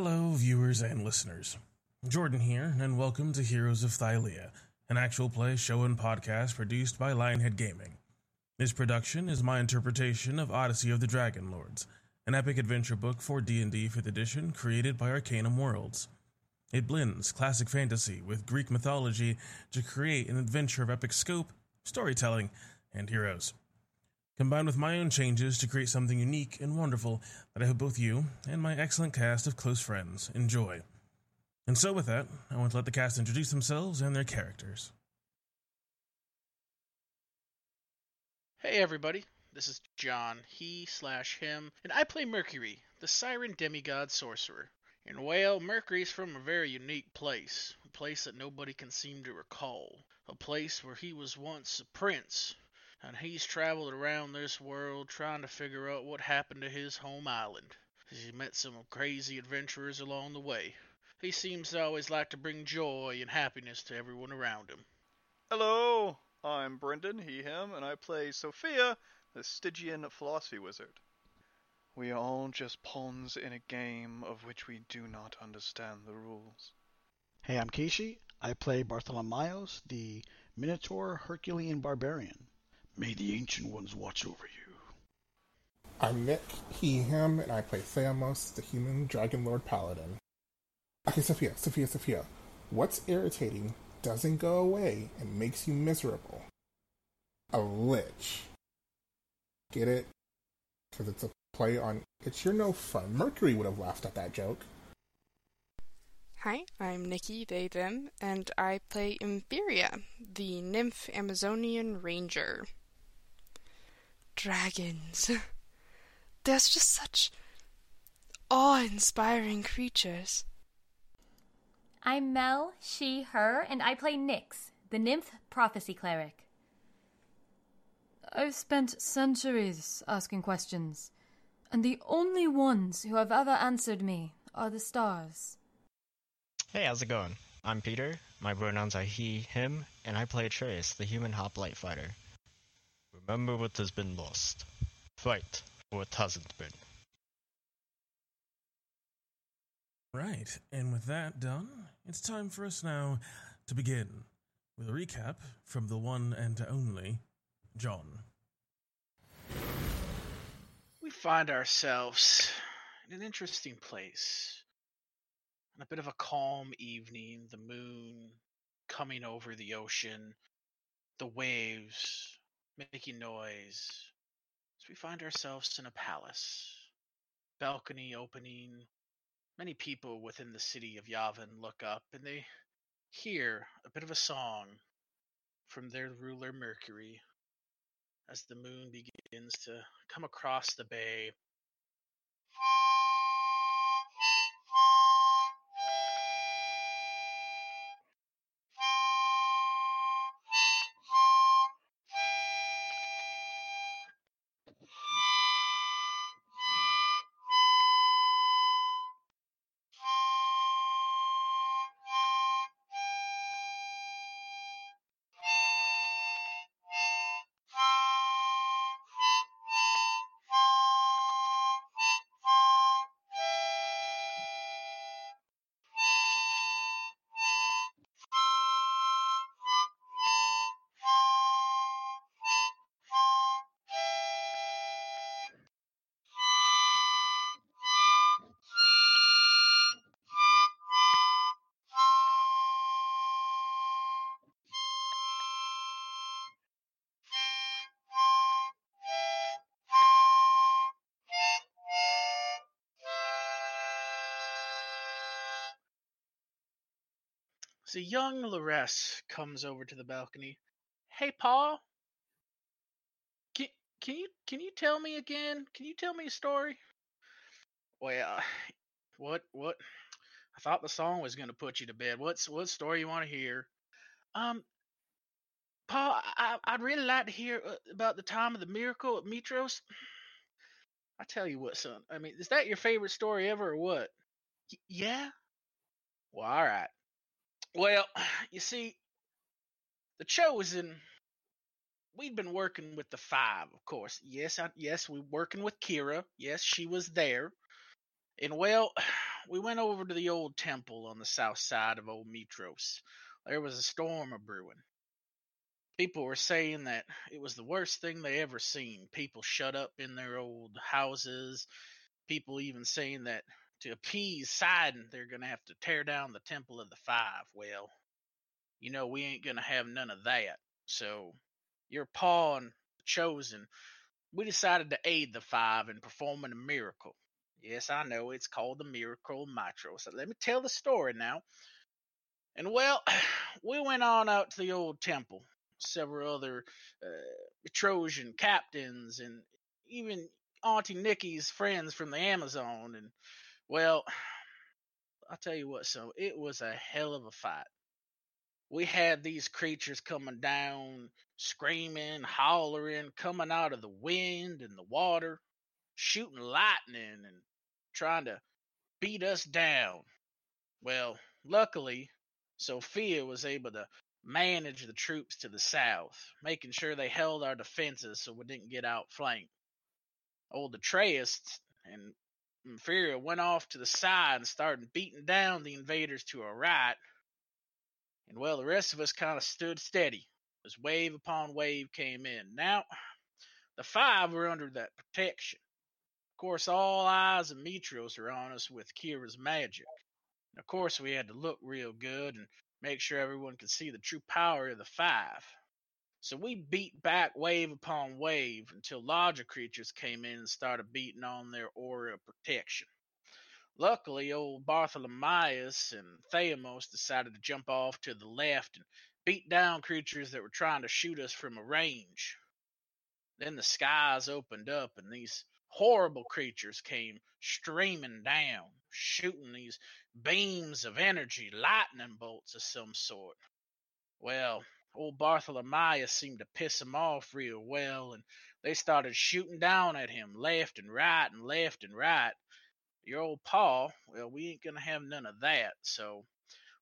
Hello, viewers and listeners. Jordan here, and welcome to Heroes of Thylea, an actual play show and podcast produced by Lionhead Gaming. This production is my interpretation of Odyssey of the Dragon Lords, an epic adventure book for D&D 5th edition created by Arcanum Worlds. It blends classic fantasy with Greek mythology to create an adventure of epic scope, storytelling, and heroes combined with my own changes to create something unique and wonderful that I hope both you and my excellent cast of close friends enjoy. And so, with that, I want to let the cast introduce themselves and their characters. Hey everybody, this is John, he slash him, and I play Mercury, the siren demigod sorcerer. And well, Mercury's from a very unique place, a place that nobody can seem to recall, a place where he was once a prince, and he's traveled around this world trying to figure out what happened to his home island. He's met some crazy adventurers along the way. He seems to always like to bring joy and happiness to everyone around him. Hello, I'm Brendan, he, him, and I play Sophia, the Stygian philosophy wizard. We are all just pawns in a game of which we do not understand the rules. Hey, I'm Kishi. I play Bartholomeos, the Minotaur Herculean Barbarian. May the Ancient Ones watch over you. I'm Nick, he, him, and I play Theamos, the human dragon lord paladin. Okay, Sophia, Sophia, Sophia. What's irritating, doesn't go away, and makes you miserable? A lich. Get it? Because it's a play on It's Your No Fun. Mercury would have laughed at that joke. Hi, I'm Nikki, they, them, and I play Imperia, the nymph Amazonian ranger dragons. There's just such awe inspiring creatures. I'm Mel, she, her, and I play Nyx, the nymph prophecy cleric. I've spent centuries asking questions, and the only ones who have ever answered me are the stars. Hey, how's it going? I'm Peter, my pronouns are he, him, and I play Trace, the human hoplite fighter. Remember what has been lost. Fight for what hasn't been. Right, and with that done, it's time for us now to begin with a recap from the one and only John. We find ourselves in an interesting place. On a bit of a calm evening, the moon coming over the ocean, the waves making noise as we find ourselves in a palace. Balcony opening. Many people within the city of Yavin look up and they hear a bit of a song from their ruler Mercury as the moon begins to come across the bay So young Loress comes over to the balcony. Hey, Paul. Can can you can you tell me again? Can you tell me a story? Well, what what? I thought the song was going to put you to bed. What's what story you want to hear? Um, Paul, I, I'd really like to hear uh, about the time of the miracle at Mytros. I tell you what, son. I mean, is that your favorite story ever, or what? Y- yeah. Well, all right. Well, you see, the chosen. We'd been working with the five, of course. Yes, I, yes, we working with Kira. Yes, she was there. And well, we went over to the old temple on the south side of old Mytros. There was a storm a brewing. People were saying that it was the worst thing they ever seen. People shut up in their old houses. People even saying that to appease Sydon, they're going to have to tear down the Temple of the Five. Well, you know, we ain't going to have none of that. So, your paw and the chosen, we decided to aid the Five in performing a miracle. Yes, I know it's called the Miracle of Mytros. So let me tell the story now. And well, we went on out to the old temple. Several other uh, Trojan captains and even Auntie Nikki's friends from the Amazon. And well, I'll tell you what, so it was a hell of a fight. We had these creatures coming down, screaming, hollering, coming out of the wind and the water, shooting lightning and trying to beat us down. Well, luckily, Sophia was able to manage the troops to the south, making sure they held our defenses so we didn't get outflanked. Old Atreus and Imperia went off to the side and started beating down the invaders to our right. And well, the rest of us kind of stood steady as wave upon wave came in. Now, the five were under that protection. Of course, all eyes of Mytros are on us with Kira's magic. And of course, we had to look real good and make sure everyone could see the true power of the five. So we beat back wave upon wave until larger creatures came in and started beating on their aura of protection. Luckily, old Bartholomeus and Theamos decided to jump off to the left and beat down creatures that were trying to shoot us from a range. Then the skies opened up and these horrible creatures came streaming down, shooting these beams of energy, lightning bolts of some sort. Well, old Bartholomeus seemed to piss 'em off real well, and they started shooting down at him left and right and left and right. Your old paw, well, we ain't gonna have none of that, so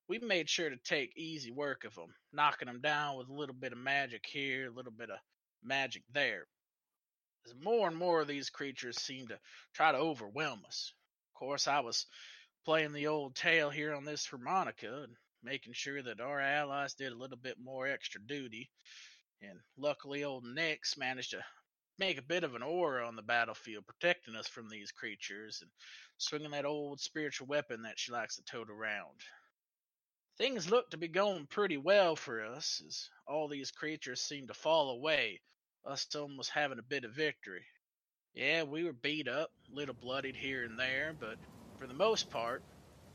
we made sure to take easy work of 'em, knocking 'em down with a little bit of magic here, a little bit of magic there. As more and more of these creatures seemed to try to overwhelm us. Of course, I was playing the old tale here on this harmonica and making sure that our allies did a little bit more extra duty. And luckily, old Nyx managed to make a bit of an aura on the battlefield, protecting us from these creatures and swinging that old spiritual weapon that she likes to tote around. Things looked to be going pretty well for us, as all these creatures seemed to fall away, us almost having a bit of victory. Yeah, we were beat up, a little bloodied here and there, but for the most part,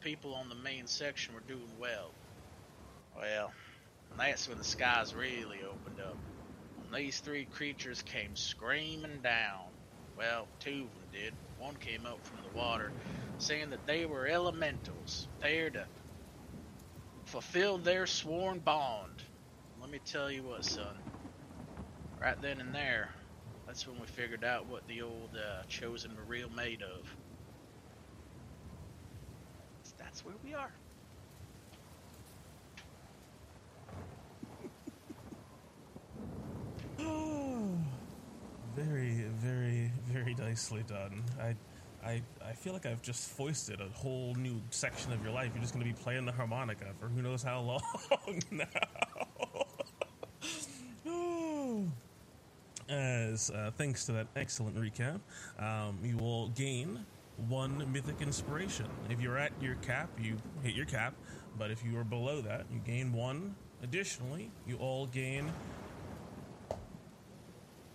people on the main section were doing well. Well, that's when the skies really opened up. When these three creatures came screaming down. Well, two of them did. One came up from the water, saying that they were elementals, there to fulfill their sworn bond. Let me tell you what, son. Right then and there, that's when we figured out what the old uh, chosen were real made of. That's where we are. very, very, very nicely done. I, I, I feel like I've just foisted a whole new section of your life. You're just going to be playing the harmonica for who knows how long now. As uh, thanks to that excellent recap, um, you will gain one mythic inspiration. If you're at your cap, you hit your cap, but if you are below that, you gain one. Additionally, you all gain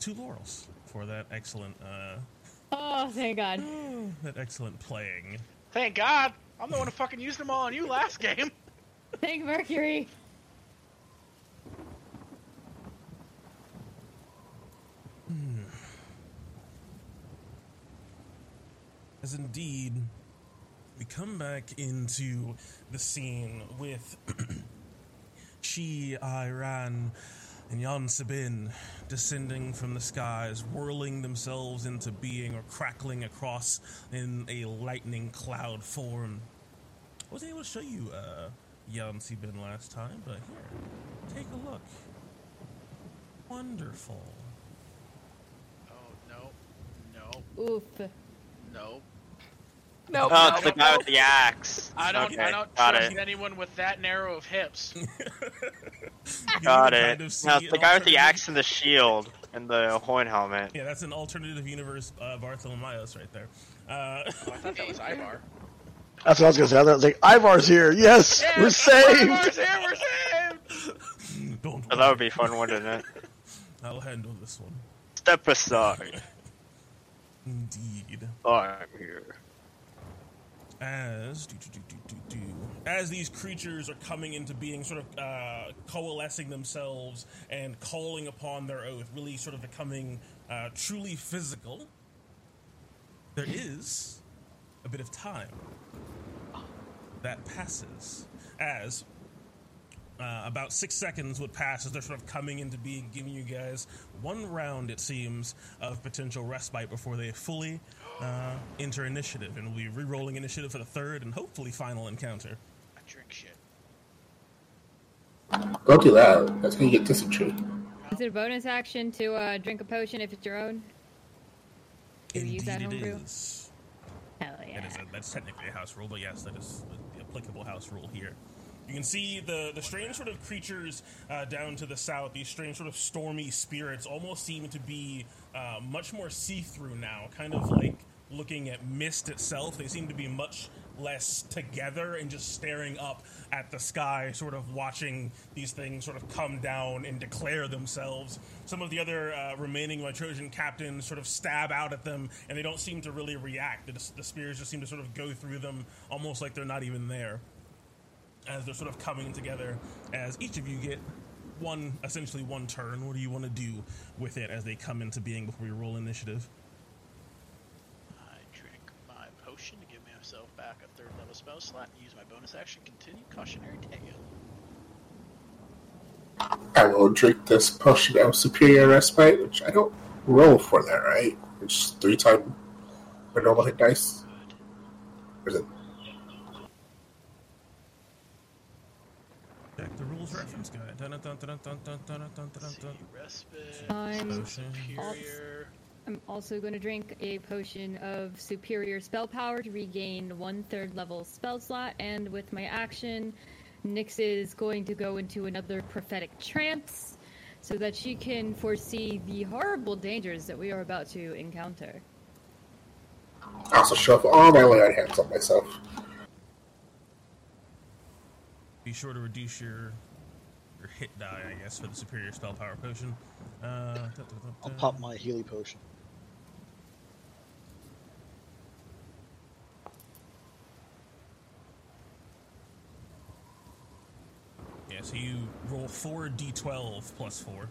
two laurels for that excellent, uh, Oh, thank God. that excellent playing. Thank God! I'm the one who fucking used them all on you last game. Thank Mercury. As indeed, we come back into the scene with Shi, Iran, and Yan Sabin descending from the skies, whirling themselves into being or crackling across in a lightning cloud form. I wasn't able to show you uh, Yan Sabin last time, but here, take a look. Wonderful. Oh no, no, Oof. no. Nope. Oh, no, it's the guy no. with the axe. I don't. Okay, I don't got trust it. anyone with that narrow of hips. Got it. kind of no, it's the guy with the axe and the shield and the horn helmet. Yeah, that's an alternative universe uh, Bartholomeus right there. Uh, Oh, I thought that was Ivar. That's what I was gonna say. I was like, Ivar's here. Yes, Yeah, we're saved. Ivar's here. We're saved. don't Oh, that would be fun, wouldn't it? I'll handle this one. Step aside. Indeed. I'm here. As do, do, do, as these creatures are coming into being, sort of uh, coalescing themselves and calling upon their oath, really sort of becoming uh, truly physical. There is a bit of time that passes as uh, about six seconds would pass as they're sort of coming into being, giving you guys one round, it seems, of potential respite before they fully uh, enter initiative. And we'll be re rolling initiative for the third and hopefully final encounter. I drink shit. Don't do that. That's gonna get dysentery. Is it a bonus action to uh, drink a potion if it's your own? Do you use that Indeed, it homebrew? is. Hell yeah. That is a, that's technically a house rule, but yes, that is the applicable house rule here. You can see the the strange sort of creatures uh, down to the south. These strange sort of stormy spirits almost seem to be uh, much more see through now, kind of like looking at mist itself. They seem to be much less together and just staring up at the sky, sort of watching these things sort of come down and declare themselves. Some of the other uh, remaining Trojan captains sort of stab out at them, and they don't seem to really react. The, the spears just seem to sort of go through them, almost like they're not even there. As they're sort of coming together, as each of you get one, essentially one turn. What do you want to do with it as they come into being before we roll initiative? I drink my potion to give myself back a third level spell slot and use my bonus action continue cautionary tale. I will drink this potion of superior respite, which I don't roll for that, right? It's three times my normal hit dice. Or is it? The rules reference guide. Dun, dun, dun, dun, dun, dun, dun, dun, dun, dun, dun. respite, I'm superior. I'm also going to drink a potion of superior spell power to regain one third level spell slot, and with my action, Nyx is going to go into another prophetic trance so that she can foresee the horrible dangers that we are about to encounter. I also shove all my lay on hands on myself. Be sure to reduce your your hit die, I guess, for the superior spell power potion. Uh, da, da, da, I'll pop my Healy potion. Yeah, so you roll four d12 plus four.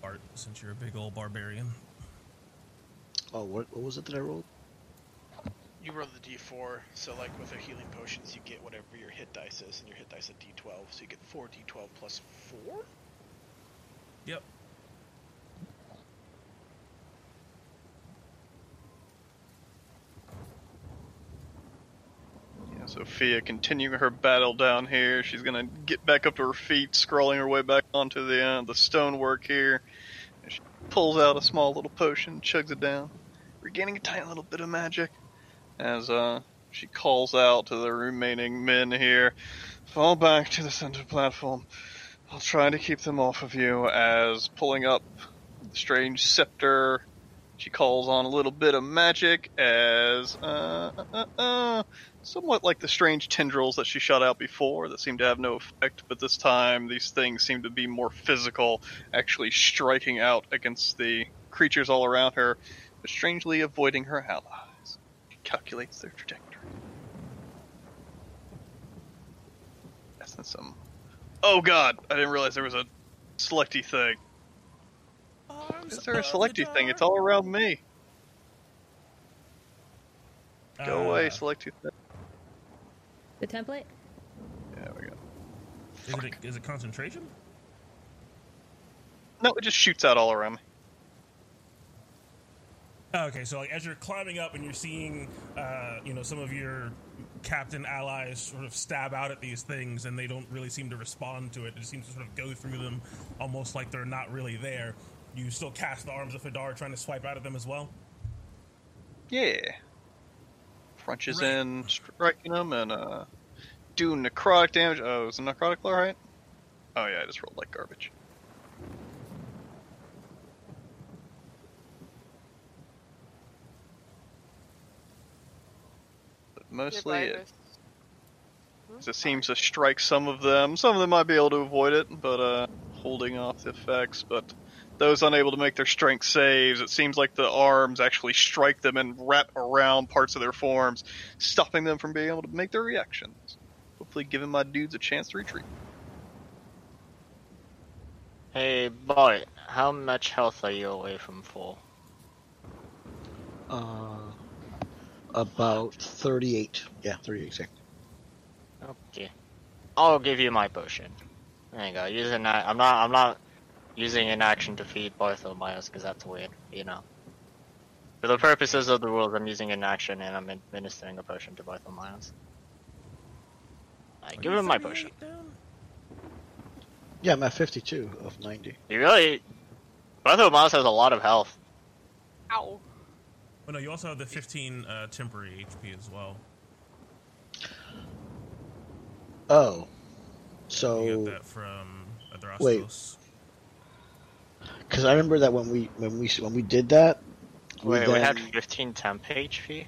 Bart, since you're a big old barbarian. Oh, what, what was it that I rolled? You roll the d4, so like with the healing potions, you get whatever your hit dice is, and your hit dice is d12, so you get 4 d12 plus 4? Yep. Yeah, Sophia continuing her battle down here. She's gonna get back up to her feet, scrolling her way back onto the uh, the stonework here. And she pulls out a small little potion, chugs it down, regaining a tiny little bit of magic. As uh, she calls out to the remaining men here, fall back to the center platform. I'll try to keep them off of you. As pulling up the strange scepter, she calls on a little bit of magic. As uh, uh, uh, uh, somewhat like the strange tendrils that she shot out before that seemed to have no effect, but this time these things seem to be more physical, actually striking out against the creatures all around her, but strangely avoiding her allies. She calculates their trajectory. That's not some. Oh god, I didn't realize there was a selecty thing. Is there a selecty thing? It's all around me. Go away, Uh, selecty thing. The template? There we go. Is it, is it concentration? No, it just shoots out all around me. Okay, so like as you're climbing up and you're seeing, uh, you know, some of your captain allies sort of stab out at these things, and they don't really seem to respond to it. It seems to sort of go through them, almost like they're not really there. You still cast the arms of Hadar, trying to swipe out at them as well. Yeah. Crunches Right. in, striking them, and uh, do necrotic damage. Oh, is it necrotic blow right? Oh yeah, I just rolled like garbage. Mostly it, it seems to strike some of them. Some of them might be able to avoid it, but uh, holding off the effects. But those unable to make their strength saves, it seems like the arms actually strike them and wrap around parts of their forms, stopping them from being able to make their reactions. Hopefully, giving my dudes a chance to retreat. Hey, boy, how much health are you away from full? Uh, about 38. Yeah, 38 exactly. Okay. I'll give you my potion. There you go. Using that, I'm not. I'm not using an action to feed Bartholomeus because that's weird. You know. For the purposes of the rules, I'm using an action and I'm administering a potion to Bartholomeus. I give him my potion. Yeah, I'm at 52 of 90. You really. Bartholomeus has a lot of health. Ow. Oh no, you also have the 15 uh, temporary HP as well. Oh. You So, that from Adrastos. Wait. because I remember that when we when we when we did that, we Wait, we then- had 15 temp HP?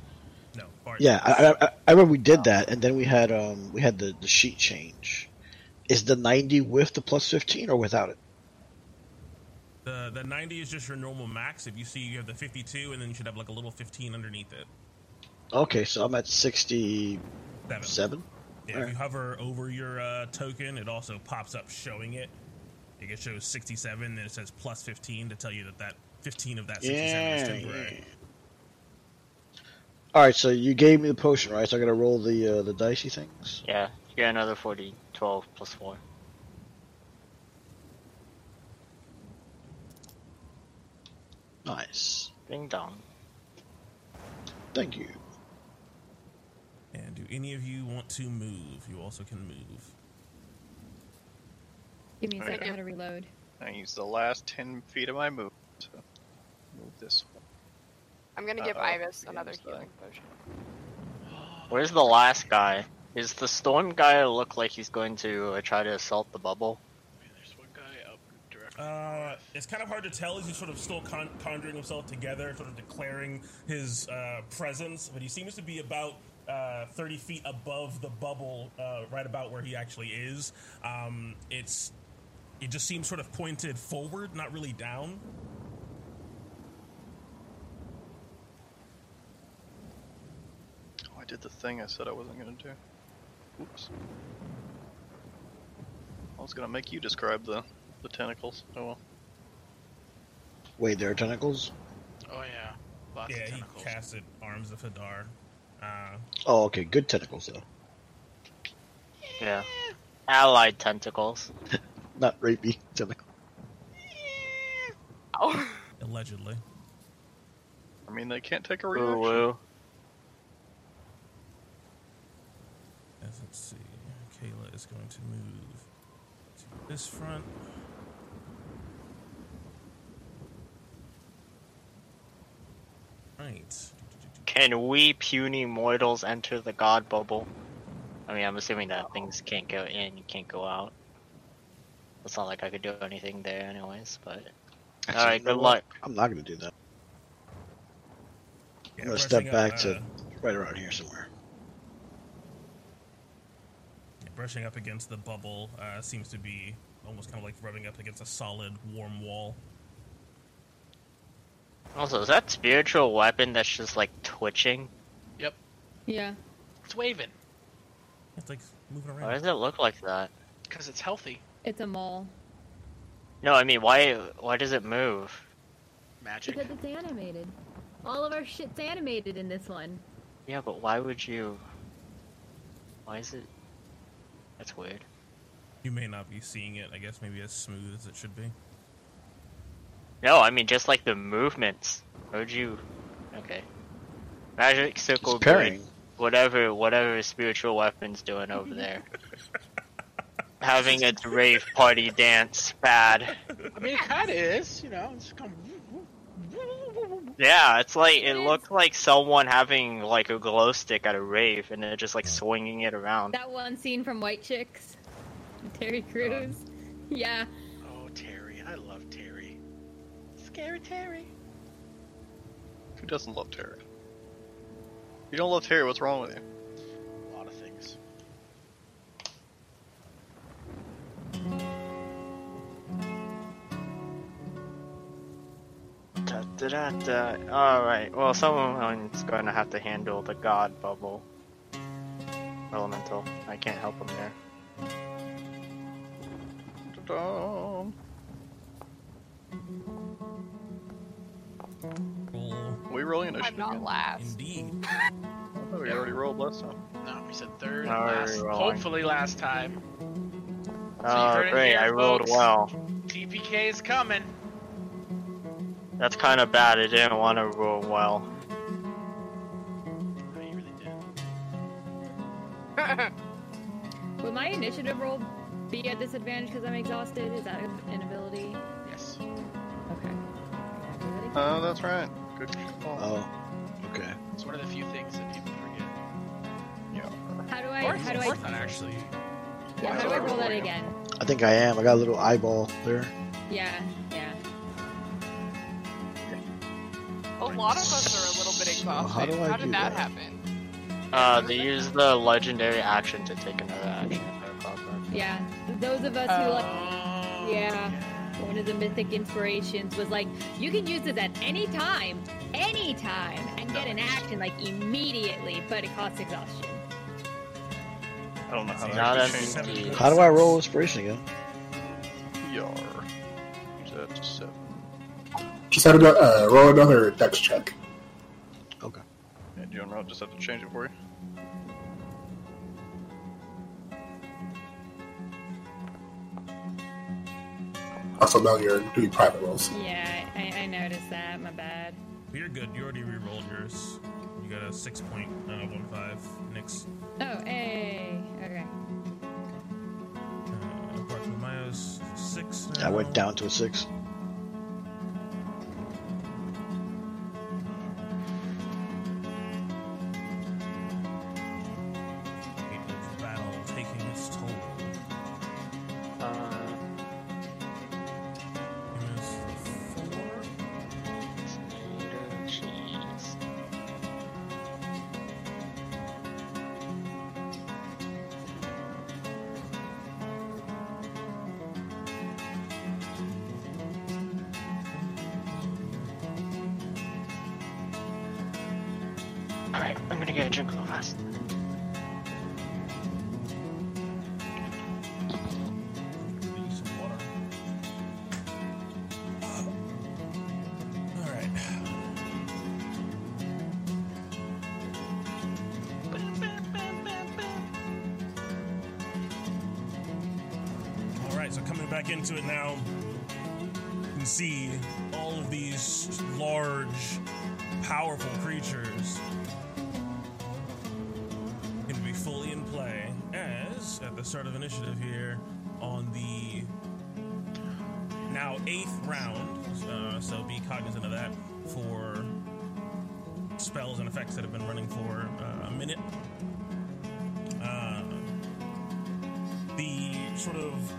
No, Bart. yeah, I, I, I remember we did that, and then we had um we had the the sheet change. Is the 90 with the plus 15 or without it? The the 90 is just your normal max. If you see you have the 52, and then you should have like a little 15 underneath it. Okay, so I'm at 67. Seven. Yeah, if Alright. you hover over your uh, token, it also pops up showing it. It shows 67, then it says plus 15 to tell you that that 15 of that 67 is Yeah, temporary. All right, so you gave me the potion, right? So I got to roll the uh, the dicey things. Yeah, you get another 40, 12 plus 4. Nice. Ding dong. Thank you. And do any of you want to move? You also can move. Give me a Okay. second how to reload. I use the last 10 feet of my move to move this one. I'm gonna give Uh-oh, Ibis another healing potion. Where's the last guy? Is the storm guy look like he's going to uh, try to assault the bubble? There's one guy up directly. Uh, it's kind of hard to tell. As he's sort of still con- conjuring himself together, sort of declaring his uh, presence, but he seems to be about uh, 30 feet above the bubble, uh, right about where he actually is. Um, it's it just seems sort of pointed forward, not really down. Oh, I did the thing I said I wasn't gonna do. Oops. I was gonna make you describe the the tentacles. Oh well. Wait, there are tentacles. Oh yeah, lots yeah, of he tentacles. casted Arms of Hadar. Uh, Oh, okay, good tentacles though, Yeah. Allied tentacles. not rapey tentacles. Allegedly. I mean, they can't take a Woo reaction. woo. As let's see, Kayla is going to move to this front. Right. Can we puny mortals enter the god bubble? I mean, I'm assuming that things can't go in, you can't go out. It's not like I could do anything there, anyways. But Actually, all right, good luck. I'm not gonna do that. Yeah, I'm gonna step back up, to uh, right around here somewhere. brushing up against the bubble uh, seems to be almost kind of like rubbing up against a solid, warm wall. Also, is that spiritual weapon that's just like twitching? Yep. Yeah. It's waving It's like moving around. Why does it look like that? because it's healthy. It's a mall. No, I mean, why? Why does it move? Magic. Because it's animated. All of our shit's animated in this one. Yeah, but why would you? Why is it? That's weird. You may not be seeing it. I guess maybe as smooth as it should be. No, I mean just like the movements. Why would you? Okay. Magic circle It's pairing. Whatever, whatever spiritual weapon's doing over there. Having a rave party dance, bad. I mean, it kind of is. You know, it's kind of. Yeah, it's like it looked like someone having like a glow stick at a rave and they're just like swinging it around. That one scene from White Chicks, Terry Crews. Yeah. Scary Terry. Who doesn't love Terry? If you don't love Terry, what's wrong with you? A lot of things. Da, da, da, da. All right. Well, someone's going to have to handle the god bubble. Elemental. I can't help him there. Da-dum. We rolling initiative. I'm not again? last. Indeed. I thought we already rolled last time. No, we said third. No, and last, hopefully last time. Oh, heard it great. here, I rolled folks. well. TPK is coming. That's kind of bad. I didn't want to roll well. Oh, you really did. Would my initiative roll be at disadvantage because I'm exhausted? Is that an ability? Yes. Okay. Oh, that's right. Good call. Oh, okay. It's one of the few things that people forget. Yeah. How do I? Or how do I? worth it, actually. Yeah, how do I roll that again? I think I am. I got a little eyeball there. Yeah, yeah. A lot of us are a little bit exhausted. how do I did do that, that? happen? Uh, they use the legendary action to take another action. if I recall correctly. Yeah, those of us who like, yeah, one of the mythic inspirations was like, you can use this at any time, any time, and get an action like immediately, but it costs exhaustion. I don't know how Not to as actually change easy. How do I roll inspiration again? it. Yar. Set seven. Just had to uh, roll another dex check. Okay. Yeah, do you want to just have to change it for you? Also, now you're doing private rolls. Yeah, I, I noticed that. My bad. You're good. You already re-rolled yours. You got a six point uh, one five. Nyx. Oh, hey. Okay. Uh, Bartholomeo's six. I went down to a six. Now eighth round. Uh, so be cognizant of that for spells and effects that have been running for uh, a minute. Uh, the sort of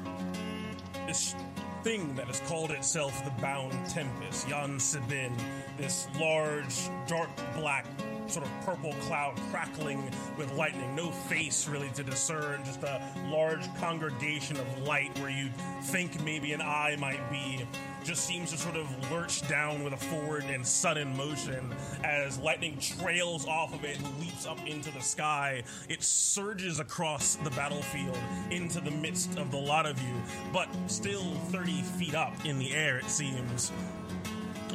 this thing that has called itself the Bound Tempest, Yan Sabin, this large, dark black, sort of purple cloud crackling with lightning, no face really to discern, just a large congregation of light where you'd think maybe an eye might be, just seems to sort of lurch down with a forward and sudden motion as lightning trails off of it and leaps up into the sky. It surges across the battlefield into the midst of the lot of you, but still 30 feet up in the air, it seems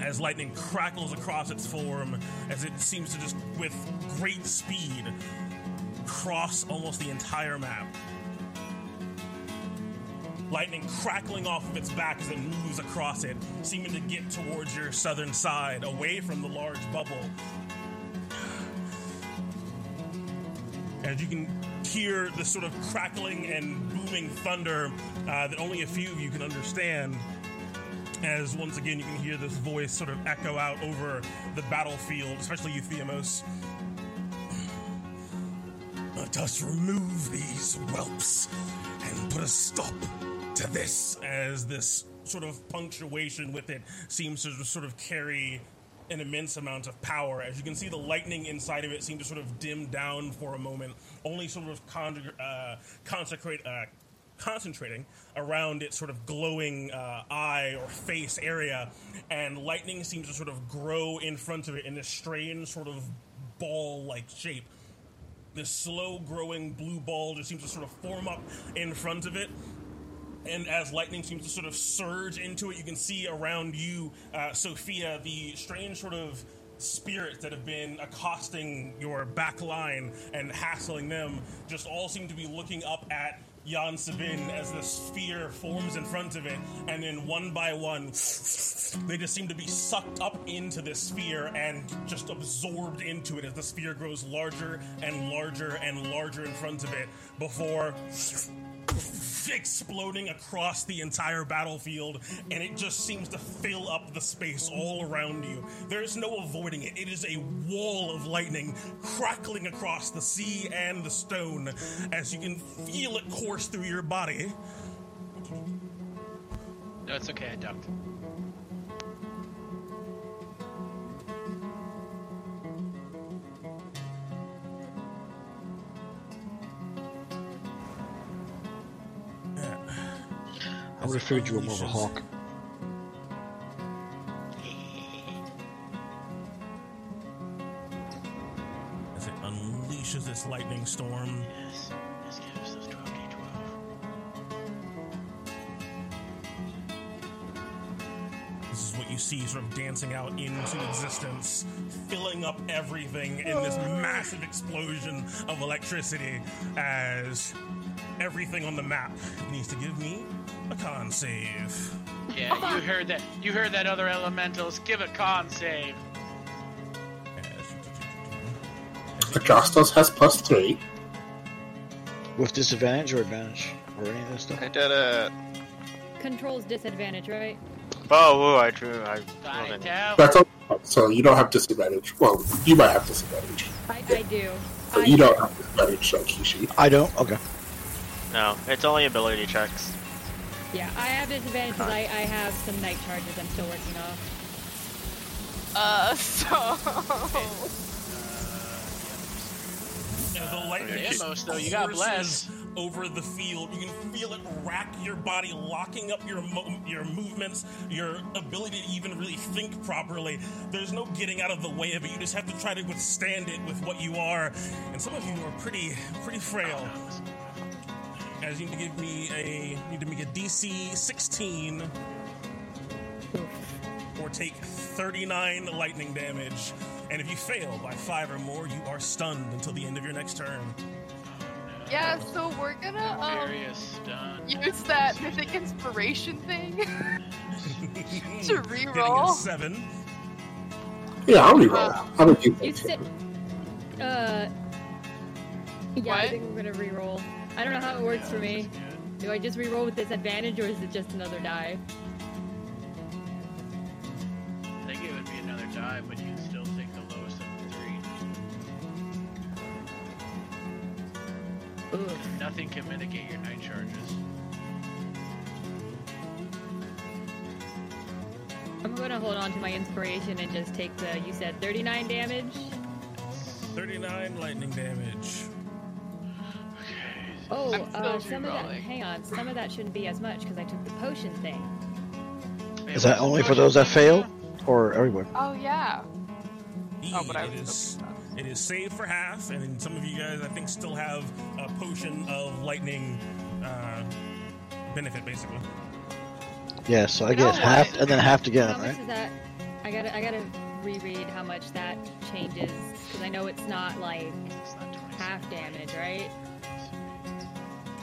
as lightning crackles across its form, as it seems to just, with great speed, cross almost the entire map. Lightning crackling off of its back as it moves across it, seeming to get towards your southern side, away from the large bubble. As you can hear the sort of crackling and booming thunder uh, that only a few of you can understand As once again you can hear this voice sort of echo out over the battlefield, especially you, Theamos. Let us remove these whelps and put a stop to this. As this sort of punctuation with it seems to sort of carry an immense amount of power. As you can see, the lightning inside of it seemed to sort of dim down for a moment, only sort of con- uh, consecrate. Uh, concentrating around its sort of glowing uh, eye or face area, and lightning seems to sort of grow in front of it in this strange sort of ball like shape. This slow growing blue ball just seems to sort of form up in front of it. And as lightning seems to sort of surge into it, you can see around you, uh, Sophia, the strange sort of spirits that have been accosting your back line and hassling them just all seem to be looking up at Yan Sabin as the sphere forms in front of it, and then one by one, they just seem to be sucked up into this sphere and just absorbed into it as the sphere grows larger and larger and larger in front of it before exploding across the entire battlefield, and it just seems to fill up the space all around you. There's no avoiding it. It is a wall of lightning crackling across the sea and the stone as you can feel it course through your body. No, it's okay. I ducked. I would have figured you were more of a hawk. As it unleashes its lightning storm. Yes. Yes, give us 12d12. This is what you see sort of dancing out into existence, filling up everything in this massive explosion of electricity as everything on the map needs to give me a con save. Yeah, you heard that. You heard that, other elementals. Give a con save. Adrastos has plus three. With disadvantage or advantage? Or any of that stuff? I did it. Controls disadvantage, right? Oh, woo, I drew. I Find rolled That's all. So you don't have disadvantage. Well, you might have disadvantage, I, I do. but I you do. don't have disadvantage on Kishi. I don't? Okay. No, it's only ability checks. Yeah, I have disadvantage because I, I have some night charges I'm still working off. Uh, so. As the lightning Yeah, just most though, you got courses over the field. You can feel it rack your body, locking up your mo- your movements, your ability to even really think properly. There's no getting out of the way of it. You just have to try to withstand it with what you are. And some of you are pretty pretty frail. As you need to give me a need to make a DC 16 or take 39 lightning damage. And if you fail by five or more, you are stunned until the end of your next turn. Yeah, so we're gonna um, use that mythic inspiration thing to Getting a reroll. seven. Yeah, I'll reroll. Uh, I'm gonna You that. sit. Uh. Yeah, I think we're gonna re-roll. I don't know how it works for me. Do I just re-roll with disadvantage or is it just another die? I think it would be another die, but you'd still take the lowest of the three. Ugh. Nothing can mitigate your night charges. I'm gonna hold on to my inspiration and just take the. You said 39 damage. 39 lightning damage. Oh, uh, some of that. Hang on, some of that shouldn't be as much because I took the potion thing. Is that only for those that fail? Or everywhere? Oh yeah. E, Oh, but I it was is hoping it is saved for half, and then some of you guys I think still have a potion of lightning uh, benefit, basically. Yeah, so I You know get half and then half again, how much right? is that? I gotta, I gotta reread how much that changes because I know it's not like It's not half damage, right?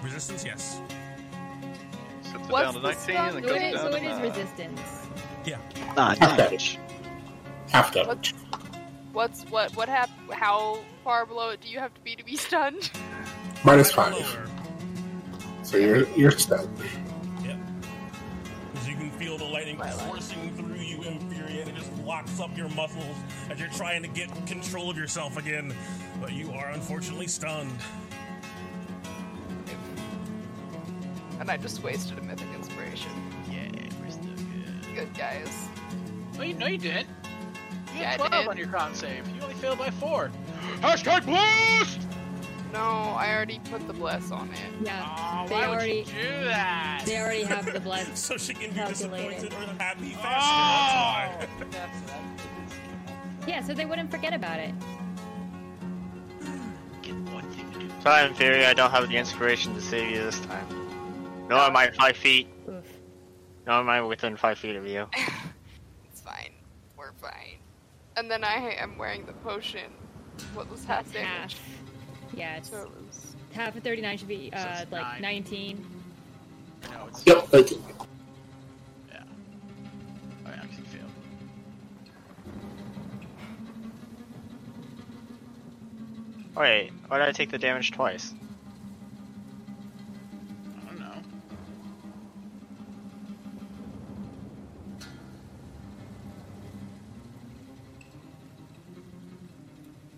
Resistance, yes. Puts it What's down to 19 stun and So goes down so to it is 9. resistance. Yeah. Nah, Half damage. damage. Half damage. What's what what hap- How far below it do you have to be to be stunned? Five. So you're you're stunned. Yep. Because you can feel the lightning lightning My life. coursing through you, Imperia, and it just locks up your muscles as you're trying to get control of yourself again. But you are unfortunately stunned. And I just wasted a mythic inspiration. Yeah, we're still good. Good guys. No, you, no, you didn't. You Yeah, had 12 on your con save. You only failed by 4. Hashtag blast! No, I already put the bless on it. Yeah, Oh, they why already would you do that? they already have the bless. So she can be Calculated. disappointed or happy Oh! faster. That's That's, Yeah, so they wouldn't forget about it. get one thing to do. Sorry, Imperia, I don't have the inspiration to save you this time. Nor am I five feet. Oof. Nor am I within five feet of you. It's fine. We're fine. And then I am wearing the potion. What was half damage? Half. Yeah, it's So it was. half of 39 should be uh, it's like nine. 19. No, it's. Yep, thank you. Yeah. Oh, yeah, 'cause you failed. Wait, why did I take the damage twice?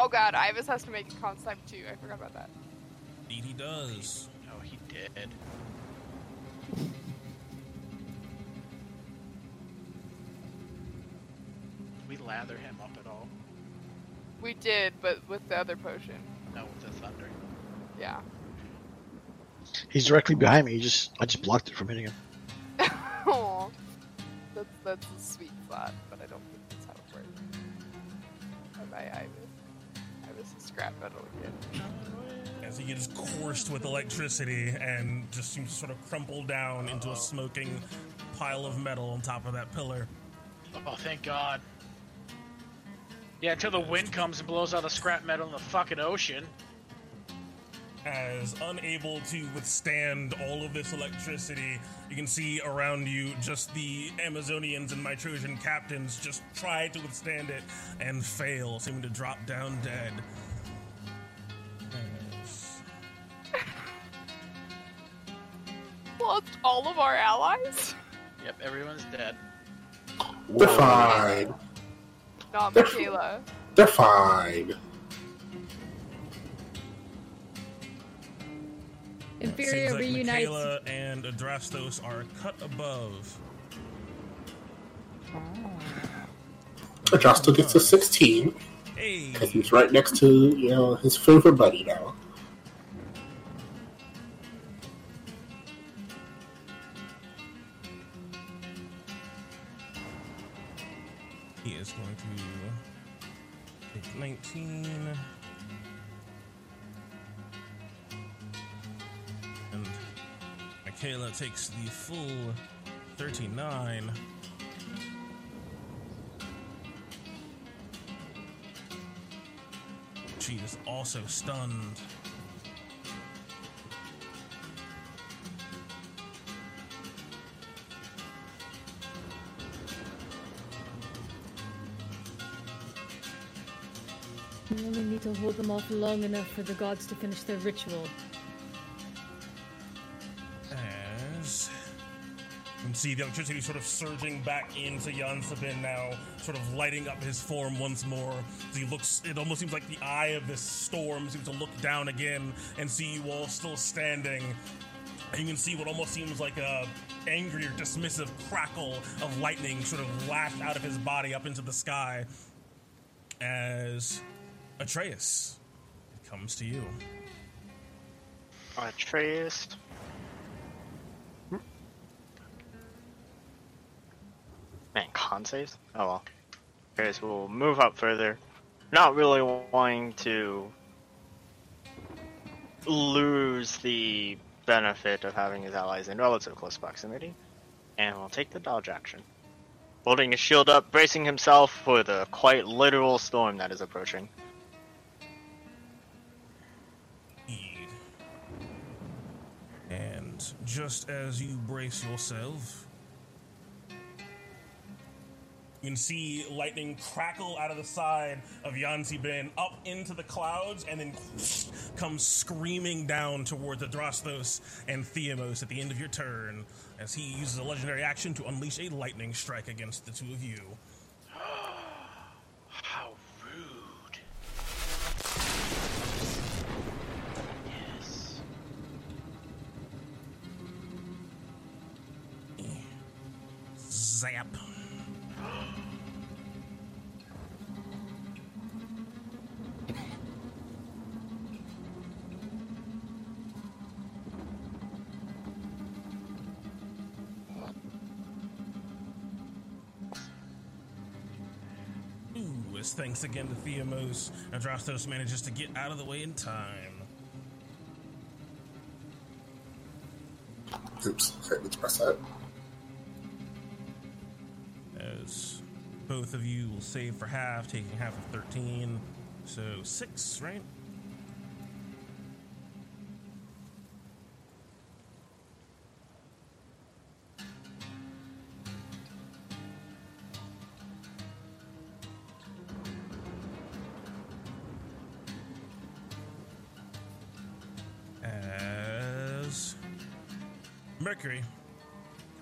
Oh god, Ivis has to make a con save too. I forgot about that. Indeed he does. No, he did. We lather him up at all? We did, but with the other potion. No, with the thunder. Yeah. He's directly behind me. He just I just blocked it from hitting him. Aw. That's that's a sweet thought, but I don't think that's how it works. Bye bye, Ivis. Ivis is scrap metal again. As he gets coursed with electricity and just seems to sort of crumple down into a smoking pile of metal on top of that pillar. Oh, thank God. Yeah, until the wind comes and blows all the scrap metal in the fucking ocean. As unable to withstand all of this electricity, you can see around you just the Amazonians and Mytrosian captains just try to withstand it and fail, seeming to drop down dead. Lost all of our allies? Yep, everyone's dead. They're fine. Not Michaela. They're fine. Imperia Seems like reunites. Michaela and Adrastos are cut above. Adrasto gets a 16 Hey, because he's right next to you know his favorite buddy now. Full 39. She is also stunned. We only need to hold them off long enough for the gods to finish their ritual. See the electricity sort of surging back into Yan Sabin now, sort of lighting up his form once more. He looks, it almost seems like the eye of this storm seems to look down again and see you all still standing. And you can see what almost seems like a angry or dismissive crackle of lightning sort of lash out of his body up into the sky. As Atreus, comes to you. Atreus. Man, con saves? Oh well. Atreus will move up further. Not really wanting to lose the benefit of having his allies in relative close proximity. And we'll take the dodge action. Holding his shield up, bracing himself for the quite literal storm that is approaching. And just as you brace yourself, You can see lightning crackle out of the side of Yan Sabin up into the clouds and then come screaming down towards Adrastos and Theamos at the end of your turn as he uses a legendary action to unleash a lightning strike against the two of you. Thanks again to Theamos, Adrastos manages to get out of the way in time. Oops. Okay, let's press that. As both of you will save for half, taking half of 13. So six, right? Mercury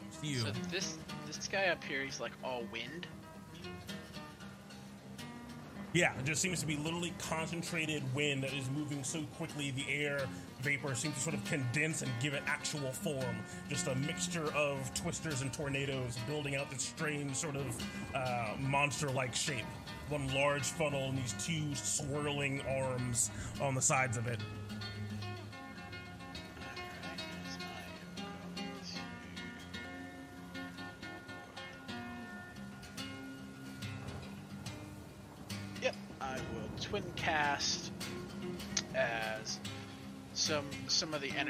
comes to you. So this this guy up here, he's like all wind. Yeah, it just seems to be literally concentrated wind that is moving so quickly the air vapor seems to sort of condense and give it actual form. Just a mixture of twisters and tornadoes building out this strange sort of uh, monster like shape. One large funnel and these two swirling arms on the sides of it.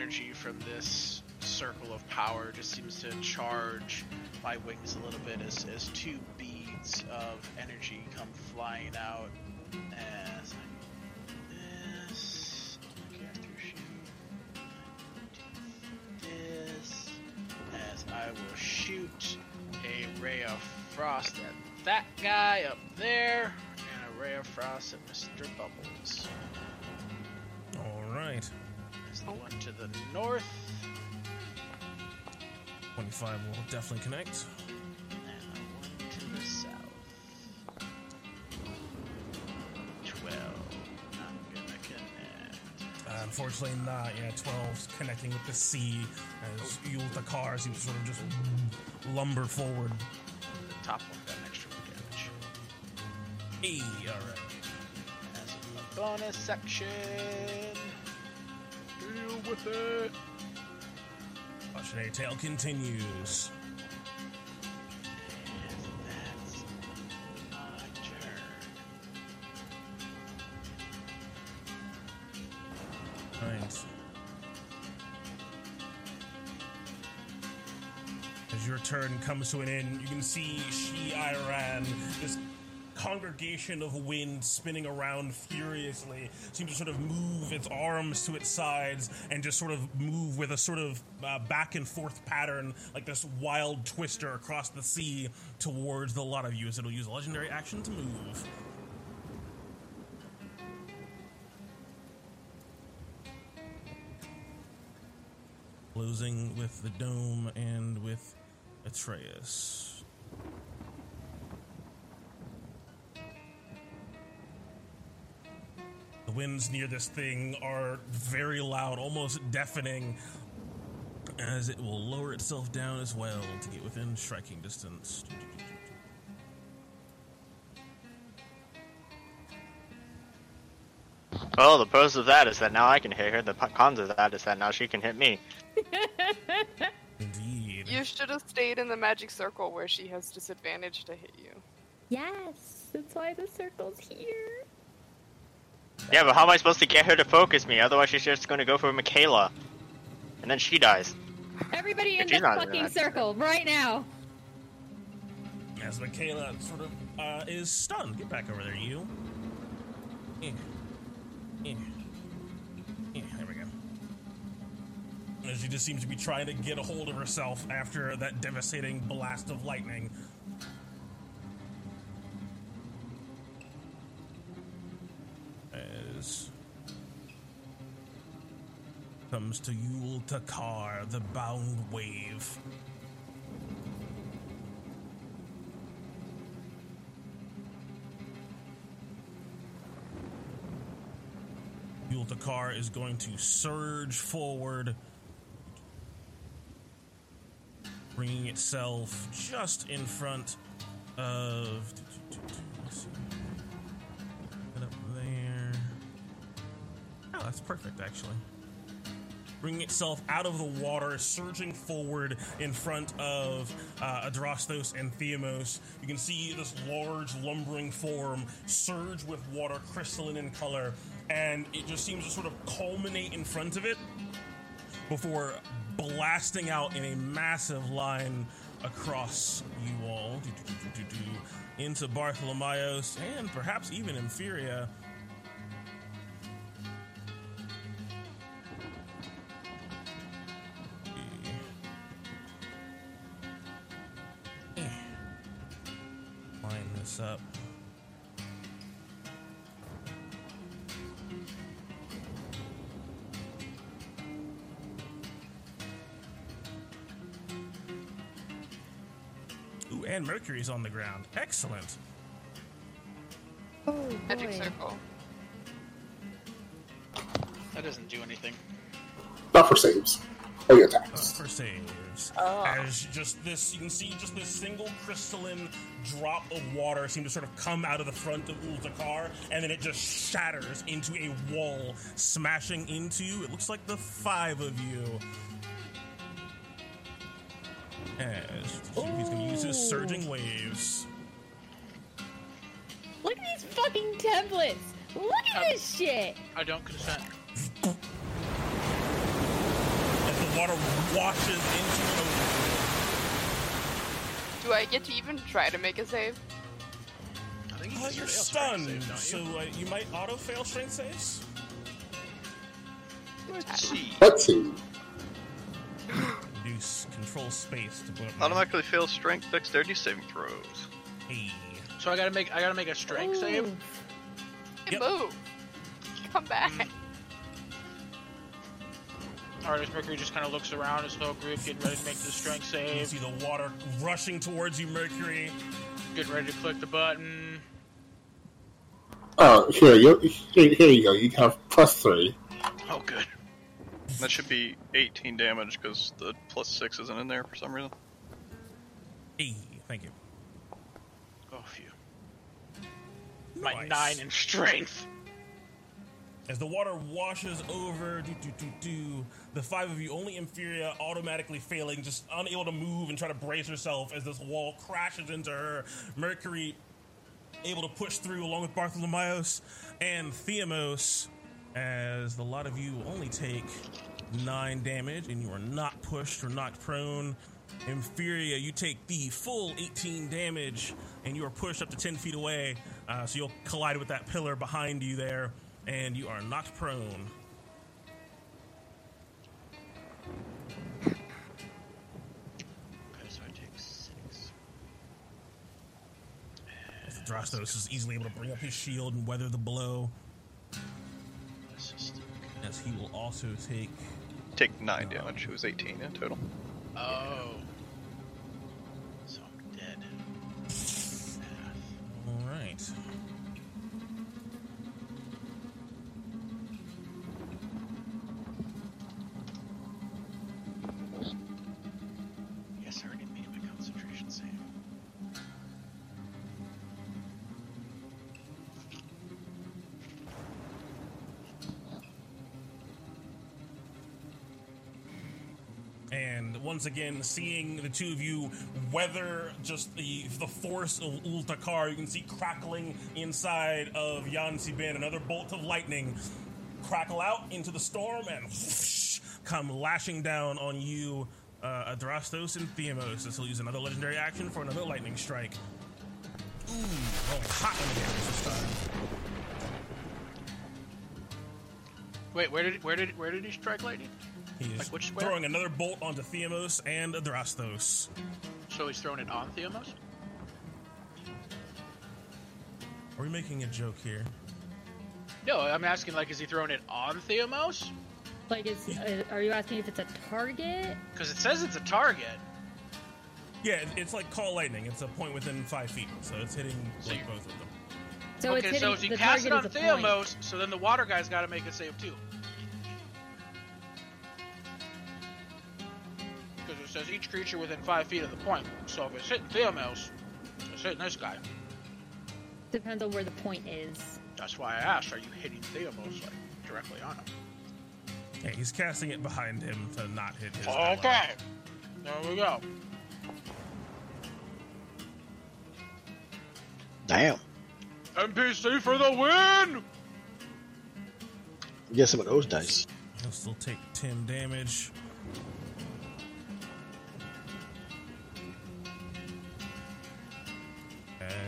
Energy from this circle of power just seems to charge my wings a little bit as, as two beads of energy come flying out as I this oh, sheet. this as I will shoot a ray of frost at that guy up there and a ray of frost at Mr. Bubbles. All right. There's the one to the north 25 will definitely connect. and one to the south. 12. Not gonna connect. Uh, unfortunately, not. Yeah, 12's connecting with the sea as you with the car seems to sort of just lumber forward. The top one got an extra damage. Hey, all right. As in the bonus section. With it. Cautionary tale continues. As your turn comes to an end, you can see Shi Iran, this congregation of wind spinning around furiously, seems to sort of move its arms to its sides and just sort of move with a sort of uh, back and forth pattern, like this wild twister across the sea towards the lot of you, as it'll use a legendary action to move. Closing with the dome and with Atreus. The winds near this thing are very loud, almost deafening, as it will lower itself down as well to get within striking distance. Well, the pros of that is that now I can hit her. The p- cons of that is that now she can hit me. Indeed. You should have stayed in the magic circle where she has disadvantage to hit you. Yes, that's why the circle's here. Yeah, but how am I supposed to get her to focus me? Otherwise, she's just going to go for Michaela, and then she dies. Everybody in She's the fucking circle right now. As Michaela sort of uh, is stunned. Get back over there, you. Yeah. Yeah. Yeah, there we go. As she just seems to be trying to get a hold of herself after that devastating blast of lightning. Comes to Yul Takar, the bound wave. Yul Takar is going to surge forward, bringing itself just in front of. Get up there. Oh, that's perfect, actually. Bringing itself out of the water, surging forward in front of uh, Adrastos and Theamos. You can see this large, lumbering form surge with water, crystalline in color, and it just seems to sort of culminate in front of it before blasting out in a massive line across you all into Bartholomeos and perhaps even Imperia. Mercury's on the ground. Excellent. Oh, Magic circle. That doesn't do anything. Not for saves. Oh, your Uh, attacks. for saves. Oh. As just this, you can see just this single crystalline drop of water seem to sort of come out of the front of Ultakar, and then it just shatters into a wall, smashing into, you. it looks like the five of you. As he's going to use his surging waves. Look at these fucking templates. Look at this shit. I don't consent. As the water washes into it. Do I get to even try to make a save? I think Uh, you you're just fail strength stunned, saves, don't so uh, you might auto fail strength saves. Let's see. Let's see. Reduce control space to put. Automatically fail strength dexterity saving throws. Hey. So I gotta make I gotta make a strength save. Hey, Yep. Move. Come back. Mm. Alright, as Mercury just kind of looks around his whole group, getting ready to make the strength save. You save, see the water rushing towards you, Mercury. getting ready to click the button. Oh, here you here, here you go. You have plus three. Oh, good. That should be 18 damage because the plus 6 isn't in there for some reason. Hey, thank you. Oh, phew. My Nice. nine in strength. As the water washes over, do, do, do, do, the five of you, only Imperia, automatically failing, just unable to move and try to brace herself as this wall crashes into her. Mercury able to push through along with Bartholomeos and Theamos, as the lot of you only take nine damage and you are not pushed or knocked prone. Imperia, you take the full 18 damage and you are pushed up to 10 feet away, uh, so you'll collide with that pillar behind you there, and you are knocked prone. Okay, so I take six. As Drastos is easily able to bring up his shield and weather the blow, as he will also take. Take 9 damage. It was 18 in total. Oh. So I'm dead. All once again, seeing the two of you weather just the the force of Ultakar, you can see crackling inside of Yan Sabin, another bolt of lightning crackle out into the storm and whoosh, come lashing down on you, uh, Adrastos and Theamos. This will use another legendary action for another lightning strike. Ooh, rolling hot on the this time. Wait, where did where did where did he strike lightning? He is Like which square? throwing another bolt onto Theamos and Adrastos. So he's throwing it on Theomos? Are we making a joke here? No, I'm asking like, is he throwing it on Theomos? Like, is uh, are you asking if it's a target? Because it says it's a target. Yeah, it- it's like call lightning. It's a point within five feet, so it's hitting like both of them. So it's okay, hitting, so if you the cast it on is a point. Theomos, so then the water guy's got to make a save too. Says each creature within five feet of the point. So if it's hitting Theomos, it's hitting this guy. Depends on where the point is. That's why I asked, are you hitting Theomos like directly on him? Yeah, he's casting it behind him to not hit his. ally. Okay. There we go. Damn. NPC for the win! Get some of those dice. He'll still take 10 damage.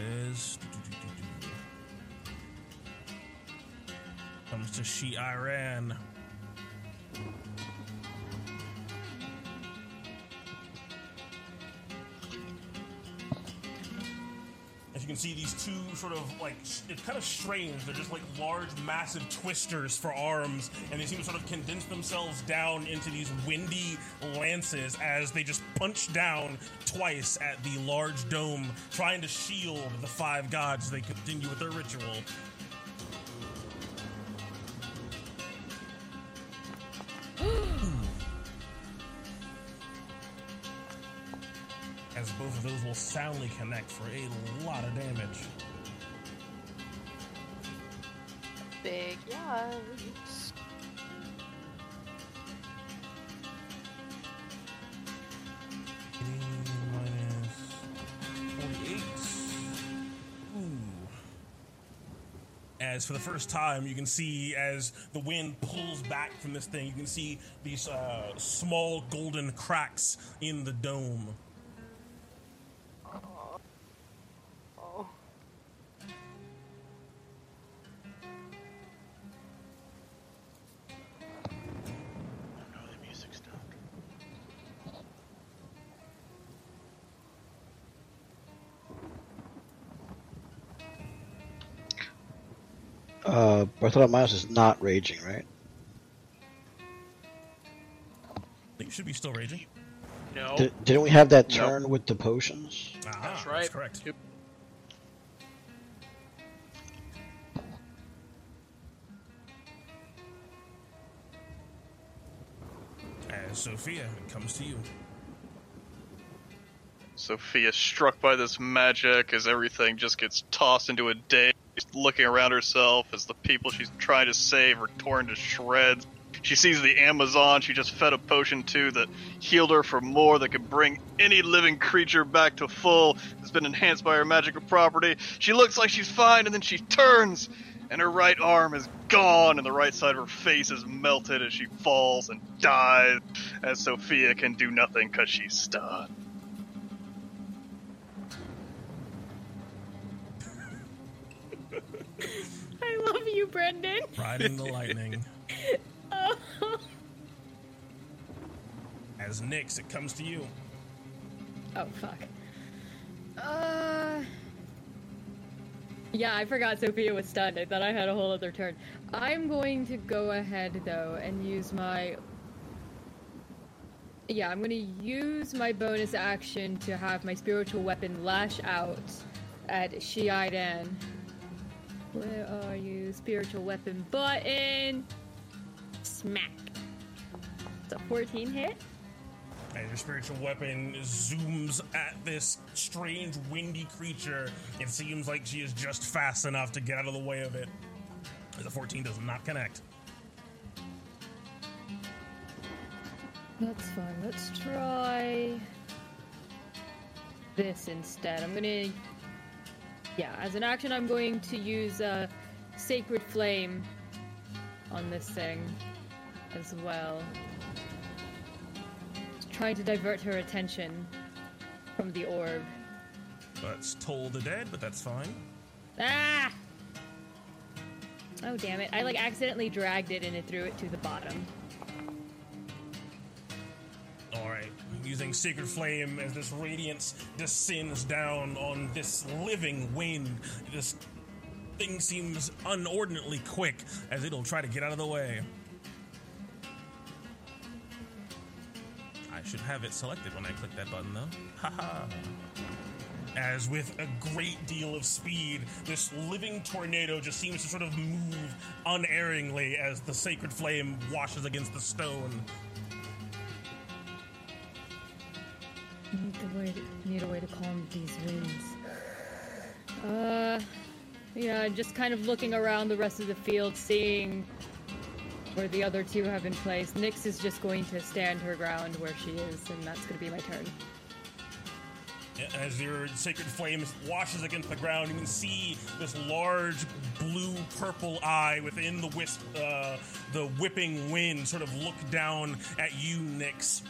As comes to She Iran. Can see, these two sort of like it's kind of strange. They're just like large, massive twisters for arms, and they seem to sort of condense themselves down into these windy lances as they just punch down twice at the large dome, trying to shield the five gods. as They continue with their ritual. As both of those will soundly connect for a lot of damage. Big yes. minus 48. Ooh. As for the first time, you can see as the wind pulls back from this thing, you can see these uh, small golden cracks in the dome. Uh, Bartholomeus is not raging, right? I think you should be still raging. No. Di- didn't we have that Nope. turn with the potions? Ah, That's right. correct. Yep. As Sophia, it comes to you. Sophia struck by this magic as everything just gets tossed into a daze, looking around herself as the people she's trying to save are torn to shreds. She sees the Amazon she just fed a potion to that healed her for more that could bring any living creature back to full. It's been enhanced by her magical property. She looks like she's fine and then she turns and her right arm is gone and the right side of her face is melted as she falls and dies as Sophia can do nothing because she's stunned. I love you, Brendan. Riding the lightning. Oh. As Nyx, it comes to you. Oh fuck. Uh. Yeah, I forgot Sophia was stunned. I thought I had a whole other turn. I'm going to go ahead though and use my. Yeah, I'm going to use my bonus action to have my spiritual weapon lash out at Shiidan. Where are you? Spiritual weapon button. Smack. It's a 14 hit. And your spiritual weapon zooms at this strange windy creature. It seems like she is just fast enough to get out of the way of it. The 14 does not connect. That's fine. Let's try this instead. I'm gonna, yeah, as an action, I'm going to use a sacred flame on this thing as well, trying to divert her attention from the orb. That's Toll the Dead, but that's fine. Ah! Oh damn it! I like accidentally dragged it and it threw it to the bottom. Using Sacred Flame as this radiance descends down on this living wind. This thing seems unordinately quick as it'll try to get out of the way. I should have it selected when I click that button, though. Haha. As with a great deal of speed, this living tornado just seems to sort of move unerringly as the sacred flame washes against the stone. Need a way to, need a way to calm these winds. Uh, yeah, just kind of looking around the rest of the field, seeing where the other two have been placed. Nyx is just going to stand her ground where she is, and that's going to be my turn. As your sacred flame washes against the ground, you can see this large blue purple eye within the wisp, uh, the whipping wind, sort of look down at you, Nyx.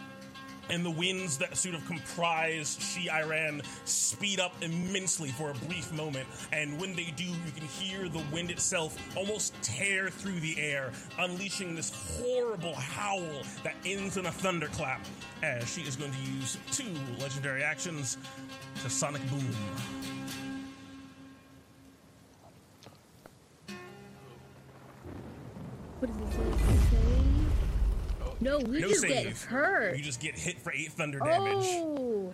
And the winds that sort of comprise She Iran speed up immensely for a brief moment. And when they do, you can hear the wind itself almost tear through the air, unleashing this horrible howl that ends in a thunderclap. As she is going to use two legendary actions to Sonic Boom. What does it say? No, we no just save. get hurt. You just get hit for eight thunder damage, Oh,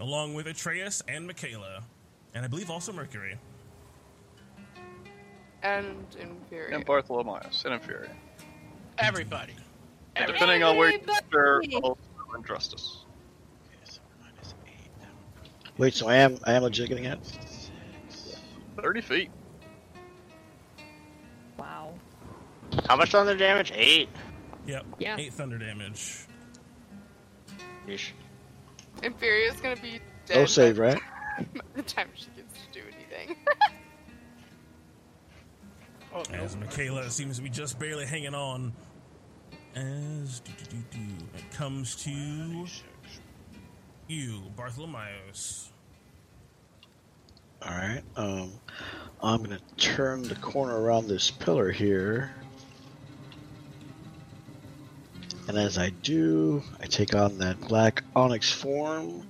along with Atreus and Michaela, and I believe also Mercury. And Imperia. And Bartholomeus and Imperia. Everybody. And Everybody. depending on where you Everybody. are, also and Justice. Okay, so minus eight. Wait, so I am I am legit getting hit? 30 feet. wow. How much on thunder damage? Eight. Yep. Yeah. Eight thunder damage. Yeesh. Imperia's gonna be dead. No save, right? The time she gets to do anything. Oh, no. As Michaela seems to be just barely hanging on. As do, do, do, do, it comes to you, Bartholomeus. All right. Um, I'm gonna turn the corner around this pillar here, and as I do, I take on that black onyx form,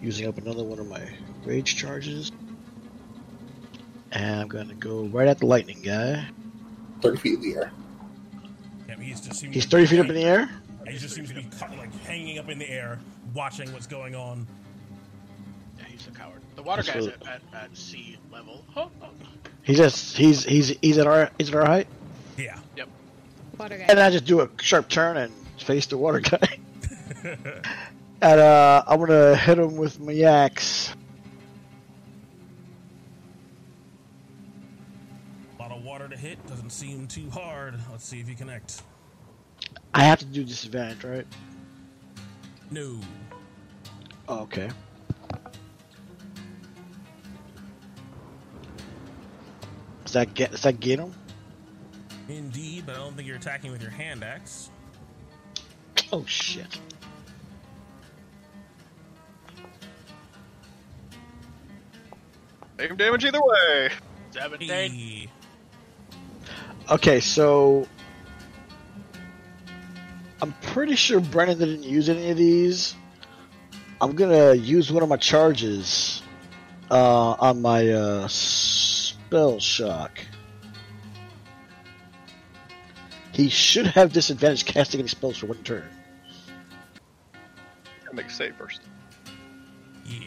using up another one of my rage charges, and I'm gonna go right at the lightning guy. 30 feet in the air. Yeah, he's just seems He's 30 feet up in the hang- air. He just seems to be cut, like hanging up in the air, watching what's going on. Yeah, he's a coward. The water That's guy's what- at, at, at sea level. Oh, oh. He's just he's he's he's at our he's at our height, Yeah. Water guy. and I just do a sharp turn and face the water guy. and uh, I'm gonna hit him with my axe. A lot of water to hit doesn't seem too hard. Let's see if you connect. I have to do disadvantage, right? No. Oh, okay. Does that get does that get him? Indeed, but I don't think you're attacking with your hand axe. Oh shit! Same damage either way. Seven Hey. Okay, so I'm pretty sure Brennan didn't use any of these. I'm gonna use one of my charges uh, on my uh, spell shock. He should have disadvantage casting any spells for one turn. Gotta make a save first. Yeah.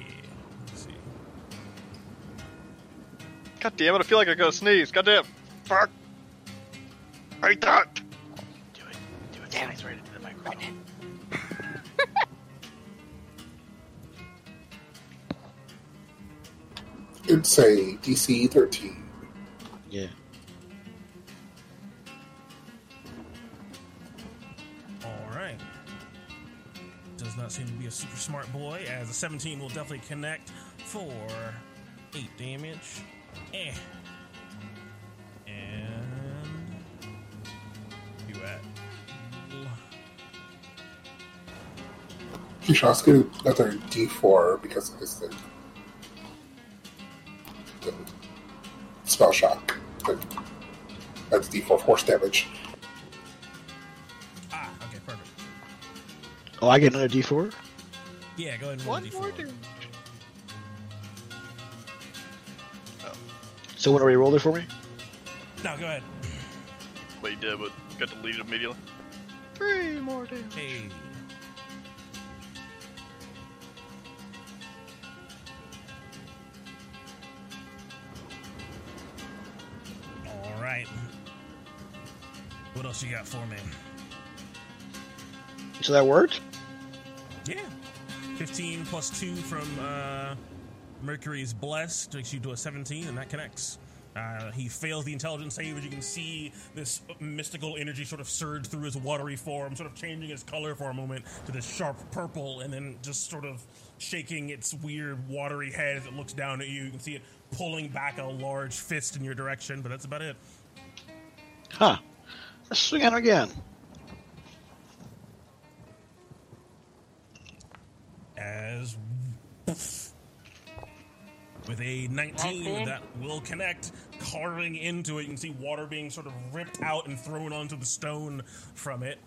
Let's see. God damn it, I feel like I gotta sneeze. God damn. Fuck. I hate that. Do it. Do it. Sneeze right into the microphone. It's a DC 13. Does not seem to be a super smart boy, as a 17 will definitely connect for 8 damage. Eh. And. You at. Should also get another D4 because of his thing. The spell shock. That's D4 force damage. Oh, I get another D4. Yeah, go ahead and roll One the more d4. damage. So when are you roll it for me? No, go ahead. But he did, but got deleted immediately. Three more damage. Hey. All right. What else you got for me? So that worked? Yeah. 15 plus 2 from uh, Mercury's Bless takes you to a 17, and that connects. Uh, he fails the intelligence save as you can see this mystical energy sort of surge through his watery form, sort of changing its color for a moment to this sharp purple, and then just sort of shaking its weird watery head as it looks down at you. You can see it pulling back a large fist in your direction, but that's about it. Huh. Let's swing again. As with a 19 that will connect carving into it you can see water being sort of ripped out and thrown onto the stone from it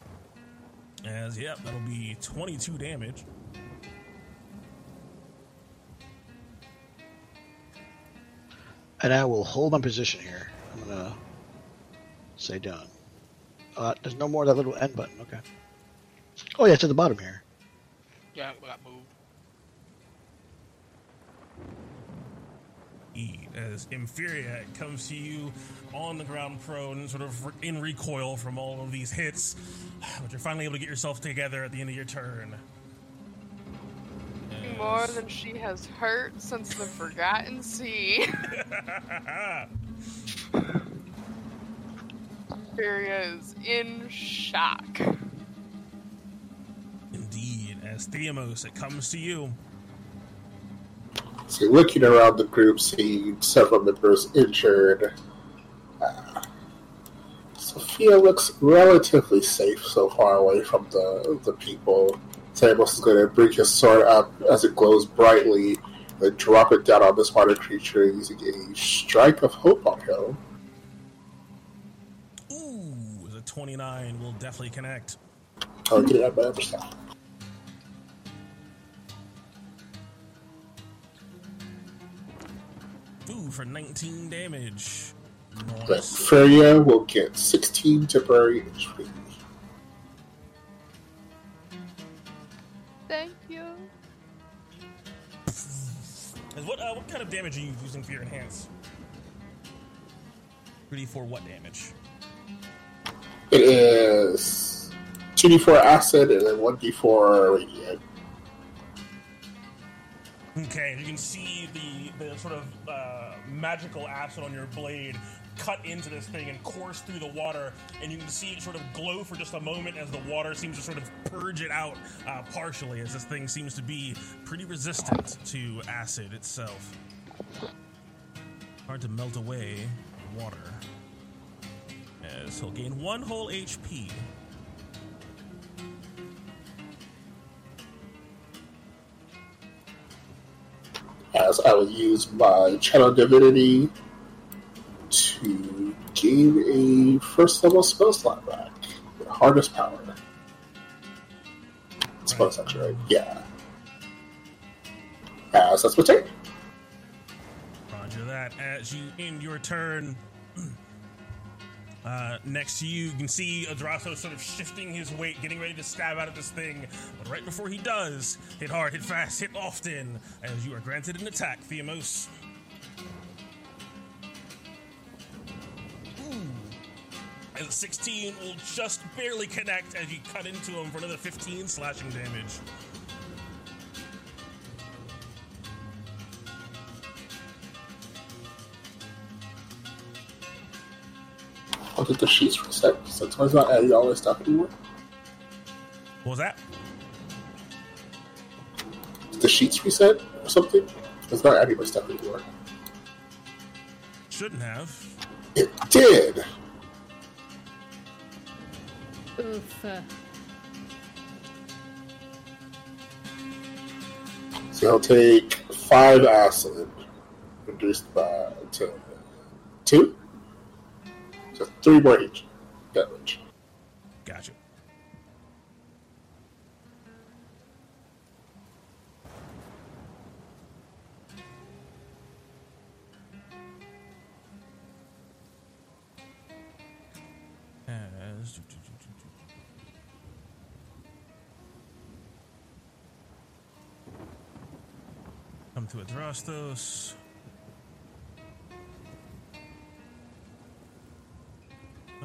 as yep that'll be 22 damage And I will hold my position here. I'm gonna say done. Uh, there's no more of that little end button. Okay. Oh yeah, it's at the bottom here. Yeah, we got moved. E as Imperia comes to you on the ground prone, sort of in recoil from all of these hits, but you're finally able to get yourself together at the end of your turn. More than she has hurt since the Forgotten Sea. Furia is in shock. Indeed, as Theamos, it comes to you. So looking around the group, seeing several members injured. Uh, Sophia looks relatively safe so far away from the, the people. Theamos is going to bring his sword up as it glows brightly, and drop it down on this water creature using a strike of hope on him. Ooh, the 29 will definitely connect. It at my other side. Ooh, for 19 damage. But Nice. Freya will get 16 temporary HP. Thank you. And What, uh, what kind of damage are you using for your enhance? 3d4 what damage? It is 2d4 acid and then 1d4 radiant. Okay, you can see the, the sort of uh, magical acid on your blade cut into this thing and course through the water, and you can see it sort of glow for just a moment as the water seems to sort of purge it out uh, partially, as this thing seems to be pretty resistant to acid itself. Hard to melt away water. As he'll gain one whole HP. As I will use my channel divinity to gain a first level spell slot back. Hardest power. Spell section, right? Yeah. As that's my turn. Roger that. As you end your turn, uh, next to you, you can see Adrastos sort of shifting his weight, getting ready to stab out at this thing. But right before he does, hit hard, hit fast, hit often, as you are granted an attack, Theamos. Ooh. And 16 will just barely connect as you cut into him for another 15 slashing damage. I'll get the sheets reset since mine's not adding all my stuff anymore. What was that? Did the sheets reset or something? It's not adding my stuff anymore. Shouldn't have. It did! Oof. uh, So I'll take five acid, reduced by to two. So three brains coverage. Gotcha. As come to Adrastos.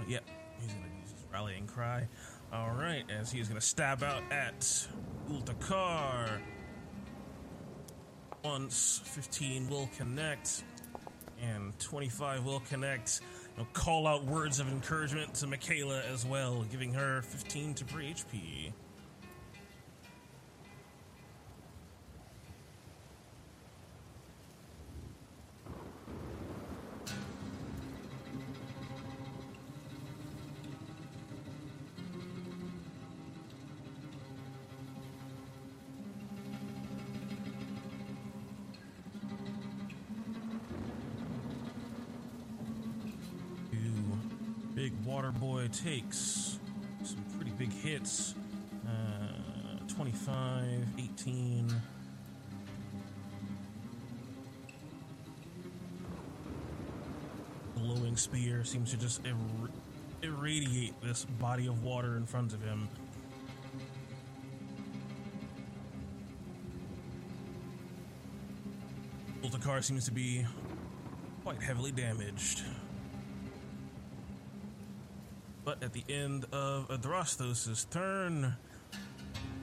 Oh, yeah, he's gonna use his rallying cry. All right, as he's gonna stab out at Ultakar. Once 15 will connect, and 25 will connect. He'll call out words of encouragement to Michaela as well, giving her 15 to free HP. Takes some pretty big hits. Uh, 25, 18. Glowing spear seems to just ir- irradiate this body of water in front of him. Ultakar seems to be quite heavily damaged. But at the end of Adrastos' turn,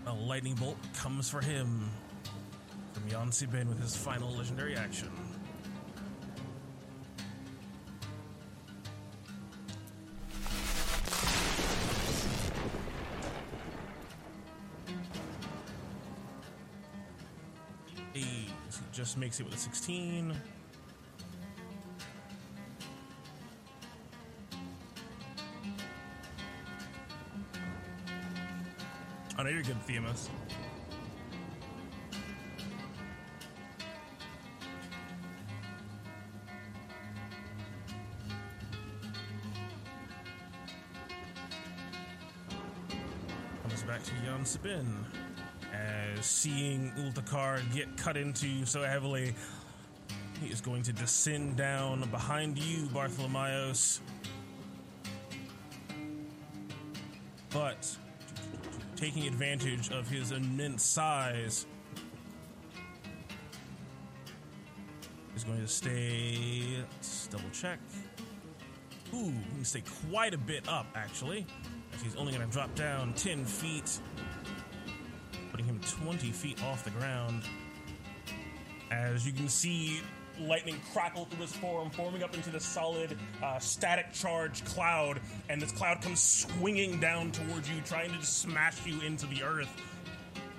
a lightning bolt comes for him from Yan Sabin with his final legendary action. He just makes it with a 16. Oh no, you're good, Theamos. Comes back to Yan Sabin. As seeing Ultakar get cut into so heavily, he is going to descend down behind you, Bartholomeos. Taking advantage of his immense size. He's going to stay. Let's double check. Ooh, he stay quite a bit up, actually. He's only going to drop down 10 feet, putting him 20 feet off the ground. As you can see, lightning crackle through his form, forming up into the solid uh, static charge cloud, and this cloud comes swinging down towards you, trying to just smash you into the earth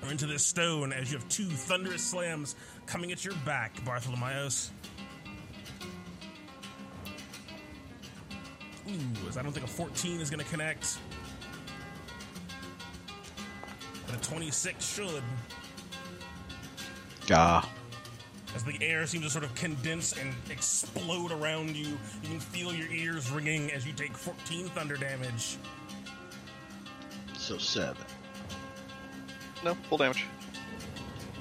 or into this stone as you have two thunderous slams coming at your back, Bartholomeos. Ooh, I don't think a 14 is going to connect. But a 26 should. Ah. As the air seems to sort of condense and explode around you, you can feel your ears ringing as you take 14 thunder damage. So seven. No, full damage.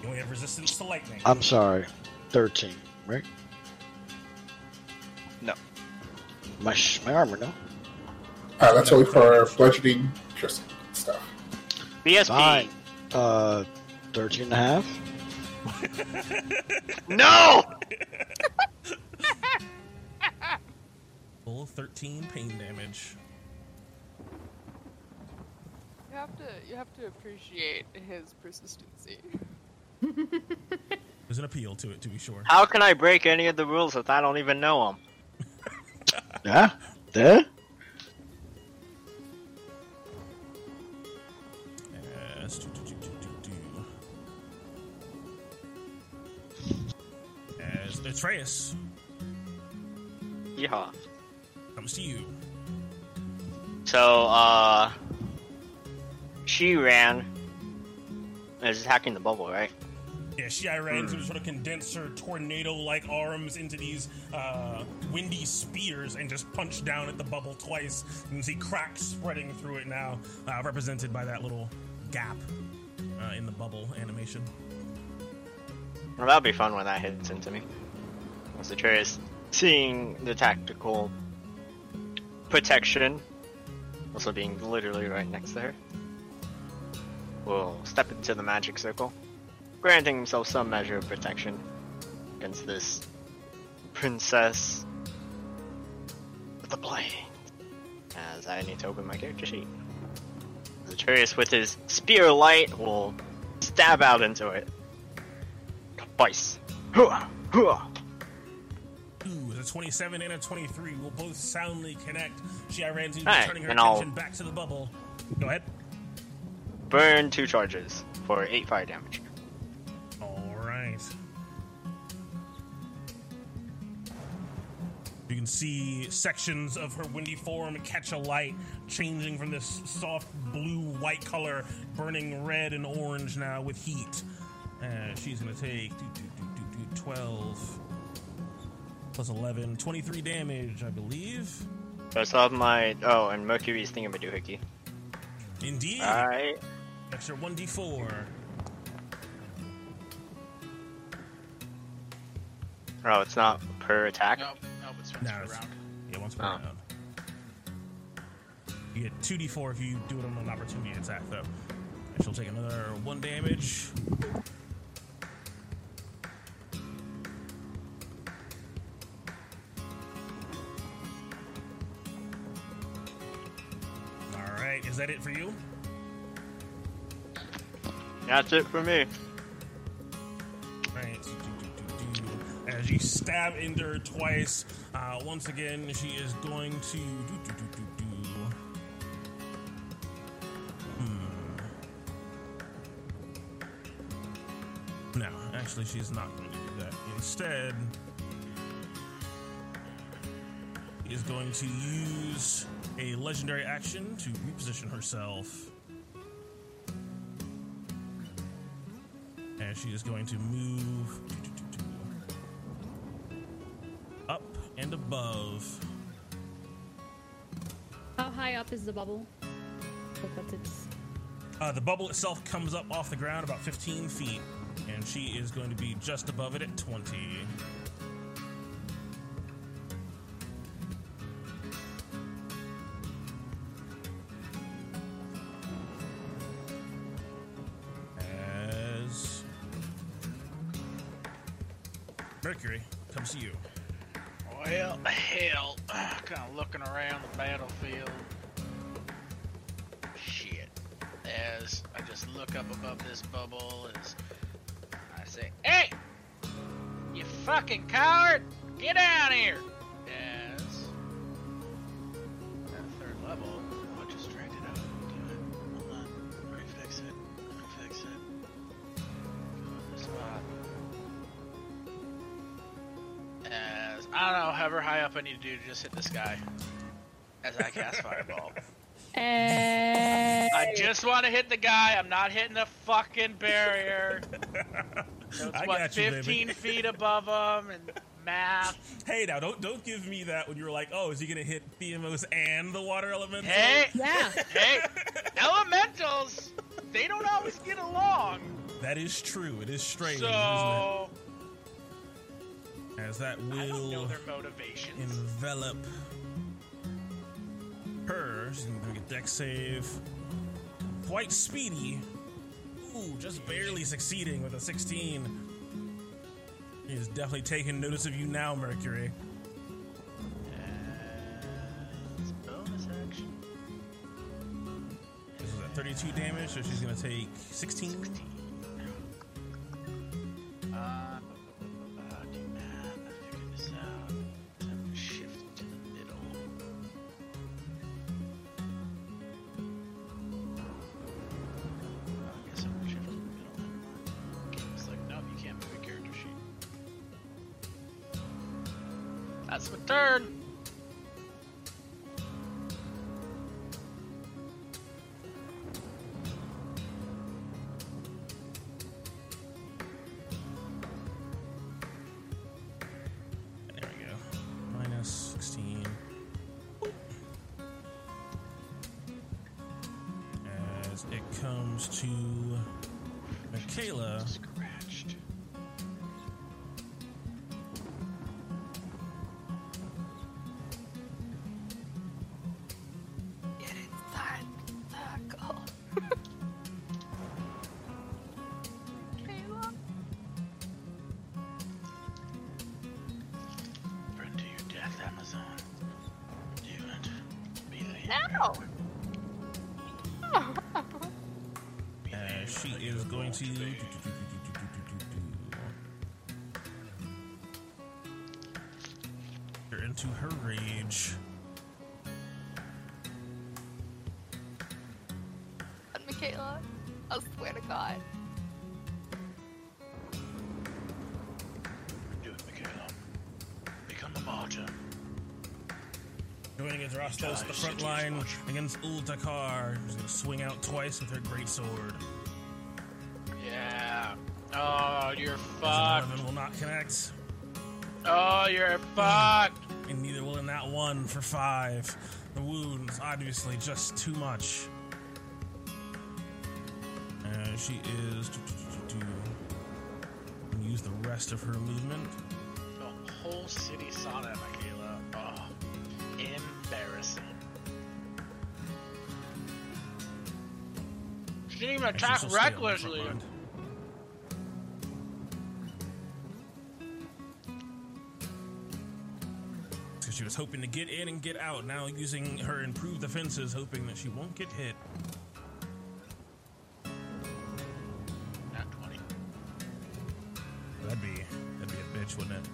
You only have resistance to lightning. I'm sorry. Thirteen, right? No. My sh- my armor, no. Uh, that's only for bludgeoning just stuff. BSP. Fine. Uh, 13 and a half. No! Full 13 pain damage. You have to you have to appreciate his persistency. There's an appeal to it, to be sure. How can I break any of the rules if I don't even know them? Yeah? There? Atreus Yeehaw. comes to you. So, uh. She ran. and is attacking the bubble, right? Yeah, she I ran to sort of condense her tornado-like arms into these uh, windy spears and just punched down at the bubble twice. You can see cracks spreading through it now, uh, represented by that little gap uh, in the bubble animation. Well, that'll be fun when that hits into me. As Atreus, seeing the tactical protection also being literally right next to her, will step into the magic circle, granting himself some measure of protection against this princess with the blade. As I need to open my character sheet. Atreus with his spear light will stab out into it. Twice. Hooah! Hooah! Ooh, a 27 and a 23 will both soundly connect. Shiaranzu Alright, turning her I'll- attention back to the bubble. Go ahead. Burn two charges for eight fire damage. All right. You can see sections of her windy form catch a light, changing from this soft blue white color, burning red and orange now with heat. And she's going to take do, do, do, do, do, 12 plus 11, 23 damage, I believe. First off, my oh, and Mercury's thingamadoohickey. Indeed. Alright. Extra 1d4. Oh, it's not per attack. Nope, nope, it's once No, per it's- round. Yeah, once per Oh. round. You get 2d4 if you do it on an opportunity attack, though. And she'll take another 1 damage. Alright, is that it for you? That's it for me. Right. As you stab into her twice, uh, once again, she is going to. Do, do, do, do, do. Hmm. No, actually, she's not going to do that. Instead, is going to use a legendary action to reposition herself. And she is going to move up and above. How high up is the bubble? Look, that's its. Uh, the bubble itself comes up off the ground about 15 feet, and she is going to be just above it at 20. Kind of looking around the battlefield. Shit. As I just look up above this bubble, as I say, "Hey, you fucking coward, get down here!" I don't know, however high up I need to do to just hit this guy. As I cast fireball. And I just want to hit the guy. I'm not hitting the fucking barrier. So it's I what, got you, baby. 15 feet above him and math. Hey, now don't don't give me that when you were like, oh, is he gonna hit Theamos and the water elemental? Hey, yeah. hey, elementals, they don't always get along. that is true. It is strange, So isn't it? As that I don't know will their motivations. envelop her. She's gonna make a Dex save. Quite speedy. Ooh, just barely succeeding with a 16. He is definitely taking notice of you now, Mercury. As bonus action. This is at 32 damage, so she's gonna take 16. Uh, uh, That's my turn. As Rostos the front line against Ultakar, who's going to swing out twice with her great sword. Yeah. Oh, you're fucked. 11 will not connect, Oh, you're fucked. and neither will in that one for five. The wounds, obviously, just too much. Uh, she is to, to, to, to use the rest of her movement. The whole city saw that, Michaela. She didn't even attack still stay on the front recklessly. So she was hoping to get in and get out. Now using her improved defenses, hoping that she won't get hit. Not 20. That'd be that'd be a bitch, wouldn't it?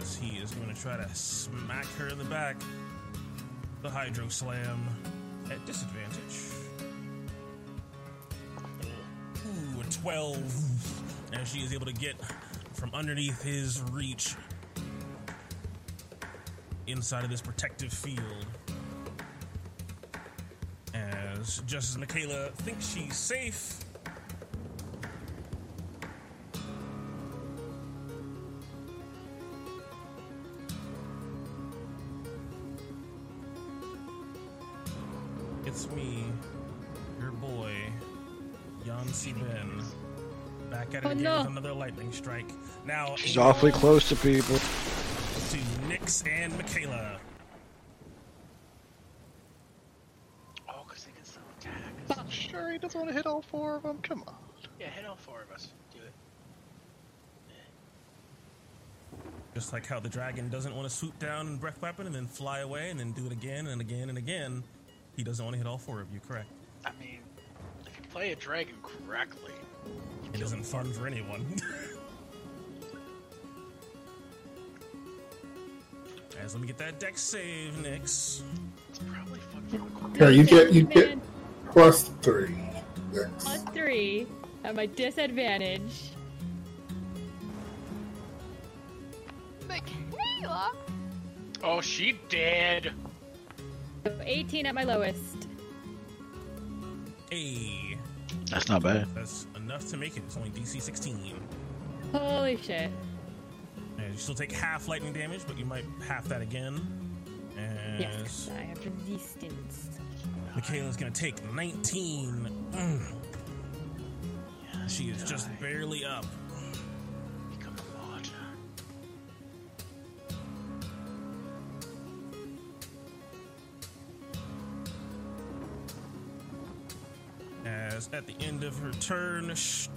As he is going to try to smack her in the back. The Hydro Slam at disadvantage. Ooh, a 12. And she is able to get from underneath his reach inside of this protective field. As just as Michaela thinks she's safe, strike. Now She's awfully close to people. to Nyx and Michaela. Oh, because they can still attack. Not Sure, he doesn't want to hit all four of them. Come on. Yeah, hit all four of us. Do it. Just like how the dragon doesn't want to swoop down and breath weapon and then fly away and then do it again and again and again. He doesn't want to hit all four of you, correct? I mean, if you play a dragon correctly, It isn't fun for anyone. As let me get that Dex save, Nyx. it's probably fun for Yeah, you get you get plus three. Yes. Plus three at my disadvantage. Michaela? Oh, she dead. 18 at my lowest. Hey, That's not bad. that's enough to make it. It's only DC 16. Holy shit. And you still take half lightning damage, but you might half that again. As Yes, I have resistance. Michaela's gonna take 19. Mm. She is just barely up. Become a martyr. As at the end of her turn, sh-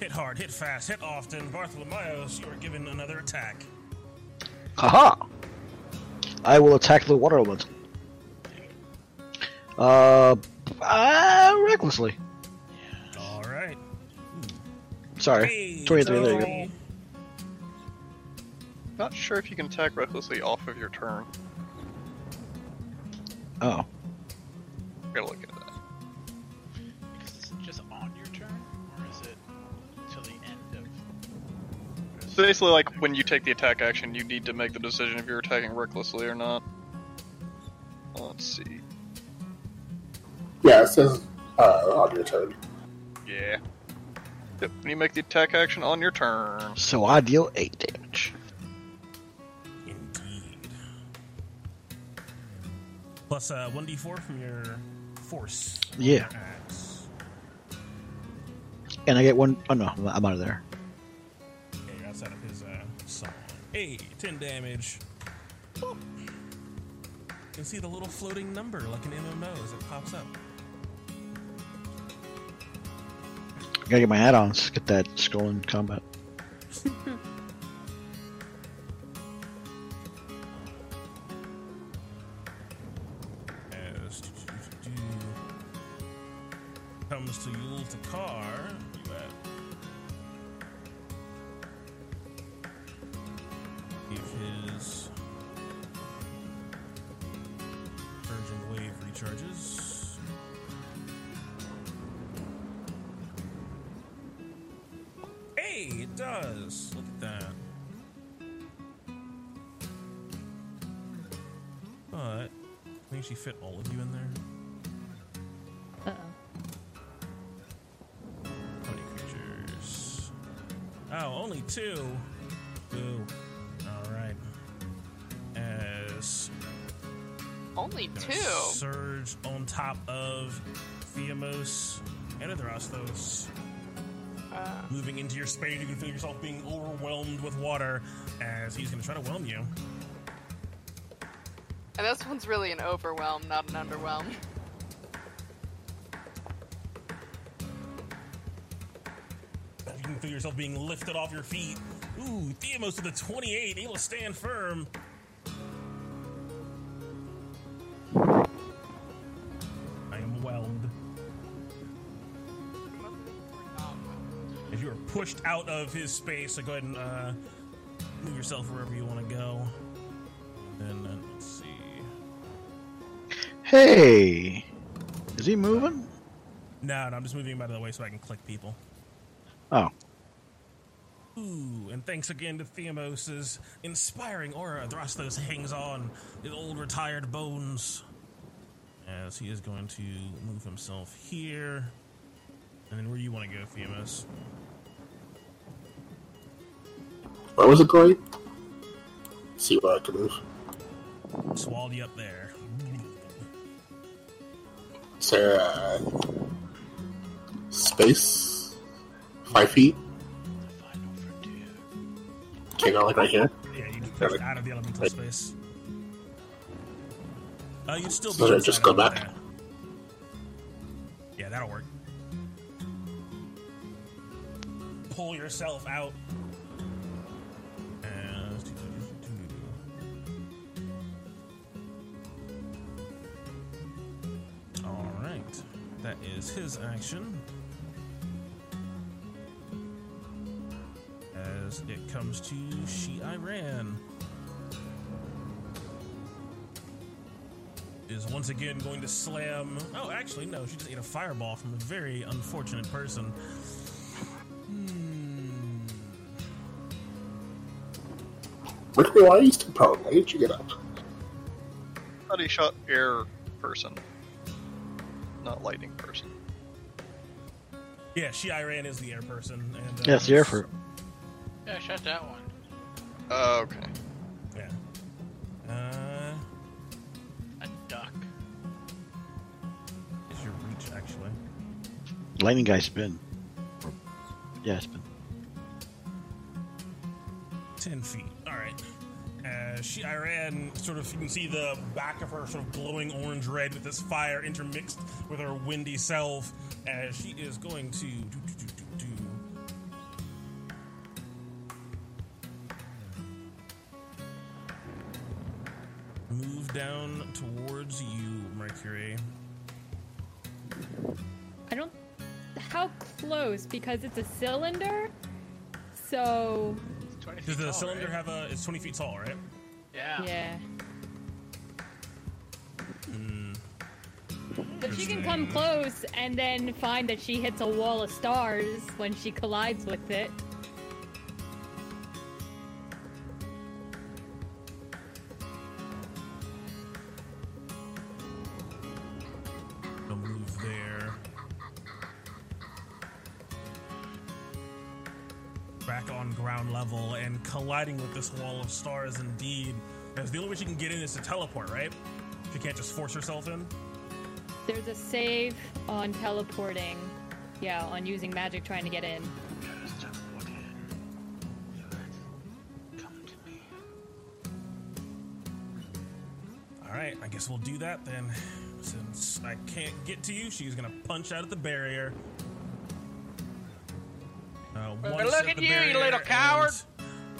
hit hard, hit fast, hit often. Bartholomeos, you are given another attack. Haha! I will attack the water element. Uh, uh recklessly. All right. Sorry. Hey, 23, there you go. Not sure if you can attack recklessly off of your turn. Oh. Gotta look basically, like when you take the attack action, you need to make the decision if you're attacking recklessly or not. Let's see. Yeah, it says uh, on your turn. Yeah. Yep. When you make the attack action on your turn, So I deal 8 damage. Indeed. Plus uh, 1d4 from your force. Yeah. your And I get one oh no, I'm out of there. Hey, 10 damage. Boop. You can see the little floating number like an MMO as it pops up. I gotta get my add-ons. Get that skull in combat. As comes to use the car, think she fit all of you in there. Uh-oh. How many creatures? Oh, only two. Boo. All right. As Only two. surge on top of Theamos and Adrastos. Uh, Moving into your space, you can feel yourself being overwhelmed with water as he's going to try to whelm you. And this one's really an overwhelm, not an underwhelm. You can feel yourself being lifted off your feet. Ooh, Theamos with the 28, able to stand firm. I am whelmed. If you are pushed out of his space, so go ahead and uh, move yourself wherever you want to go. And see. Hey, is he moving? No, no, I'm just moving him out of the way so I can click people. Oh, Ooh, and thanks again to Theamos' inspiring aura. Thrastos hangs on his old retired bones as he is going to move himself here. And then where do you want to go, Theamos? Where was it going? see where I can move. Swallowed you up there. There uh, space? Five feet? Can I go like right here? Yeah, you just pushed out of the elemental space. Uh, you'd still be So should inside just go of back? there. Yeah, that'll work. Pull yourself out. Is his action. As it comes to She Iran. Is once again going to slam. Oh, actually, no, she just ate a fireball from a very unfortunate person. Hmm. Which way why are you still prone? Why didn't you get up? Thought he shot air person, not lightning person. Yeah, She Iran is the air person. And, uh, yeah, it's the air fruit. Yeah, shut that one. Oh, okay. Yeah. Uh, A duck. is your reach actually? Lightning guy spin. Or- Yeah, spin. 10 feet. All right. As she Iran sort of, you can see the back of her sort of glowing orange red with this fire intermixed with her windy self as she is going to do, do, do, do, do. move down towards you, Mercury. I don't. How close? Because it's a cylinder. So Does the tall, cylinder right? have a? It's 20 feet tall, right? Yeah. yeah. Hmm. But she can come close and then find that she hits a wall of stars when she collides with it. Colliding with this wall of stars indeed. As the only way she can get in is to teleport, right? She can't just force herself in. There's a save on teleporting. Yeah, on using magic trying to get in. All right, I guess we'll do that then. Since I can't get to you, she's gonna punch out at the barrier. Uh, Well, look at at the you, you little coward.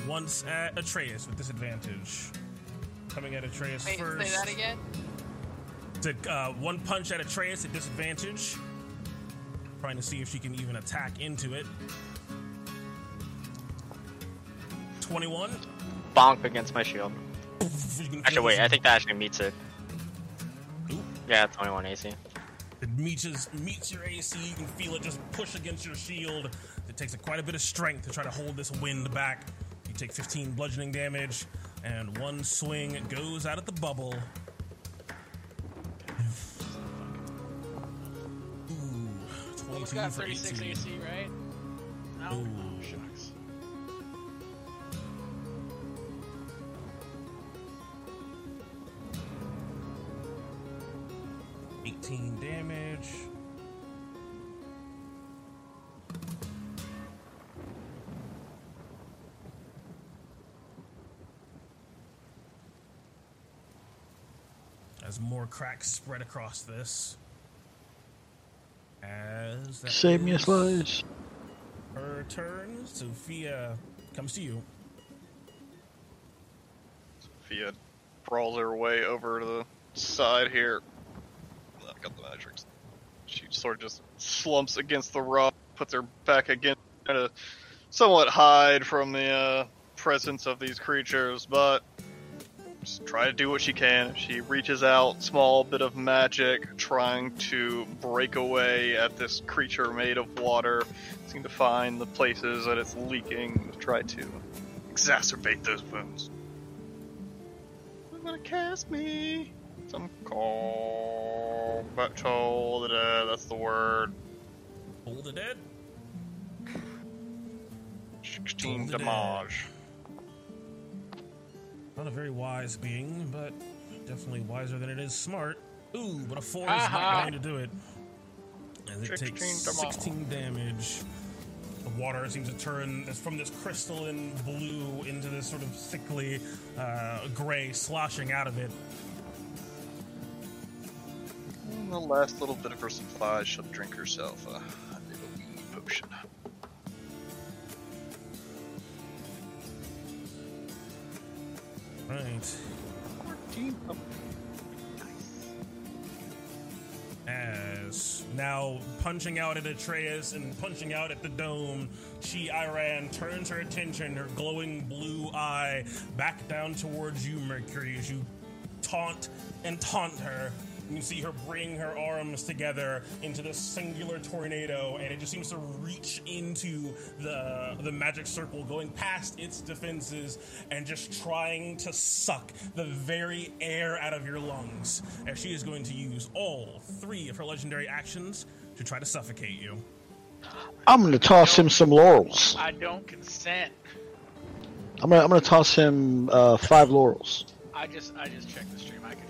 And Once at Atreus with disadvantage. Coming at Atreus Wait, first. say that again. To, uh, one punch at Atreus at disadvantage. trying to see if she can even attack into it. 21. Bonk against my shield. Actually, wait, I think that actually meets it. Ooh. Yeah, 21 AC. It meets, meets your AC. You can feel it just push against your shield. It takes quite a bit of strength to try to hold this wind back. Take 15 bludgeoning damage, and one swing goes out at the bubble. Ooh, 22 got for 36 18. AC, right? No. Ooh. Oh, shucks. Eighteen damage. As more cracks spread across this. As that Save me a is slice. Her turn. Sophia comes to you. Sophia crawls her way over to the side here. I got the matrix. She sort of just slumps against the rock, puts her back against, trying to somewhat hide from the uh, presence of these creatures, but just try to do what she can. She reaches out, small bit of magic, trying to break away at this creature made of water. Seem to find the places that it's leaking to try to exacerbate those wounds. I'm gonna cast me some call but toll the dead, that's the word. Hold the dead. 16 Toll the dead. damage. Not a very wise being, but definitely wiser than it is smart. Ooh, but a four is not going to do it. As it takes 16 damage. The water seems to turn this- from this crystalline blue into this sort of sickly uh, gray sloshing out of it. And the last little bit of her supply, she'll drink herself a, a little wee potion. Right. 14. Oh, As now punching out at Atreus and punching out at the dome, she Iran turns her attention, her glowing blue eye, back down towards you, Mercury, as you taunt and taunt her. You can see her bring her arms together into this singular tornado, and it just seems to reach into the the magic circle, going past its defenses, and just trying to suck the very air out of your lungs. As she is going to use all three of her legendary actions to try to suffocate you. I'm gonna toss him some laurels. I don't consent. I'm gonna I'm gonna toss him uh, five laurels. I just I just checked the stream. I could hear Jordan's voice.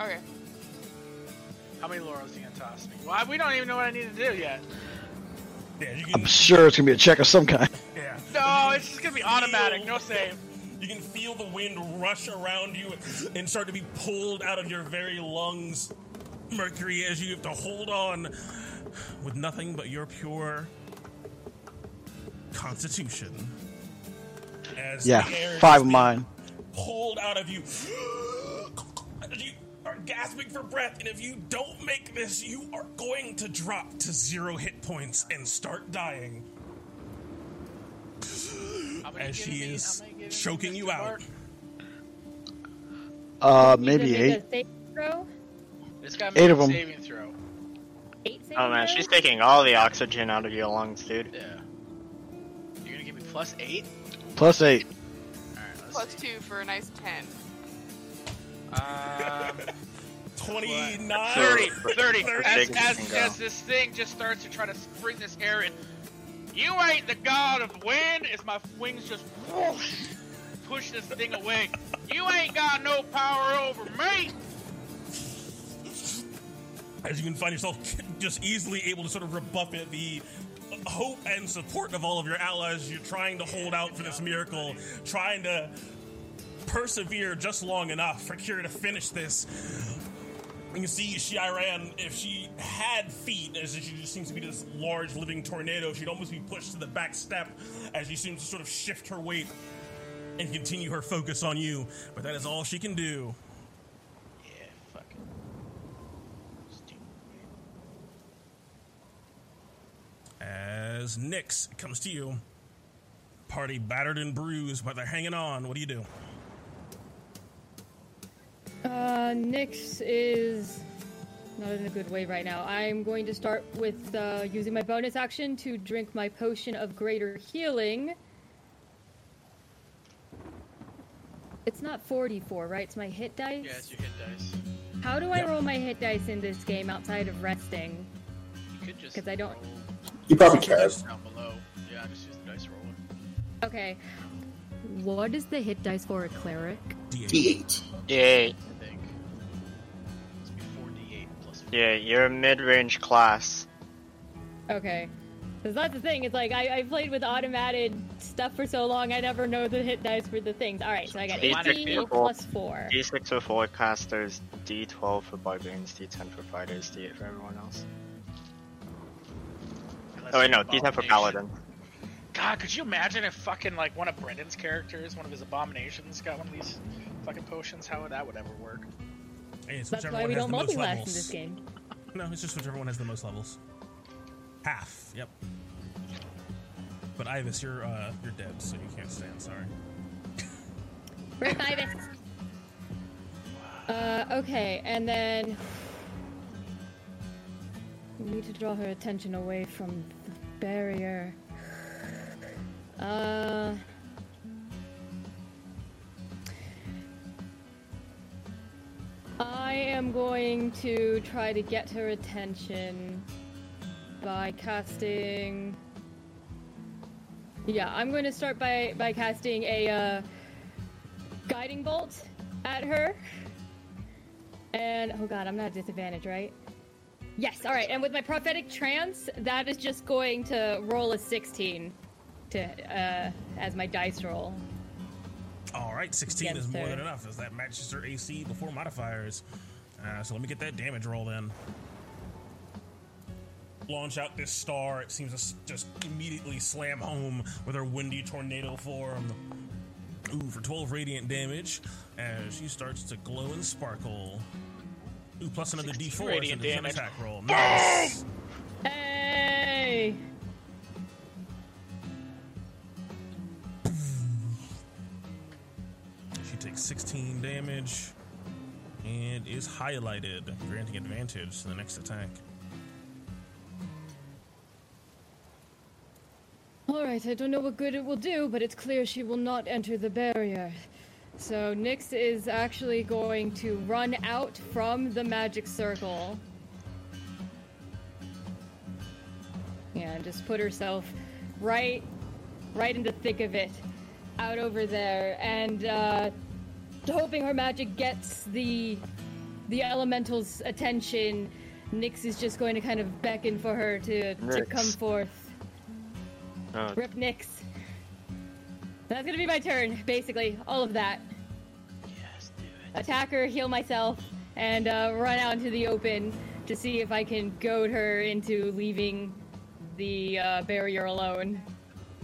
Okay. How many laurels are you gonna toss me? Well, we don't even know what I need to do yet. Yeah, you I'm sure it's gonna be a check of some kind. Yeah. No, it's just gonna be automatic. No save. You can feel the wind rush around you and start to be pulled out of your very lungs, Mercury, as you have to hold on with nothing but your pure constitution. As Yeah, the air is five of mine. Pulled out of you. As you are gasping for breath, and if you don't make this, you are going to drop to zero hit points and start dying. How As she me- is how me, choking you out. Uh, maybe gonna eight. make a save throw? It's got Eight me of 'em. saving throw. Eight save Oh man, throws? she's taking all the oxygen out of your lungs, dude. Yeah. You're gonna give me plus eight? Plus eight. Alright, Plus see. two for a nice ten. Um, 29. 30, 30. Thirty. As, as, as this thing just starts to try to bring this air in, you ain't the god of wind. As my wings just whoosh, push this thing away. You ain't got no power over me. as you can find yourself just easily able to sort of rebuff it, the hope and support of all of your allies, you're trying to hold out for this miracle, trying to persevere just long enough for Kira to finish this. You can see she ran if she had feet, as she just seems to be this large living tornado, she'd almost be pushed to the back step as she seems to sort of shift her weight and continue her focus on you. But that is all she can do. Yeah, fuck it. as Nyx comes to you. Party battered and bruised, but they're hanging on. What do you do? Uh, Nyx is not in a good way right now. I'm going to start with uh, using my bonus action to drink my potion of greater healing. It's not 44, right? It's my hit dice? Yeah, it's your hit dice. How do I roll my hit dice in this game outside of resting? You could just. Because I don't. You probably can. Okay. What is the hit dice for a cleric? D8. D8. D8 yeah, you're a mid-range class. Okay. Because that's the thing, it's like I, I played with automated stuff for so long, I never know the hit dice for the things. Alright, so I got Basic 18 plus 4. D6 for forecasters, D12 for barbarians, D10 for fighters, D8 for everyone else. Oh wait, you're no, D10 for paladin. God, could you imagine if fucking like one of Brendan's characters, one of his abominations, got one of these fucking potions? How would that would ever work? Hey, it's That's why we don't multi-class in this game. No, it's just whichever one has the most levels. Half. Yep. But Ivis, you're uh, you're dead, so you can't stand. Sorry. Rip Ibis. Uh, okay, and then we need to draw her attention away from the barrier. Uh. I am going to try to get her attention by casting. Yeah, I'm going to start by by casting a uh, guiding bolt at her. And oh god, I'm not at disadvantage, right? Yes, all right. And with my prophetic trance, that is just going to roll a 16 to uh, as my dice roll. All right, 16 Against is more her. than enough, as that matches her AC before modifiers. Uh, so let me get that damage roll in. Launch out this star. It seems to just immediately slam home with her windy tornado form. Ooh, for 12 radiant damage, as she starts to glow and sparkle. Ooh, plus another D4 radiant so it's an damage. attack roll. Nice. Hey! Takes 16 damage and is highlighted, granting advantage to the next attack. Alright, I don't know what good it will do, but it's clear she will not enter the barrier. So Nyx is actually going to run out from the magic circle. And just put herself right right in the thick of it. Out over there. And uh hoping her magic gets the the elemental's attention. Nyx is just going to kind of beckon for her to, to come forth. Oh, Rip Nyx. That's gonna be my turn, basically. All of that. Yes, do it. Attack her, heal myself, and uh, run out into the open to see if I can goad her into leaving the uh, barrier alone.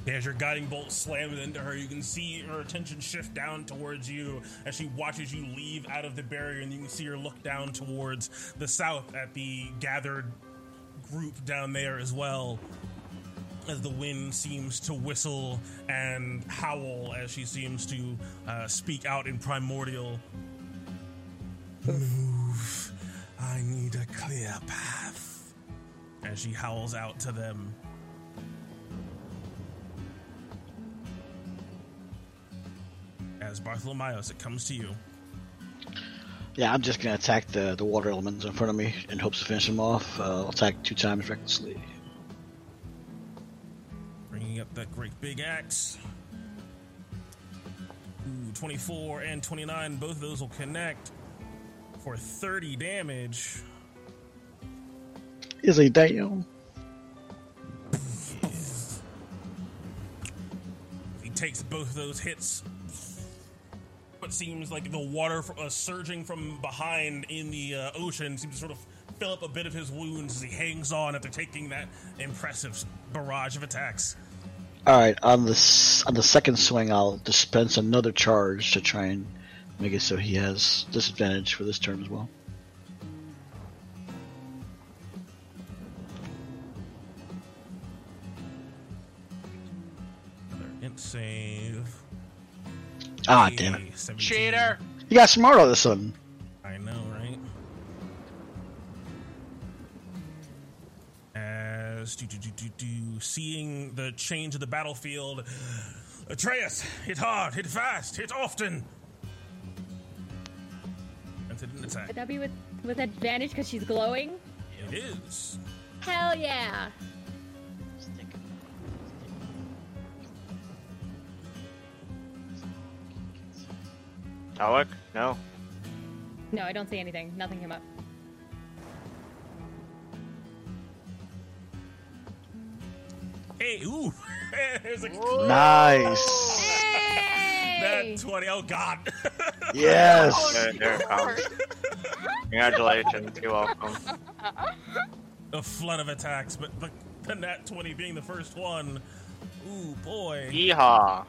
As your guiding bolt slams into her, you can see her attention shift down towards you as she watches you leave out of the barrier, and you can see her look down towards the south at the gathered group down there as well. As the wind seems to whistle and howl as she seems to uh, speak out in primordial. Move. I need a clear path. As she howls out to them. As Bartholomeos, it comes to you. Yeah, I'm just gonna attack the, the water elements in front of me in hopes to finish them off. Uh, I'll attack two times recklessly. Bringing up that great big axe. Ooh, 24 and 29, both of those will connect for 30 damage. Easily damn. He takes both of those hits. What seems like the water uh, surging from behind in the uh, ocean seems to sort of fill up a bit of his wounds as he hangs on after taking that impressive barrage of attacks. All right, on the s- on the second swing, I'll dispense another charge to try and make it so he has disadvantage for this turn as well. Can't save. Ah, damn it. 17. Cheater! You got smart all of a sudden. I know, right? As do, do, do, do, do, seeing the change of the battlefield, Atreus, hit hard, hit fast, hit often. And it an attack. Would that be with with advantage because she's glowing? It is. Hell yeah! Alec? No. No, I don't see anything. Nothing came up. Hey, ooh, there's a Nice. that twenty. Oh God. Yes. There, there it comes. Congratulations. You're welcome. a flood of attacks, but the, the nat twenty being the first one. Ooh boy. Yeehaw.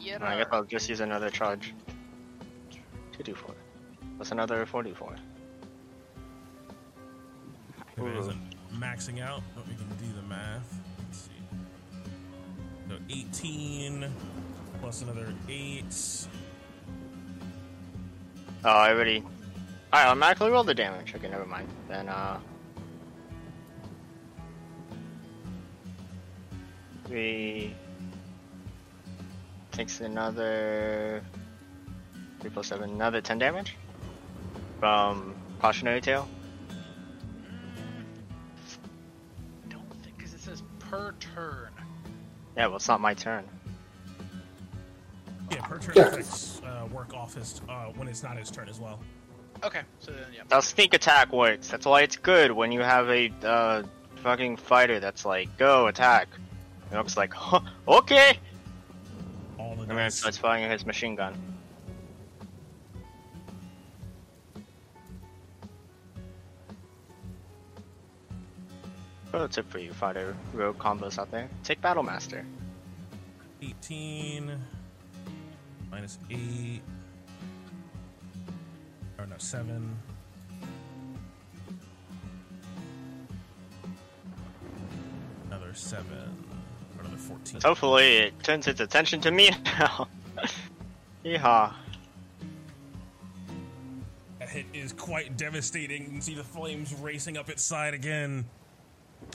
Yeah. I guess I'll just use another charge. 2d4. What's another 44? If it isn't maxing out, but we can do the math. Let's see. So 18 plus another 8. Oh, I already. I automatically rolled the damage. Okay, never mind. Then, uh. Three. Takes another. 3 plus 7, another 10 damage? From Cautionary Tale? Don't think because it says per turn. Yeah, well, it's not my turn. Yeah, per turn Yeah. effects uh, work off his uh, when it's not his turn as well. Okay, so then yeah. How sneak attack works. That's why it's good when you have a uh, fucking fighter that's like, go attack. And looks like, huh, okay. All the And then dice. starts firing his machine gun. Pro tip for you fighter rogue combos out there: take Battle Master. 18 minus 8. Or no, 7. Another 7. Or another 14. Hopefully, it turns its attention to me now. Yeehaw. That hit is quite devastating. You can see the flames racing up its side again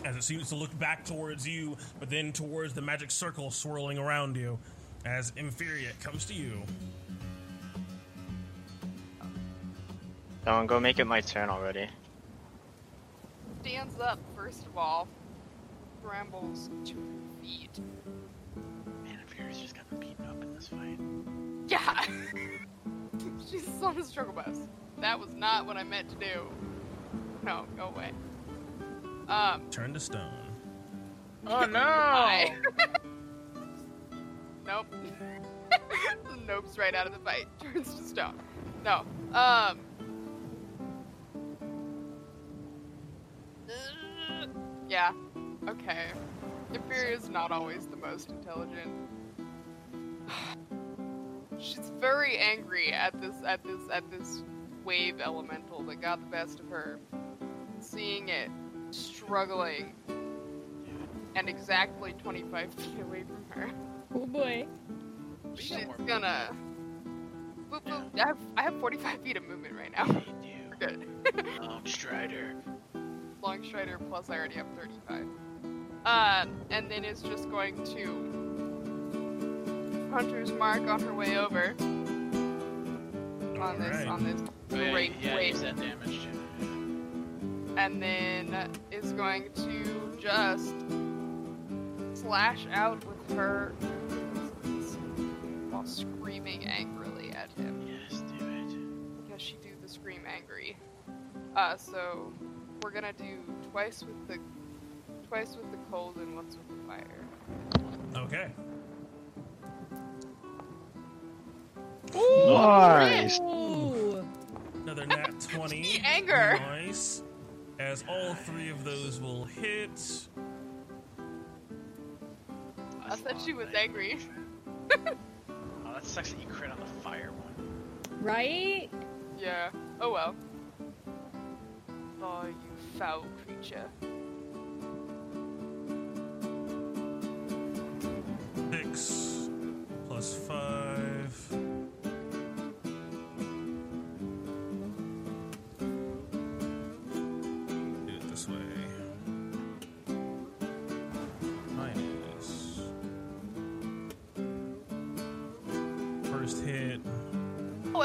as it seems to look back towards you, but then towards the magic circle swirling around you. As Imperia comes to you. Someone go make it my turn already. Stands up, first of all. Brambles two feet. Man, Fury's just got beaten up in this fight. Yeah! She's on the struggle bus. That was not what I meant to do. No, go away. Um, Turn to stone. Oh no! Nope. Nope's right out of the fight. Turns to stone. No. Um. Yeah. Okay. Imperia's not always the most intelligent. She's very angry at this at this at this wave elemental that got the best of her. Seeing it struggling and exactly 25 feet away from her. Oh boy. She's gonna. Boop, boop. I have, I have 45 feet of movement right now. We're good. Longstrider. Long Strider plus I already have 35. Um, and then is just going to Hunter's Mark on her way over. On this, Alright. on this Oh, yeah, great yeah, wave. use that damage too. And then is going to just slash out with her while screaming angrily at him. Yes, do it. Because she do the scream angry. Uh, so we're gonna do twice with the twice with the cold and once with the fire. Okay. Nice. Ooh. Another nat 20. The anger. Nice as all three of those will hit. I said she was angry. oh, that sucks that you crit on the fire one. Right? Yeah. Oh well. Oh, you foul creature. Six plus five.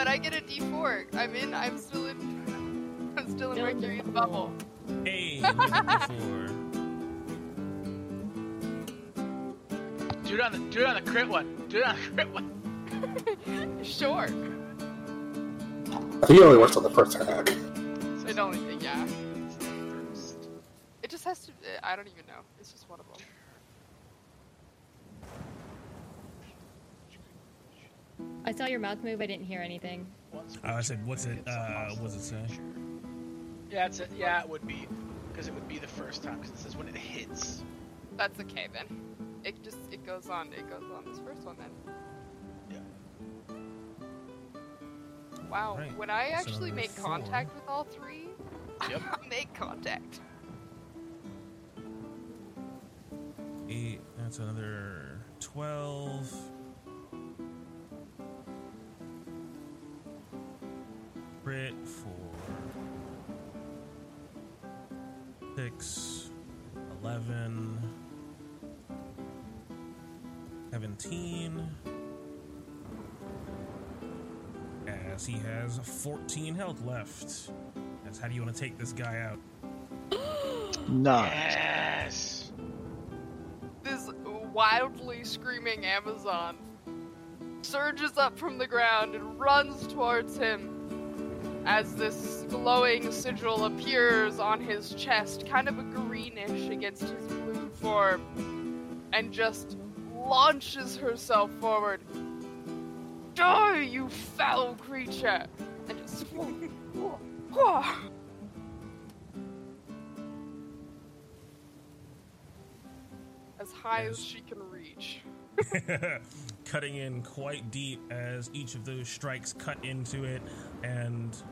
And I get a D4. I'm in. I'm still in. I'm still in Still in the Mercury's bubble. Hey, before. Do it on the do it on the crit one. Do it on the crit one. Sure. I think it only works on the first attack. It only. Yeah. It just has to. I don't even know. It's just one of them. I saw your mouth move. I didn't hear anything. Uh, I said, what's it? Uh, what's it say? Yeah, it's a, yeah, it would be because it would be the first time because it says when it hits. That's okay then. It just it goes on. It goes on this first one then. Yeah. Wow. Right. When I So actually number make four. contact with all three, Yep. I make contact. Eight. That's another twelve. Crit for six, eleven, seventeen. As he has 14 health left. That's how do you want to take this guy out? Nice. Yes. This wildly screaming Amazon surges up from the ground and runs towards him as this glowing sigil appears on his chest, kind of a greenish against his blue form, and just launches herself forward. Die, you foul creature! And just. as high as she can reach. cutting in quite deep as each of those strikes cut into it and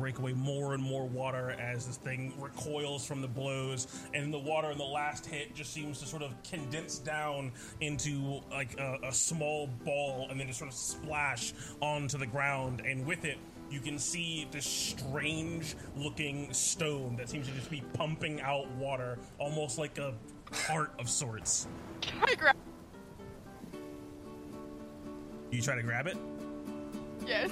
break away more and more water as this thing recoils from the blows and the water in the last hit just seems to sort of condense down into like a, a small ball and then just sort of splash onto the ground and with it you can see this strange looking stone that seems to just be pumping out water almost like a heart of sorts Can I grab? you try to grab it Yes.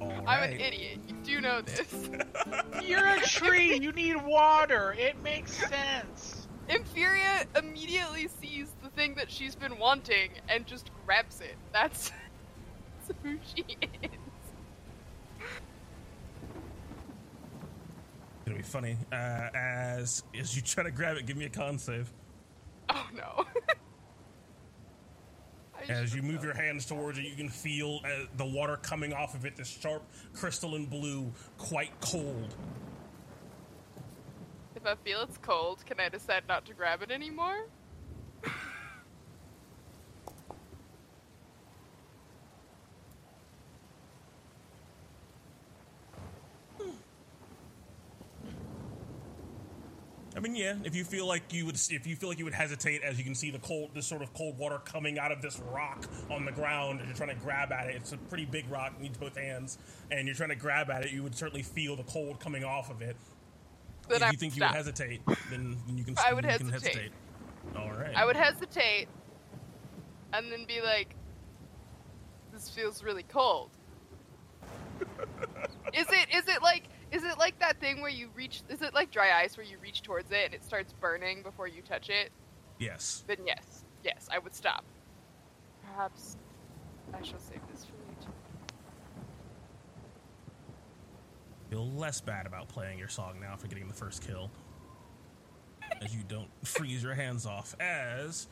All I'm an idiot. You do know this. You're a tree. You need water. It makes sense. Infuria immediately sees the thing that she's been wanting and just grabs it. That's, that's who she is. It'll be funny. Uh, as as you try to grab it, give me a con save. Oh no. I As you move your hands towards it, you can feel uh, the water coming off of it, this sharp crystalline blue, quite cold. If I feel it's cold, can I decide not to grab it anymore? Yeah. If you feel like you would, if you feel like you would hesitate, as you can see the cold, this sort of cold water coming out of this rock on the ground, and you're trying to grab at it. It's a pretty big rock. You need both hands, and you're trying to grab at it. You would certainly feel the cold coming off of it. Then if I you think you would hesitate, then, then you can. I would can hesitate. All right. I would hesitate and then be like, this feels really cold. is it is it like is it like that thing where you reach is it like dry ice where you reach towards it and it starts burning before you touch it? Yes. Then yes. Yes, I would stop. Perhaps I shall save this for later. feel less bad about playing your song now for getting the first kill. As you don't freeze your hands off. As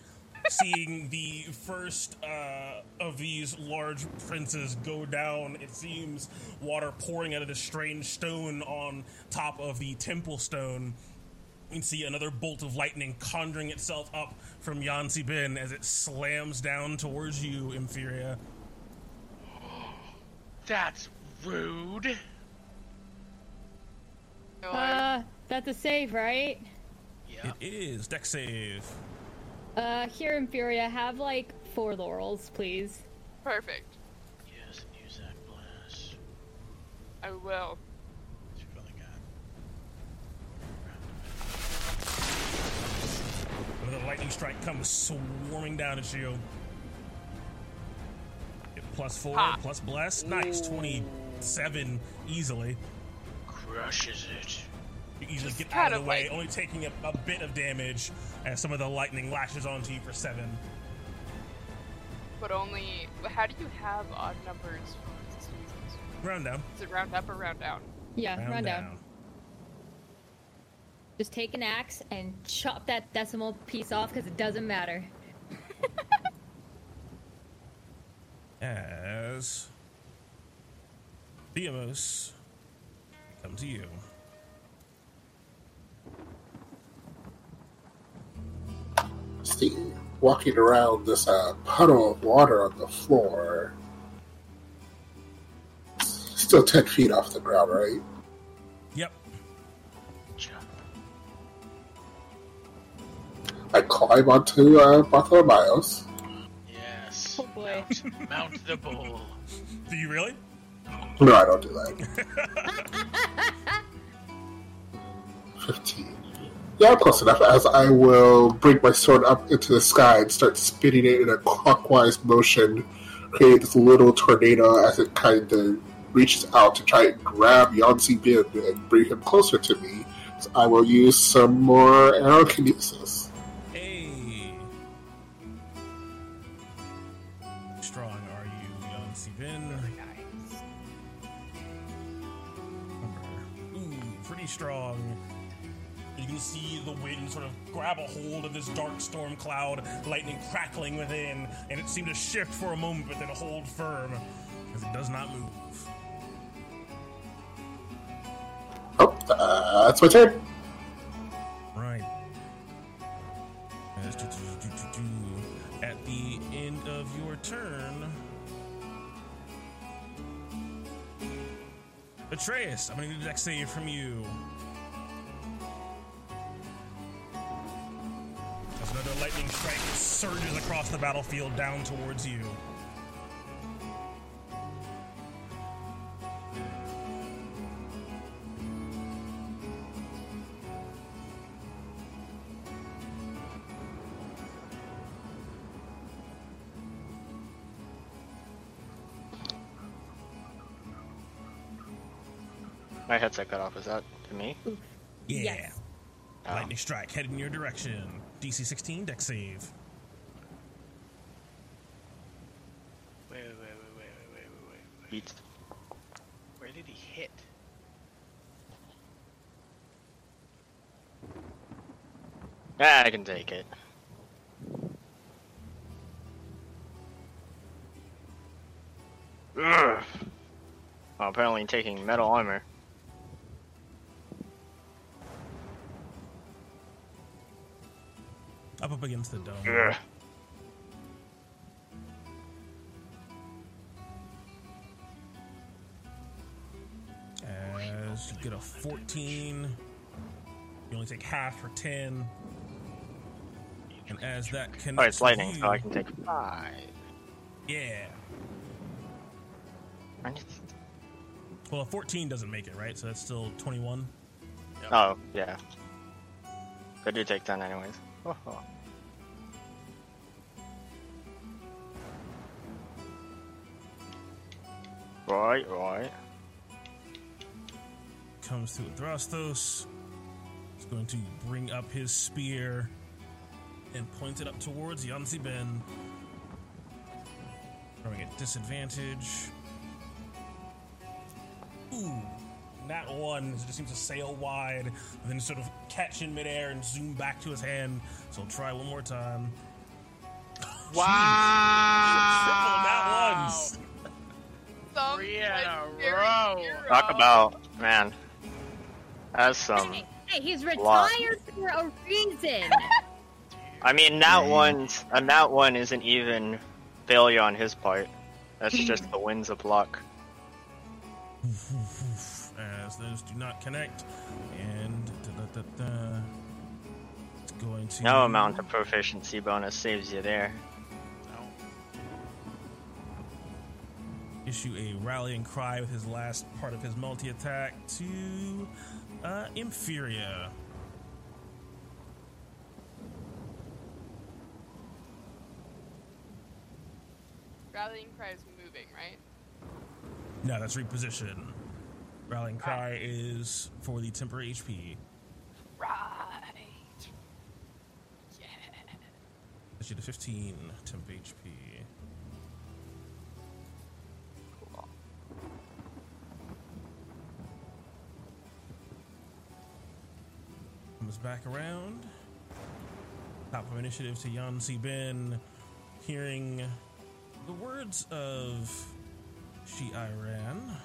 seeing the first uh, of these large princes go down, it seems water pouring out of this strange stone on top of the temple stone. You see another bolt of lightning conjuring itself up from Yan Sabin as it slams down towards you, Imperia. That's rude. Uh, that's a save, right? Yeah. It is Dex save. Uh, here, Infuria, have like four laurels, please. perfect. Yes, and use that blast. I will. What you really got? Another lightning strike comes swarming down at you. plus four, Ha. plus bless. Nice, twenty-seven easily. Crushes it. You easily Just get out of of the way, like- only taking a, a bit of damage as some of the lightning lashes onto you for seven. But only. How do you have odd numbers for resist? Round down. Is it round up or round down? Yeah, Round run down. down. Just take an axe and chop that decimal piece off because it doesn't matter. As Theamos, come to you. See, walking around this uh, puddle of water on the floor. Still 10 feet off the ground, right? Yep. Jump. I climb onto uh, Bartholomeos. Yes. Oh boy. Mount, mount the bull. Do you really? No, I don't do that. 15. Yeah, close enough, as I will bring my sword up into the sky and start spinning it in a clockwise motion, create this little tornado as it kind of reaches out to try and grab Yan Sabin and bring him closer to me. So I will use some more aerokinesis. Hey. Grab a hold of this dark storm cloud, lightning crackling within, and it seemed to shift for a moment but then hold firm as it does not move. Oh, uh, that's my turn. Right. At the end of your turn, Atreus, I'm going to need a Dex save from you. As another lightning strike surges across the battlefield down towards you. My headset got off. Is that to me? Yeah. Yes. Lightning strike heading in your direction. DC 16 Dex save. Wait, wait, wait, wait, wait, wait, wait, wait. Beat. Where did he hit? Ah, I can take it. Ugh. Well, apparently taking metal armor. Up up against the dome. Ugh. As you get a 14, you only take half for 10. And as that connects Oh, it's lightning, so I can take five. Yeah. Well, a 14 doesn't make it, right? So that's still 21. Oh, yeah. Could do take 10 anyways. Right, right. Comes to Adrastos. He's going to bring up his spear and point it up towards Yan Sabin. Throwing at disadvantage. Ooh, that one just seems to sail wide, and then sort of catch in midair and zoom back to his hand. So I'll try one more time. Wow! Triple nat ones. Three in a row. hero. Talk about, man. That's some. Hey, hey, he's Lot. retired for a reason. I mean, that one's. A that one isn't even failure on his part. That's just the winds of luck. As those do not connect, and da, da, da, da. it's going to No amount of proficiency bonus saves you there. issue a rallying cry with his last part of his multi attack to uh, Imperia. Rallying cry is moving, right? No, that's reposition. Rallying cry is for the temporary HP. Right. Gets you to 15 temp HP. Cool. Comes back around. Top of initiative to Yan Sabin, hearing the words of Shiran.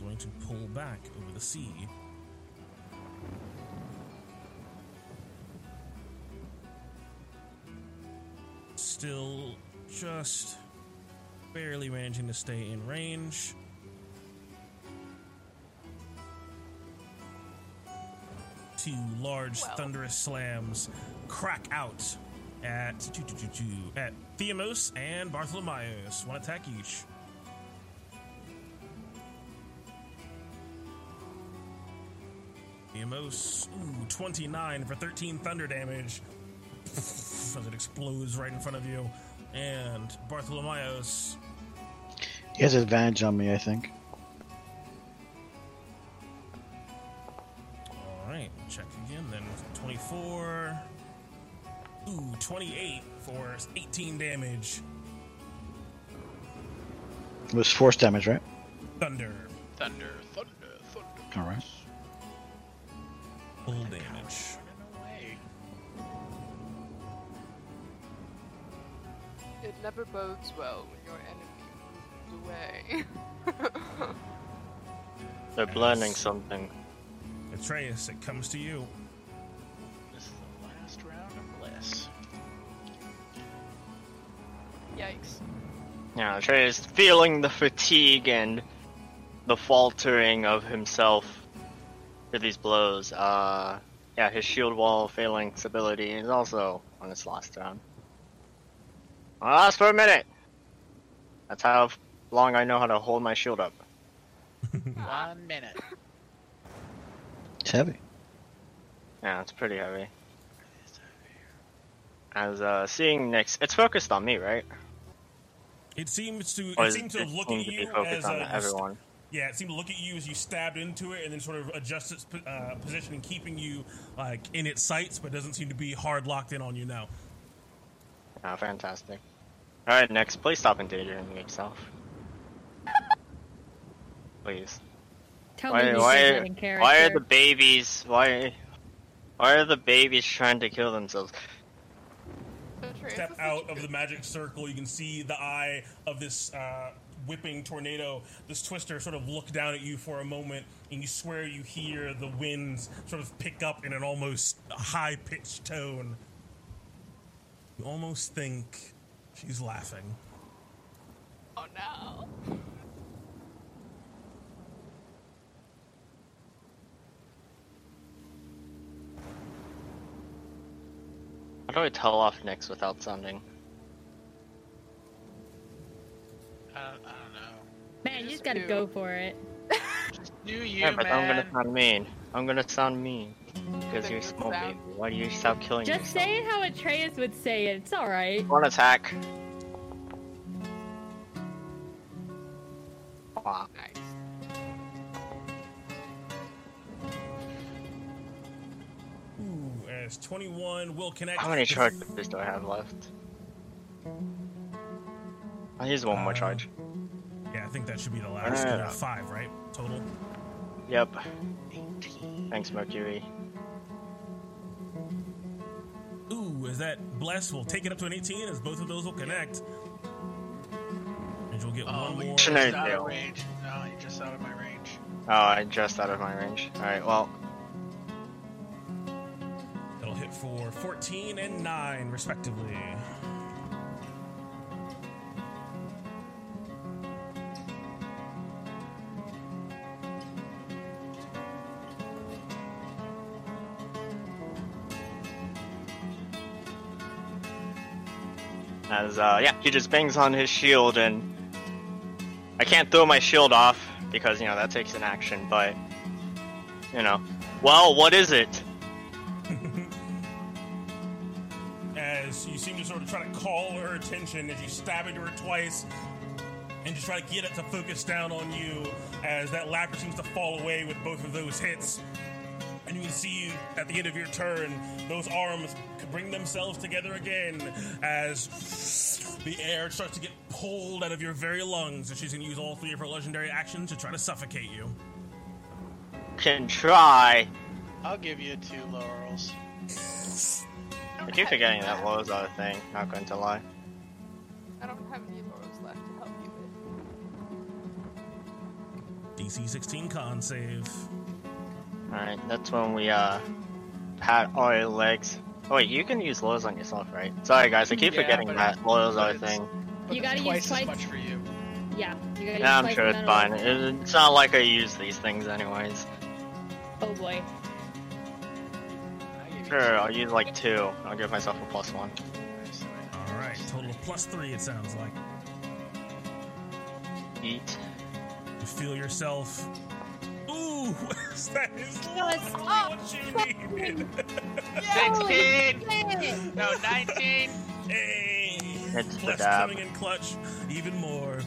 Going to pull back over the sea. Still just barely managing to stay in range. Two large thunderous slams crack out at at Theamos and Bartholomeus. One attack each. Theamos, ooh, 29 for 13 thunder damage as it explodes right in front of you. And Bartholomeus, He has advantage on me, I think. all right, check again. Then 24, ooh, 28 for 18 damage. It was force damage, right? Thunder, Thunder, thunder, thunder. All right. full damage. It never bodes well when your enemy moves away. They're blending something. Atreus, it comes to you. This is the last round of bliss. Yikes. Now, Atreus feeling the fatigue and the faltering of himself for these blows. Uh, yeah, his shield wall failing ability is also on its last round. I'll last for a minute. That's how long I know how to hold my shield up. One minute. It's heavy. Yeah, it's pretty heavy. As uh, seeing Nyx, it's focused on me, right? It seems to Or it is seems to it look seem at to be you focused as on a, everyone. Yeah, it seemed to look at you as you stabbed into it, and then sort of adjust its uh, position and keeping you like in its sights, but doesn't seem to be hard locked in on you now. Ah, fantastic. Alright, next, please stop endangering yourself. Please. Tell Why, me why, why are the babies, why, why are the babies trying to kill themselves? Atreus Step out of the magic circle, you can see the eye of this uh, whipping tornado, this twister, sort of look down at you for a moment, and you swear you hear the winds sort of pick up in an almost high pitched tone. You almost think she's laughing. Oh no. How do I tell off Nyx without sounding? I don't, I don't know. Man, you Just just gotta do. go for it. New you, yeah, but I'm gonna sound mean. I'm gonna sound mean. Because you're you small sound- baby. Why do you stop killing me? Just yourself? say it how Atreus would say it. It's alright. One attack. Wow. Nice. Ooh, as 21 will connect. How many charges do I have left? I'll use one more Uh, charge. Yeah, I think that should be the last. Yeah. You five, right? Total. Yep. 18. Thanks, Mercury. Ooh, is that bless? We'll take it up to an 18 as both of those will connect. And you'll get Oh, one but you're more. just out of range. No, you're just out of my range. Oh, I'm just out of my range. Alright, well, That'll hit for 14 and 9, respectively. As, uh, yeah, he just bangs on his shield and I can't throw my shield off because, you know, that takes an action, but, you know. Well, what is it? As you seem to sort of try to call her attention as you stab into her twice and just try to get it to focus down on you as that lacquer seems to fall away with both of those hits. And you can see at the end of your turn, those arms bring themselves together again as the air starts to get pulled out of your very lungs. And she's going to use all three of her legendary actions to try to suffocate you. Can try. I'll give you two laurels. I keep forgetting that laurels are a thing, not going to lie. I don't have any laurels left to help you with. DC 16 con save. Alright, that's when we, uh, pat all your legs. Oh, wait, you can use Lowe's on yourself, right? Sorry, guys, I keep Yeah, forgetting that it's- Lowe's but other it's- thing. But You gotta use twice twice- as much for you. Yeah, you gotta Yeah, I'm use sure it's fine. of- It- It's not like I use these things anyways. Oh boy. Sure, I'll use like two. I'll give myself a plus one. All right, total of plus three, it sounds like. Eat. You feel yourself. Ooh, that is Let's- literally what you needed. 16! No, 19! hey, It's the Plus dab. coming in clutch even more.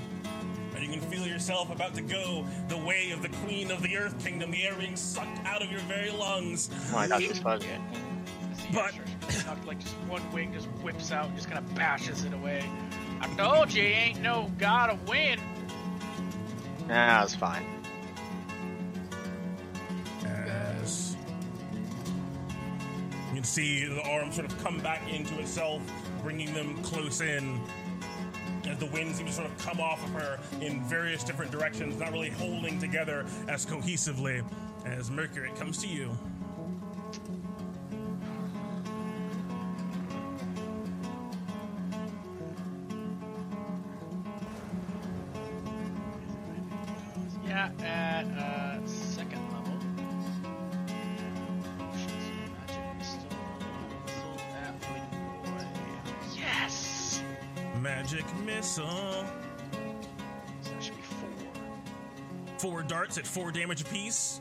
And you can feel yourself about to go the way of the queen of the earth kingdom, the air being sucked out of your very lungs. Oh my gosh, it's fuzzy. But- But like just one wing just whips out, and just kind of bashes it away. I told you, he ain't no god of wind. Yeah, it's fine. Can see the arm sort of come back into itself, bringing them close in. As the wind seems to sort of come off of her in various different directions, not really holding together as cohesively. As Mercury, comes to you. Magic missile. So that should be four. Four darts at four damage apiece,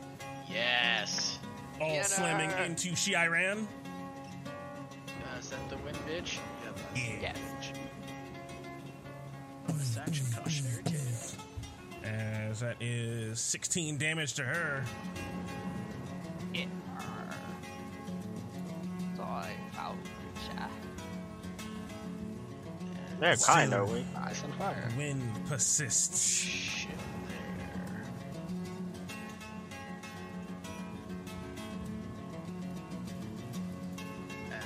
Yes! all Get slamming her. into Shiran. Uh, is that the wind bitch? Yeah, that's Yeah. Yes. bonus action cautionary tale. As that is 16 damage to her. In her. Die, ouch. They're Still. kind of weak. Ice and fire. Wind persists. Shit there.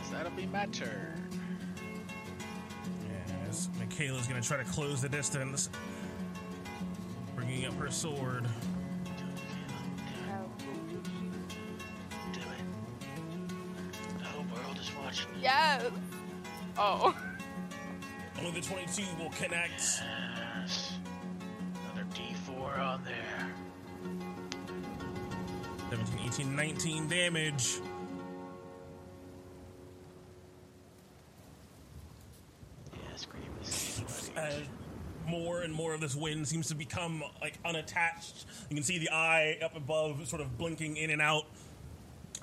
As that'll be my turn. As Michaela's gonna try to close the distance, bringing up her sword. Do it. The 22 will connect. Yes. Another D4 on there. 17, 18, 19 damage. As uh, more and more of this wind seems to become like unattached. You can see the eye up above, sort of blinking in and out.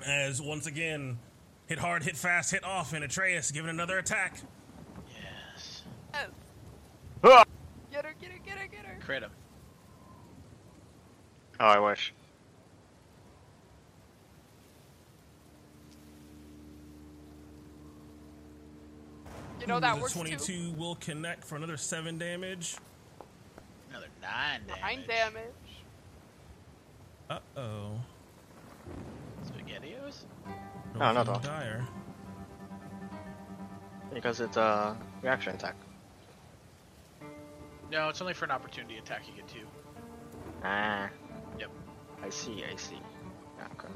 As once again, hit hard, hit fast, hit off, and Atreus giving another attack. Yes. yes. Ah! Get her, get her, get her, get her. Crit him. Oh, I wish. You know that the works 22 too. will connect for another 7 damage. Another 9 damage. Nine damage. Uh oh. SpaghettiOs? No, not all. Dire. Because it's a reaction attack. No, it's only for an opportunity attack you get two. Ah. Yep. I see, I see. Okay.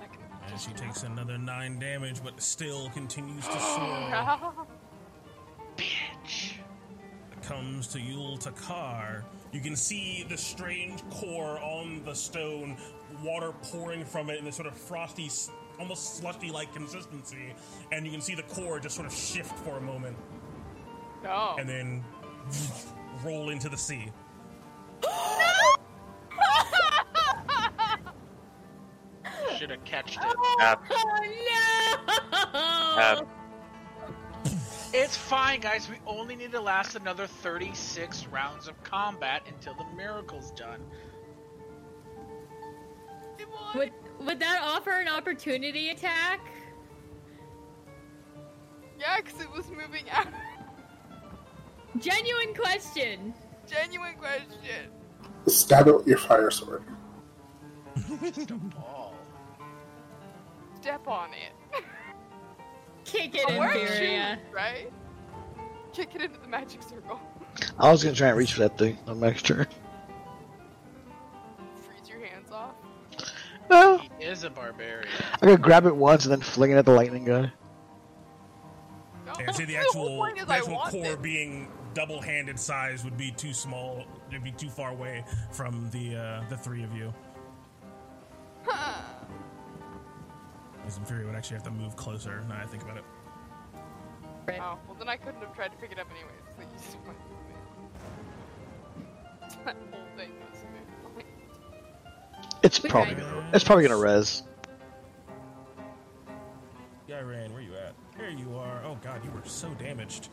I can And she takes another 9 damage, but still continues to swirl. Bitch! comes to Yul Takar. You can see the strange core on the stone, water pouring from it in this sort of frosty, almost slushy like consistency. And you can see the core just sort of shift for a moment No. and then roll into the sea. Should have catched it. Yep. Oh no! Yep. It's fine, guys. We only need to last another 36 rounds of combat until the miracle's done. Would would that offer an opportunity attack? Yeah, because it was moving out. Genuine question. Genuine question. Stab it with your fire sword. Just a ball. Step on it. Kick it, we're Inferior. shoes, right? Kick it into the magic circle. I was gonna try and reach for that thing on next turn. Freeze your hands off. No, He is a barbarian. I gotta grab it once and then fling it at the lightning guy. No, Yeah, see, the actual, point is the actual core it. being double-handed size would be too small. It'd be too far away from the uh, the three of you. As Inferior would actually have to move closer. Now I think about it. Oh, well then I couldn't have tried to pick it up anyways. So you just went. That whole thing was a It's Okay. probably gonna, it's probably gonna res. Shiran, where you at? There you are. Oh god, you were so damaged.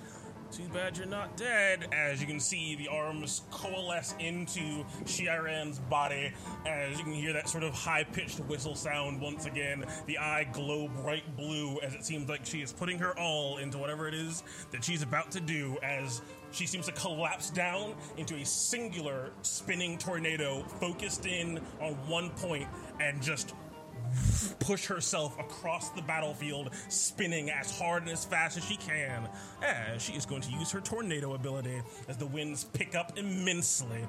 Too bad you're not dead. As you can see, the arms coalesce into Shiran's body. As you can hear that sort of high pitched whistle sound once again. The eye glow bright blue as it seems like she is putting her all into whatever it is that she's about to do. As she seems to collapse down into a singular spinning tornado focused in on one point and just push herself across the battlefield, spinning as hard and as fast as she can. She is going to use her tornado ability as the winds pick up immensely.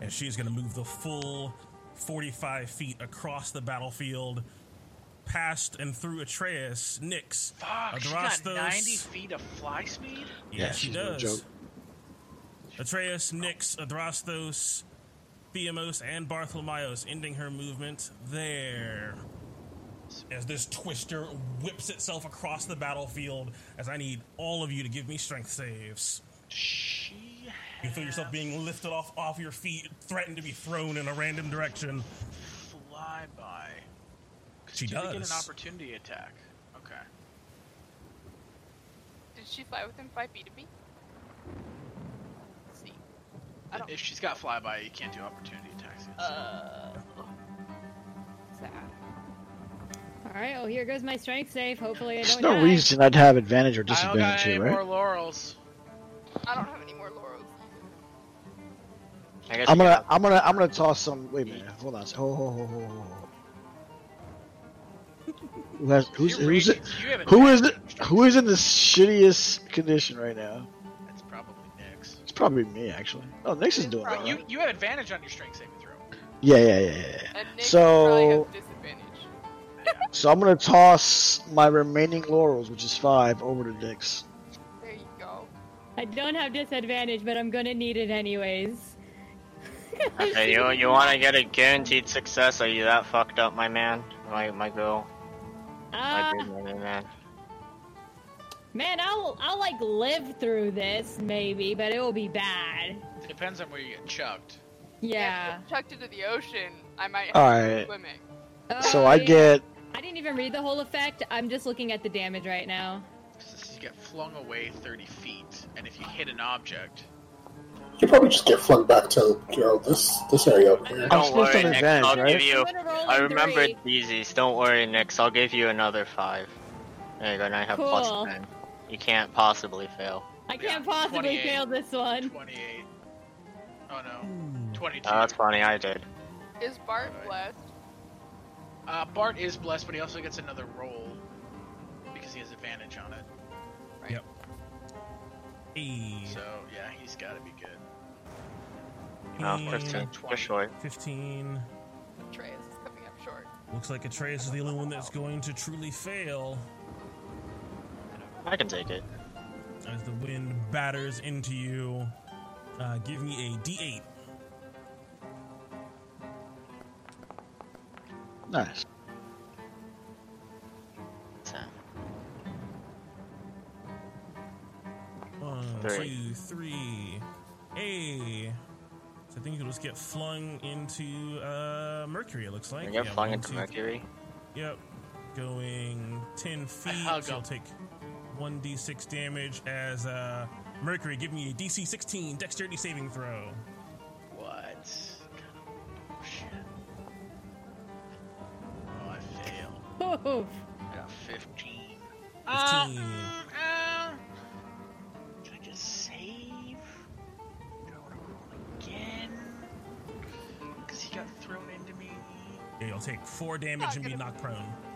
As she's going to move the full 45 feet across the battlefield, past and through Atreus, Nyx, Fuck, she got Adrastos. 90 feet of fly speed? Yes, Yeah, she she's no does. joke. Atreus, Nyx, Adrastos, Theamos, and Bartholomaios ending her movement there. As this twister whips itself across the battlefield, as I need all of you to give me strength saves. She You feel yourself being lifted off off your feet, threatened to be thrown in a random direction. fly by. She Did they get an opportunity attack. Okay. Did she fly within five feet of me? Let's see. I don't. If she's got flyby, you can't do opportunity attacks. Uh. Sad. All right. Well, here goes my strength save. Hopefully, I There's don't no die. reason I'd have advantage or I don't disadvantage got any here, right? more laurels. I don't have any more laurels. I guess I'm gonna, I'm gonna, I'm gonna toss some. Wait a minute. Hold on. Ho, ho, ho, ho, ho, ho. Who has? Who's? You're Who's it? raging, you have Who is it? advantage on strength Who is in the shittiest condition right now? It's probably Nyx. It's probably me, actually. Oh, Nyx is doing Right, all you you have advantage on your strength saving throw. Yeah, yeah, yeah, yeah. yeah. And Nick So- probably has disadvantage. So I'm gonna toss my remaining laurels, which is five, over to Nyx. There you go. I don't have disadvantage, but I'm gonna need it anyways. Okay, you you want to get a guaranteed success? Are you that fucked up, my man? My my girl, my Ah, good man, man. man, I'll I'll like live through this maybe, but it will be bad. It depends on where you get chucked. Yeah. If chucked into the ocean, I might have All to swimming. So Oh, I yeah. get. I didn't even read the whole effect. I'm just looking at the damage right now. So you get flung away 30 feet, and if you hit an object, You probably just get flung back to you know this this area over here. I'm Don't supposed to worry, have Nyx. advantage, I'll right? give you. I'm gonna roll I a remembered these. Don't worry, Nyx. I'll give you another five. There you go. Now you have Cool. ten. You can't possibly fail. I can't Yeah, possibly fail this one. 28. Oh no, 22. Oh, that's funny. I did. Is Bart Alright. blessed? Uh, Bart is blessed, but he also gets another roll because he has advantage on it. Yep. Hey. So yeah, he's got to be good. No, 15, 20, 15. Atreus is coming up short. Looks like Atreus is the only one that's going to truly fail. I can take it. As the wind batters into you, uh, give me a d8. Nice. One, three. two, three. A. Ten. get flung into uh, Mercury. It looks like. We get Yeah, flung one, into two- Mercury. Yep. Going 10 feet. I'll She'll take 1d6 damage as uh, Mercury. Give me a DC 16 dexterity saving throw. What? Oh, shit. Oh, I fail. Oh, I got 15. 15. Uh, mm, uh, 4 damage and be knocked prone.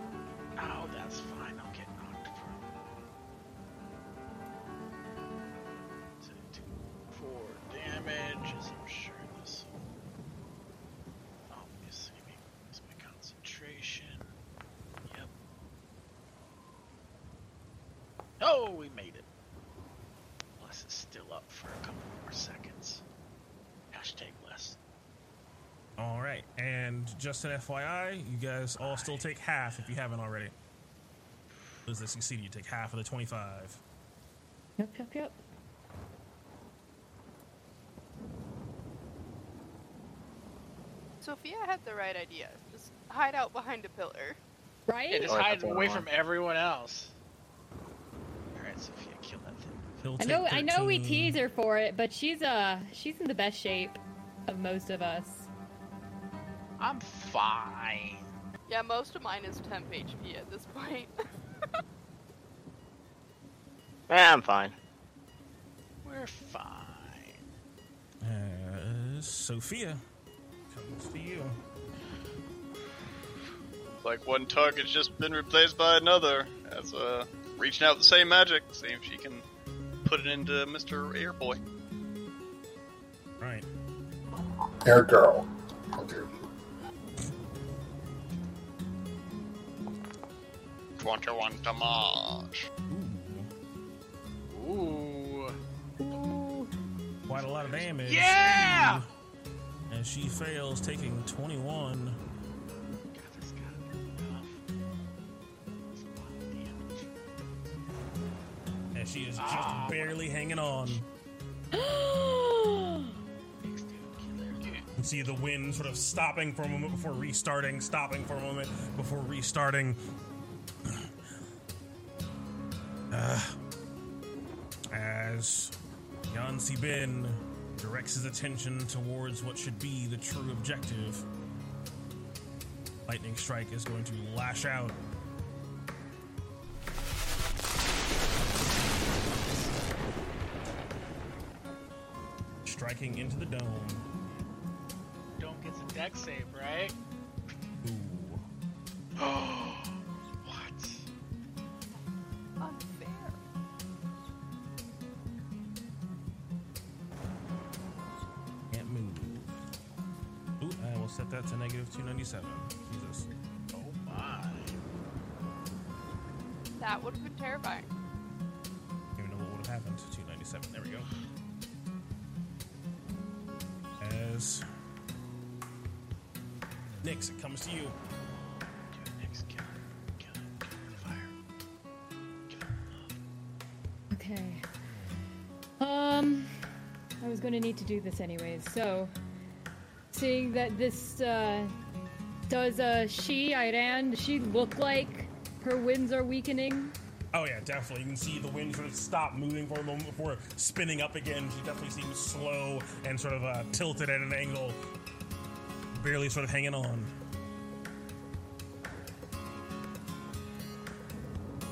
An FYI, you guys all still take half if you haven't already. As they succeed, you take half of the 25. yep, yep, yep. Sophia had the right idea. Just hide out behind a pillar. Right? Yeah, just Oh, hide away from everyone else. Alright, Sophia, kill that thing. He'll I take know, I know, we 13. tease her for it, but she's uh, she's in the best shape of most of us. I'm fine. Yeah, most of mine is temp HP at this point. yeah, I'm fine. We're fine. Uh, Sophia comes to you. Like one target's just been replaced by another. As uh, reaching out the same magic, see if she can put it into Mr. Airboy. Right. Air girl. Okay. 21 damage. Ooh. Ooh. Quite a lot of damage. Yeah! And she fails, taking 21. And she is just oh. barely hanging on. see the wind sort of stopping for a moment before restarting, stopping for a moment before restarting. Uh, as Yan Sabin directs his attention towards what should be the true objective, Lightning Strike is going to lash out. Striking into the dome. Don't get the Dex save, right? Ooh. that to negative 297. Jesus. Oh my. That would have been terrifying. Don't even know what would have happened to 297. There we go. As Nyx, it comes to you. Dude, kill her. Kill her. Fire. Kill her. Okay. Um, I was going to need to do this anyways. So, seeing that this uh, does uh, Shiran, does she look like her winds are weakening? Oh yeah, definitely. You can see the wind sort of stop moving for a moment before spinning up again. She definitely seems slow and sort of uh, tilted at an angle, barely sort of hanging on.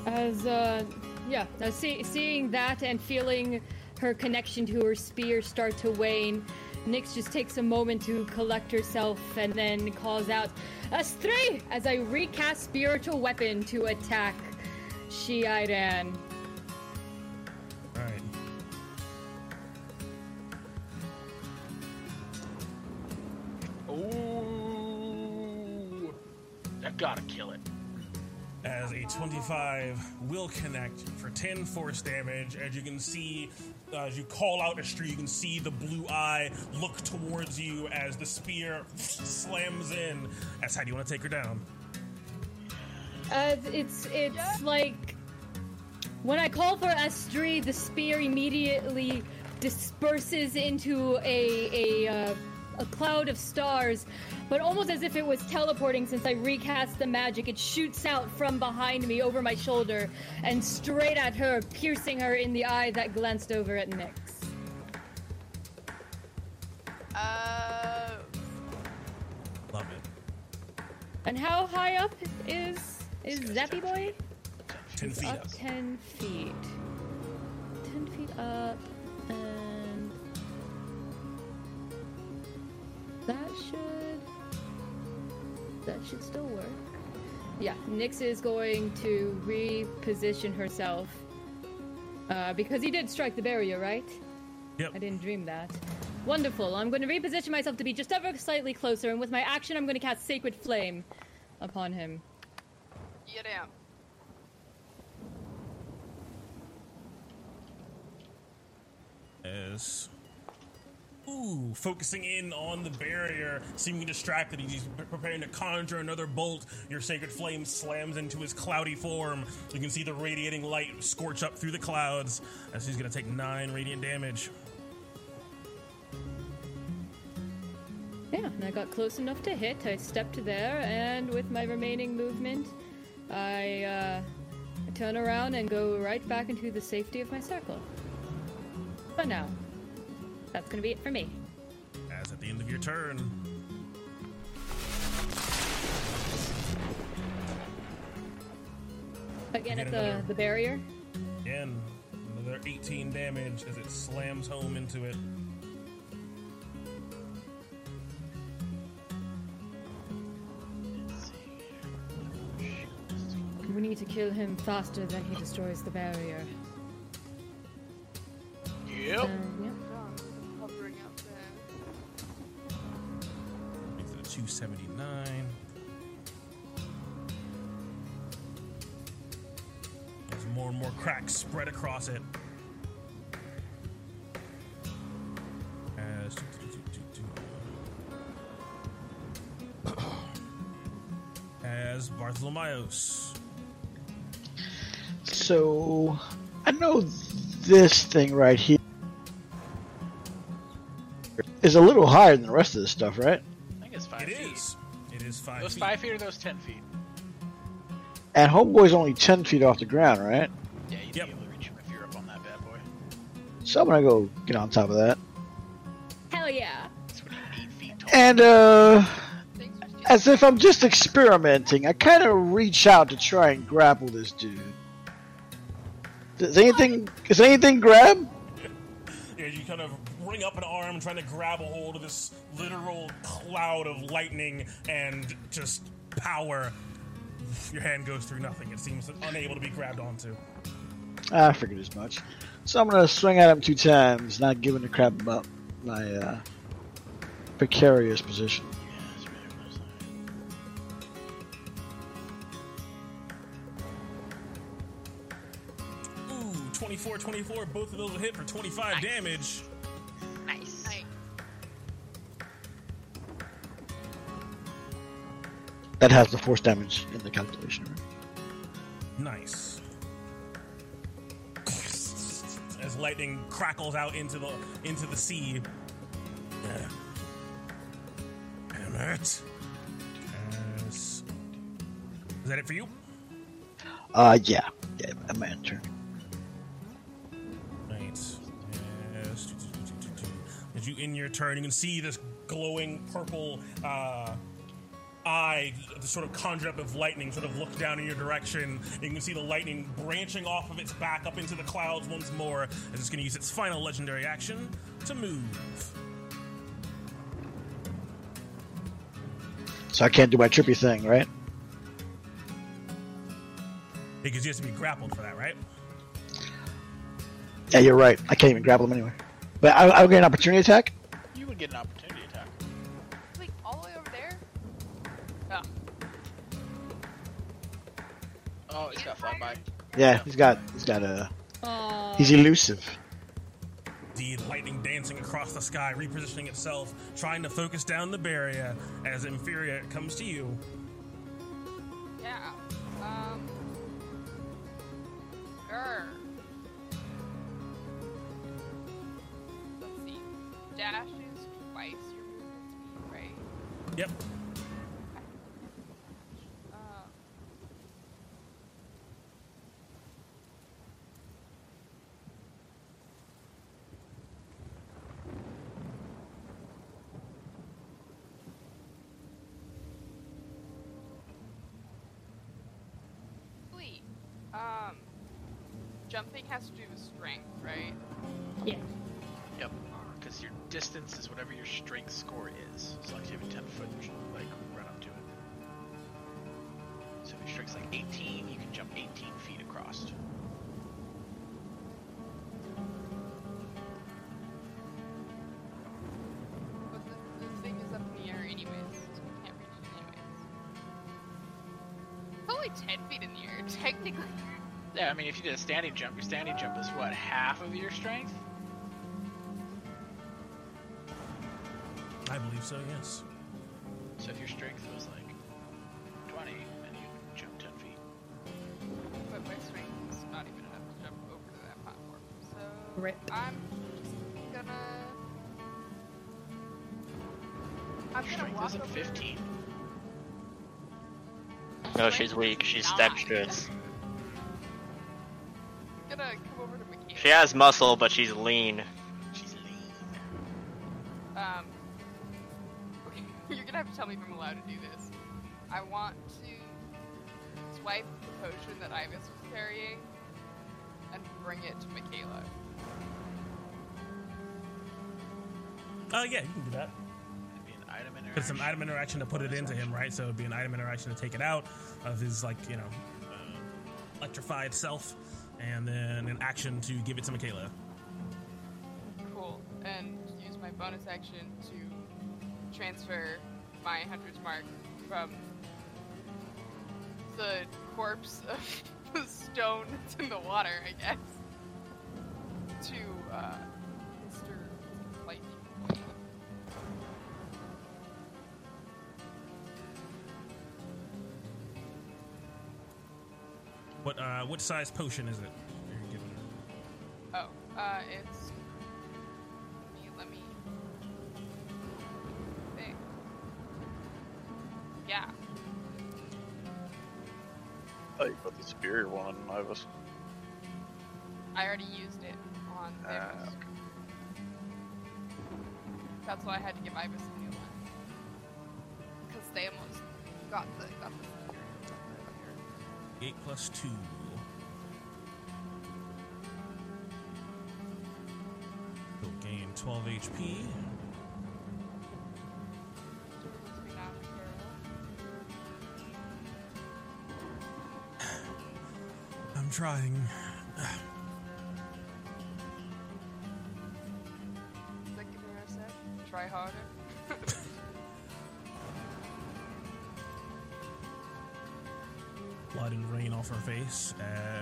As uh, yeah, see, seeing that and feeling her connection to her spear start to wane, Nyx just takes a moment to collect herself and then calls out, Astray! as I recast spiritual weapon to attack Shiran. All right. Ooh. That gotta kill it. as a 25 will connect for 10 force damage. As you can see, uh, as you call out Astri, you can see the blue eye look towards you as the spear slams in. That's how do you want to take her down? Uh, it's it's like when I call for Astri, the spear immediately disperses into a a uh, a cloud of stars, but almost as if it was teleporting since I recast the magic. It shoots out from behind me over my shoulder and straight at her, piercing her in the eye that glanced over at Nyx. Uh, Love it. And how high up is is Zappy Boy? Ten feet up up. ten feet. Ten feet up, that should that should still work. Yeah, Nyx is going to reposition herself uh, because he did strike the barrier, right? Yep. I didn't dream that. Wonderful. I'm going to reposition myself to be just ever slightly closer, and with my action, I'm going to cast Sacred Flame upon him. yeah, damn. As Ooh, focusing in on the barrier, seeming distracted. He's preparing to conjure another bolt. Your sacred flame slams into his cloudy form. You can see the radiating light scorch up through the clouds as he's going to take nine radiant damage. Yeah, and I got close enough to hit. I stepped there, and with my remaining movement, I, uh, I turn around and go right back into the safety of my circle. But now, that's gonna be it for me. As at the end of your turn, Again at the, another- the barrier. again, another 18 damage as it slams home into it. We need to kill him faster than he destroys the barrier. Yep. Uh, yep. 279. There's more and more cracks spread across it. As. As. So, I know this thing right here is a little higher than the rest of this stuff, right? Five Those feet. five feet or those ten feet? And Homeboy's only 10 feet off the ground, right? Yeah, you'd Yep. be able to reach him if you're up on that bad boy. So I'm gonna go get on top of that. Hell yeah! That's what eight feet tall. And, uh, Thanks for stealing as if I'm just experimenting, I kind of reach out to try and grapple this dude. Does anything, is anything grab? Yeah, you kind of bring up an arm trying to grab a hold of this literal cloud of lightning and just power. Your hand goes through nothing. It seems unable to be grabbed onto. I figured as much. So I'm gonna swing at him two times, not giving a crap about my uh, precarious position. Ooh, 24 24. Both of those will hit for 25 damage. That has the force damage in the calculation. Right? Nice. As lightning crackles out into the into the sea. Yeah. Damn it. As- Is that it for you? Uh, yeah, yeah, man turn. Right. As you in your turn, you can see this glowing purple uh, eye, the sort of conjure up of lightning, sort of look down in your direction. You can see the lightning branching off of its back up into the clouds once more. As it's going to use its final legendary action to move. So I can't do my trippy thing, right? Because you have to be grappled for that, right? Yeah, you're right. I can't even grapple him anyway. But I, I'll get an opportunity attack. You would get an opportunity It's got fly by. Yeah, he's got, he's got a, Aw. he's elusive. The lightning dancing across the sky, repositioning itself, trying to focus down the barrier as Inferior comes to you. yeah. Um. Grr. Let's see. Dash is twice your movement speed, right? Yep. Um, jumping has to do with strength, right? Yeah. Yep. Because your distance is whatever your strength score is. So like if you have a 10 foot, you should like run up to it. So if your strength's like 18, you can jump 18 feet across. I mean, if you did a standing jump, your standing jump is what, half of your strength? I believe so. Yes. So if your strength was like 20, then you can jump 10 feet. But my strength is not even enough to jump over to that platform. So Rip. I'm just gonna. I'm Your gonna strength walk isn't over 15. No, she's weak. She's Nine. dexterous. She has muscle, but she's lean. She's lean. Um. Okay, you're gonna have to tell me if I'm allowed to do this. I want to swipe the potion that Ibis was carrying and bring it to Michaela. Uh, yeah, you can do that. It'd be an item interaction. It's an item interaction to put it into him, right? So it'd be an item interaction to take it out of his, like, you know, uh, electrified self, and then an action to give it to Michaela. Cool. And use my bonus action to transfer my Hunter's Mark from the corpse of the stone that's in the water, I guess, to uh, uh, what size potion is it? You're giving her? Oh, uh, it's. Let me. Let me. Think. Yeah. Oh, you put the superior one on Ibis. I already used it on Ah, Ibis. That's why I had to give Ibis a new one. Because they almost got the got the Eight plus two. 12 HP. I'm trying. Try harder. Blood and rain off her face as.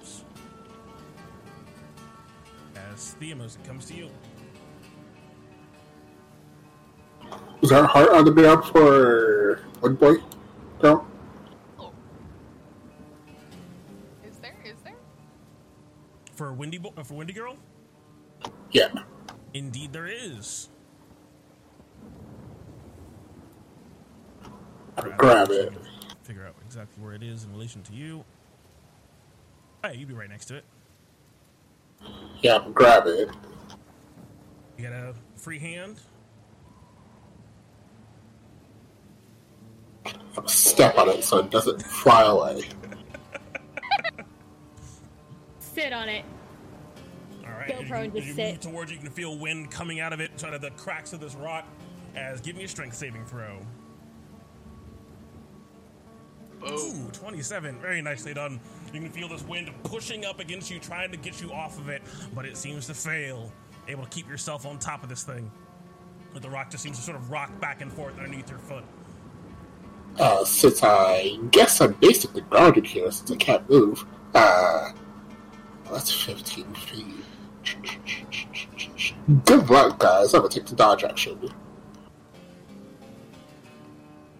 Oops. As Theamos, it comes to you. Is that heart on the ground for Wood Boy? Girl? Is there? Is there? For Windy, Bo- uh, for Windy Girl? Yeah. Indeed, there is. Grab it. Figure out exactly where it is in relation to you. Hey, you'd be right next to it. Yeah, grab it. You got a free hand. Step on it so it doesn't fly away. Sit on it. All right. Go you- prone, as just you sit. move towards, you you can feel wind coming out of it, out of the cracks of this rock. As give me a strength saving throw. Ooh, 27. Very nicely done. You can feel this wind pushing up against you, trying to get you off of it, but it seems to fail. Able to keep yourself on top of this thing. But the rock just seems to sort of rock back and forth underneath your foot. Uh, since I guess I'm basically grounded here since I can't move, uh, that's 15 feet. Good luck, guys. I'm gonna take the dodge action.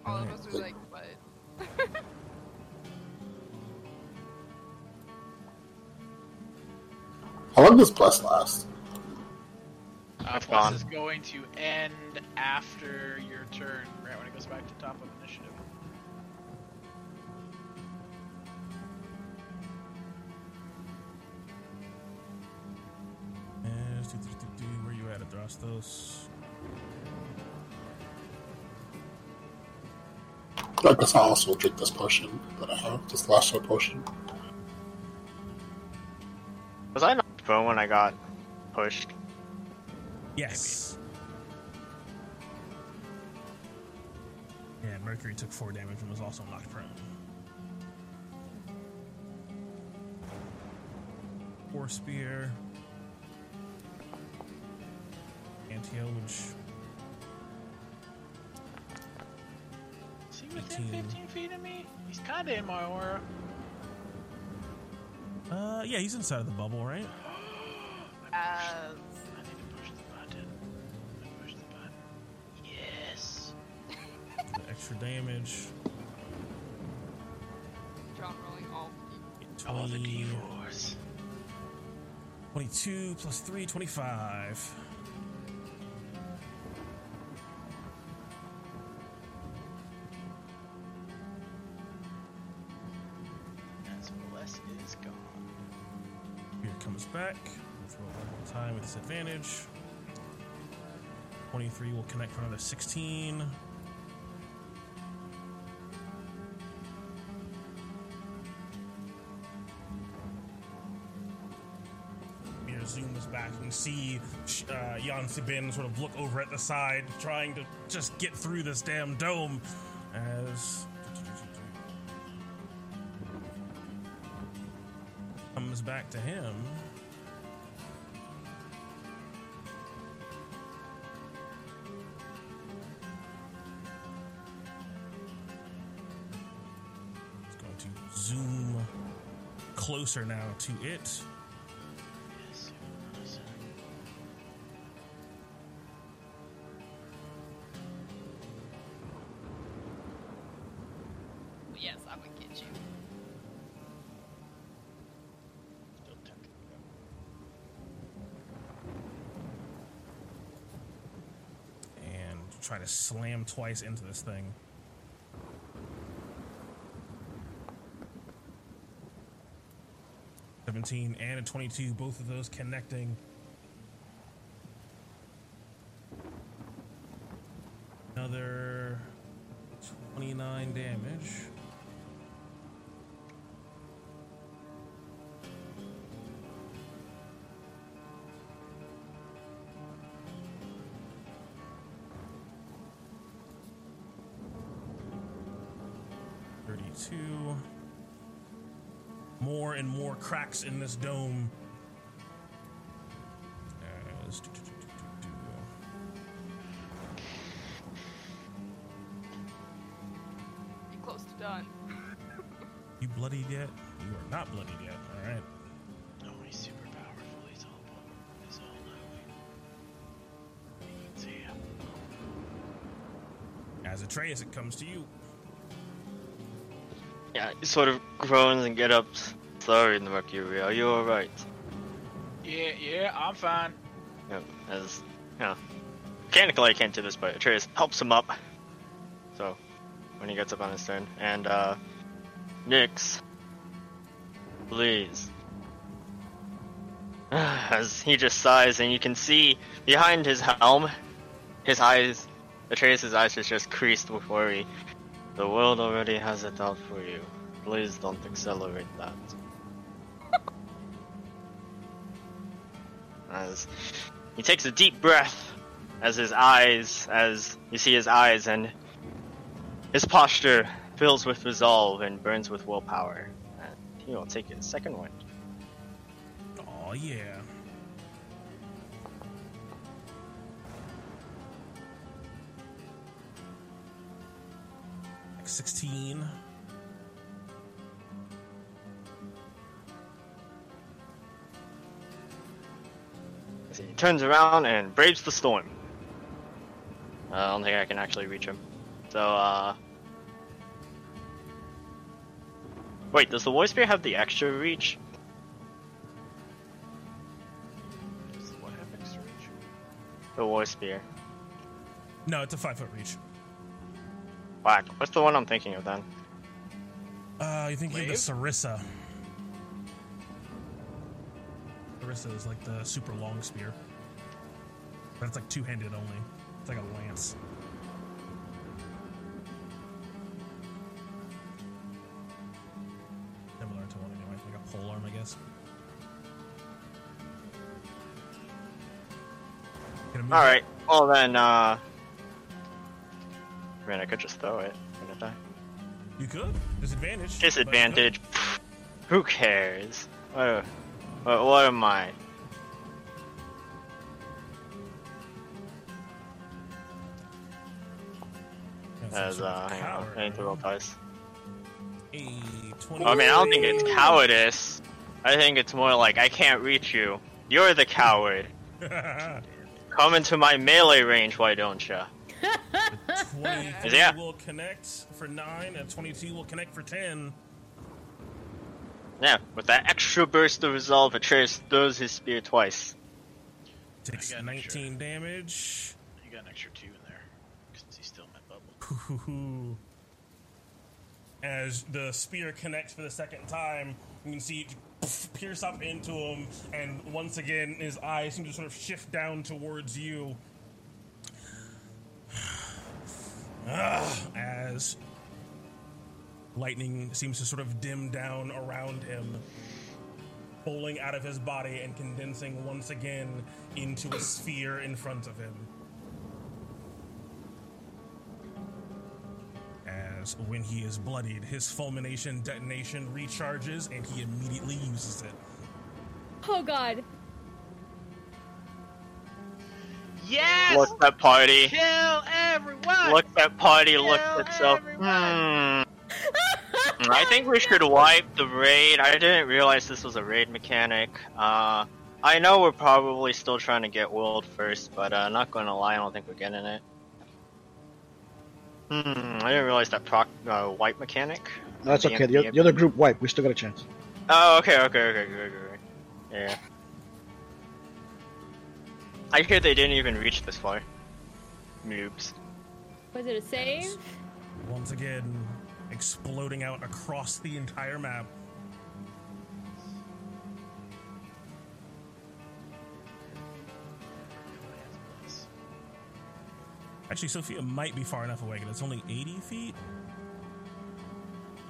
All of us are like, long does Bless last? Uh, It's plus gone. is going to end after your turn, right when it goes back to top of initiative. Where you at, Adrastos? I guess I'll also drink this potion that I have, this last shot potion. Was I not prone when I got pushed? Yes. Yeah, Mercury took four damage and was also knocked prone. War spear. Anti-eldritch. Is within 15 feet of me? He's kind of in my aura. Uh, yeah, he's inside of the bubble, right? As I need to push the button. Push the button. Yes. Extra damage. John rolling all. All the 20, d4s. 22 plus 3, 25. As bless is gone. Here comes back. Time with disadvantage. 23 will connect for another 16. Mir zooms back and see uh, Yan Sabin sort of look over at the side, trying to just get through this damn dome. As comes back to him. Closer now to it. Yes. yes. Yes, I would get you. Still tempted to go. and try to slam twice into this thing. Seventeen and a twenty-two, both of those connecting. Cracks in this dome. As- Be close to done. You bloodied yet? You are not bloodied yet. All right. No, he's super powerful. He's all he's all knowing. You can see him. As Atreus, it comes to you. Yeah, he sort of groans and get up. Sorry, Mercury, are you alright? Yeah, yeah, I'm fine. Yep, as, yeah. Mechanically, I can't do this, but Atreus helps him up. So, when he gets up on his turn. And, uh, Nyx, please. As he just sighs, and you can see behind his helm, his eyes, Atreus' eyes is just creased with worry. The world already has it out for you. Please don't accelerate that. As he takes a deep breath, as his eyes, as you see his eyes, and his posture fills with resolve and burns with willpower. And he will take his second wind. Oh yeah. Sixteen. He turns around and braves the storm. Uh, I don't think I can actually reach him. So, uh. Wait, does the voice spear have the extra reach? Does what have extra reach? The war spear. No, it's a five foot reach. Whack. What's the one I'm thinking of then? Uh, you think of the Wave? Sarissa. Sarissa is like the super long spear. But it's like two handed only. It's like a lance. Similar to one anyway, like a pole arm, I guess. Alright, well then, uh. I mean, I could just throw it, couldn't I? You could. Disadvantage. Disadvantage. Who cares? What, what, what am I? That's As, uh. I need to roll dice. I mean, I don't think it's cowardice. I think it's more like, I can't reach you. You're the coward. Come into my melee range, why don't ya? 23 Yeah. will connect for 9, and 22 will connect for 10. Yeah, with that extra burst of resolve, Atreus throws his spear twice. Takes I got an extra- 19 damage. You got an extra two in there because he's still in my bubble. As the spear connects for the second time, you can see it pierce up into him, and once again, his eyes seem to sort of shift down towards you. Ah, As lightning seems to sort of dim down around him, pulling out of his body and condensing once again into a sphere in front of him. As when he is bloodied, his fulmination detonation recharges and he immediately uses it. Oh god. Yes! Look that party. Kill everyone! Look that party looked Kill itself. Hmm. I think we should wipe the raid. I didn't realize this was a raid mechanic. Uh, I know we're probably still trying to get world first, but uh, not gonna lie, I don't think we're getting it. Hmm, I didn't realize that proc uh, wipe mechanic. No, that's The okay. The, MP the other group wipe. We still got a chance. Oh, okay, okay, okay, good, good, good. Yeah. I hear they didn't even reach this far. Noobs. Was it a save? Once again, exploding out across the entire map. Actually, Sophia might be far enough away because it's only 80 feet.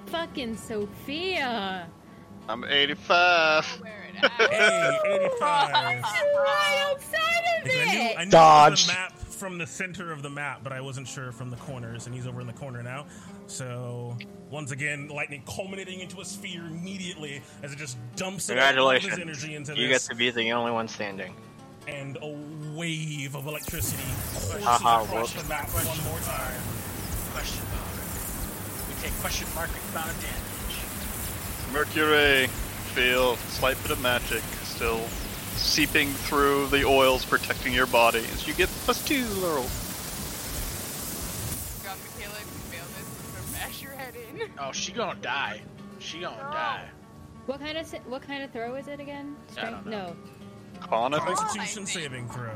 Fucking Sophia. I'm 85. Hey, 85. right outside of Because I knew, I it. knew Dodged. the map from the center of the map, but I wasn't sure from the corners, and he's over in the corner now. So once again, lightning culminating into a sphere immediately as it just dumps it out all of his Congratulations. energy into You get to be the only one standing. and a wave of electricity courses Haha, across whoops. the map one more time. Question mark. We take question mark amount of damage. Mercury, feel slight bit of magic still seeping through the oils protecting your body as you get plus two, Laurel. God, Michaela, if you fail this, I'm your head in. Oh, she gonna die. She gonna die. What kind of what kind of throw is it again? I don't No. Con, I think. Constitution saving throw.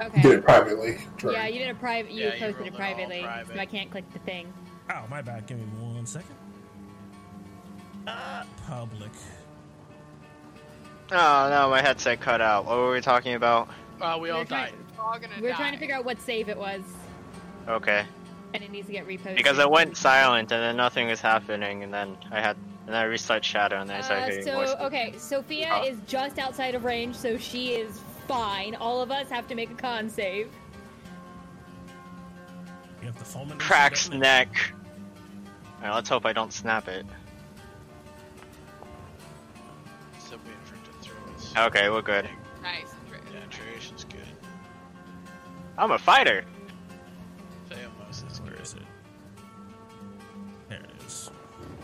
Did Okay. it privately. Jordan. Yeah, you did a private. You Yeah, posted rolled it it privately, private. so I can't click the thing. Oh, my bad. Give me one second. Uh, public. Oh no, my headset cut out. What were we talking about? Uh, we all We're trying- died. We're gonna We're die. trying to figure out what save it was, Okay. and it needs to get reposted. Because I went silent and then nothing was happening, and then I had and then I restarted Shadow and then I started Uh, hearing so voices. okay, Sophia Oh. is just outside of range, so she is fine. All of us have to make a con save. You have the fulmination Cracks neck. Alright, let's hope I don't snap it. Okay, we're good. Nice. Yeah, Tracian's good. I'm a fighter. Theamos is Where good. is it? There it is.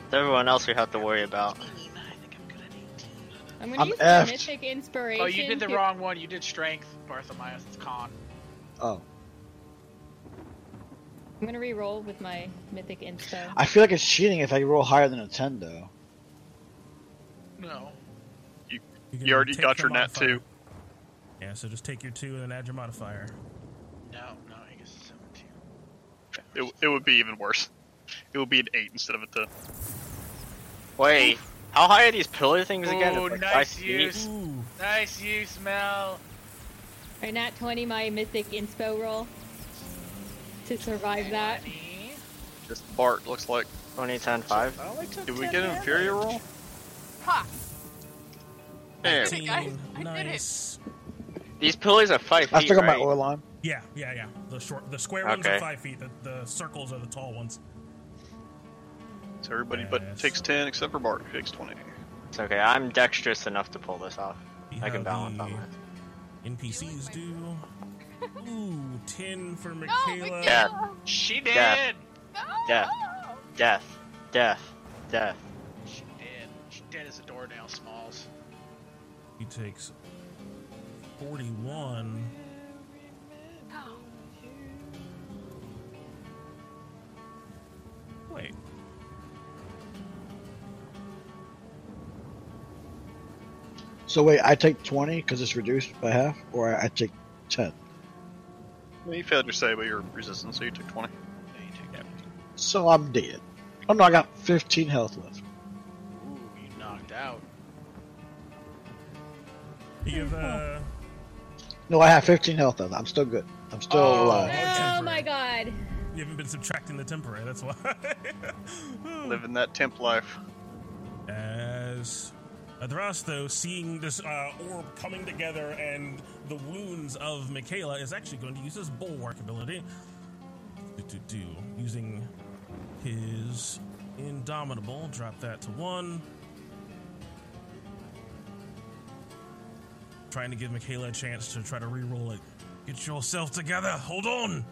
It's everyone else we have to worry about. I think I'm good at 18. I'm gonna I'm use effed. my mythic inspiration. Oh, you did the to- wrong one. You did strength, Bartholomeus. It's con. Oh, I'm gonna re-roll with my mythic inspo. I feel like it's cheating if I roll higher than a ten, though. No. can You already got the your net two. Yeah, so just take your two and then add your modifier. No, no, I guess it's 17. It, it would be even worse. It would be an 8 instead of a 10. Wait, how high are these pillar things again? Ooh, It's like nice five feet? use. Nice use, Mel. Alright, nat 20, my mythic inspo roll. To survive that. Just Bart looks like. 20, 10, 5. I only took Did we get an inferior roll? Ha! There. I did it, guys. I did it. Nice. These pillars are 5 I feet, still got my oil line. Yeah, yeah, yeah. The short, the square ones are five feet. The, the circles are the tall ones. So everybody but takes 10 except for Bart, who takes 20. It's okay, I'm dexterous enough to pull this off. See I can balance the on that. NPCs do. Ooh, ten for No, Death, She did. Death. No! death, death, death, death. She did. She did as a doornail, Smalls. He takes forty-one. Wait. So wait, I take 20 because it's reduced by half, or I take 10. Well, you failed your save, but you're resistant, so you took 20. Yeah, you take that. So I'm dead. Oh no, I got 15 health left. Ooh, you knocked out. You have uh, No, I have 15 health left. I'm still good. I'm still Oh. alive. Oh temporary. my god. you haven't been subtracting the temporary. That's why. Living that temp life. As Adrastos, seeing this uh, orb coming together and the wounds of Michaela, is actually going to use his bulwark ability. Do, do, do. Using his Indomitable, drop that to one. Trying to give Michaela a chance to try to re-roll it. Get yourself together. Hold on.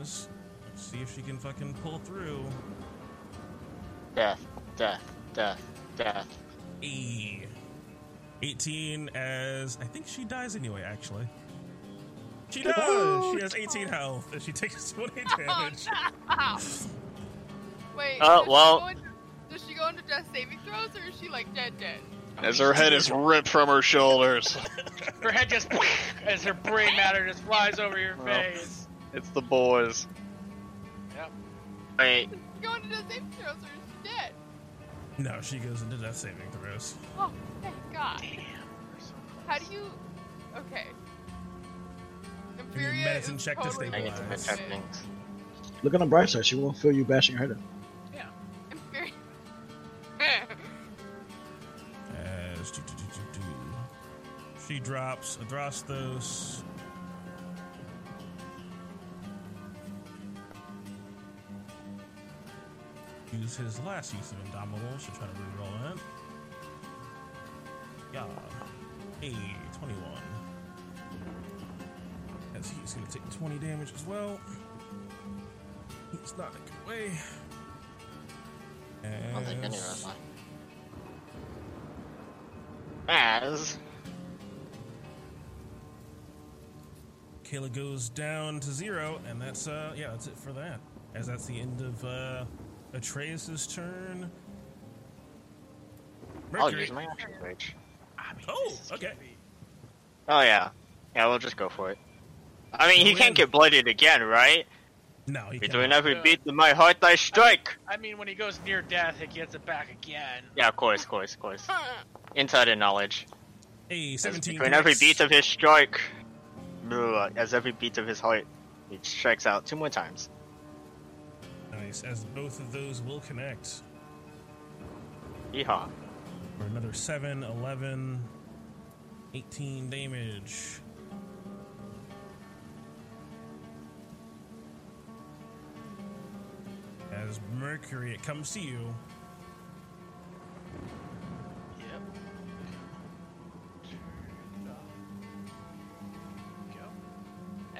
As let's see if she can fucking pull through. Death, death, death, death. E. 18 as I think she dies anyway, actually. She does! She has 18 health and she takes 20 damage. Ow. Wait. Uh, does she well- go into- Does she go into death saving throws or is she like dead dead? As her head is ripped from her shoulders. Her head just as her brain matter just flies over your Well. face. It's the boys. Yep. Wait, Does she go into death saving throws or is she dead? No, she goes into death saving throws. Oh, thank God. How do you? Okay. Give me Imperia medicine check to totally to stabilize. Look on the bright side. She won't feel you bashing her head in. She drops Adrastos. Use his last use of Indomitable. Should try to reroll it. Yeah. A 21. As he's going to take 20 damage as well. He's not a good way. I don't think any of us. As Kayla goes down to zero, and that's uh yeah, that's it for that. As that's the end of uh Atreus's turn. I'll use my action rage. I mean, Oh, okay. be- Oh yeah, yeah, we'll just go for it. I mean, he can't get blooded again, right? No, he can't. Between every Yeah. beat of my heart I strike. I mean, when he goes near death, he gets it back again. Yeah, of course, of course, of course. Insider knowledge. A 17 between every beat of his strike, as every beat of his heart, he strikes out two more times. Nice, as both of those will connect Yeehaw. for another 7, 11, 18 damage. As Mercury, it comes to you.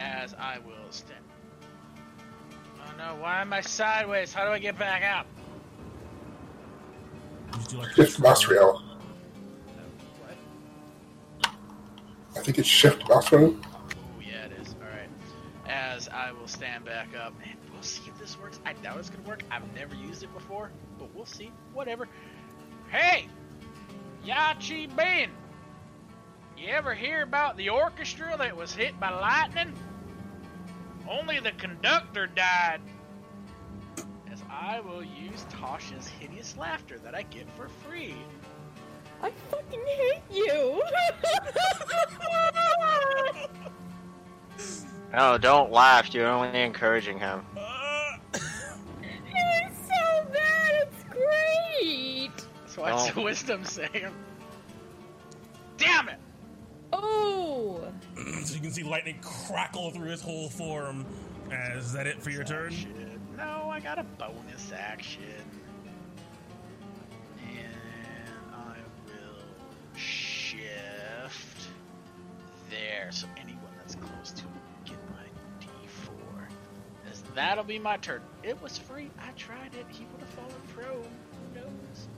As I will stand. Oh no, why am I sideways? How do I get back up? Do like Shift mouse wheel. What? I think it's shift mouse wheel. Oh yeah, it is. Alright. As I will stand back up, and we'll see if this works. I doubt it's gonna work. I've never used it before, but we'll see. Whatever. Hey! Yan Sabin! You ever hear about the orchestra that was hit by lightning? Only the conductor died. As I will use Tasha's hideous laughter that I get for free. I fucking hate you. No, don't laugh. You're only encouraging him. it's so bad. It's great. So what's the wisdom save? Damn it! Oh. so you can see lightning crackle through his whole form. Uh, is that it for your turn? No, I got a bonus action. And I will shift there. So anyone that's close to it will get my D4. As that'll be my turn. It was free. I tried it. He would have fallen prone. Who knows?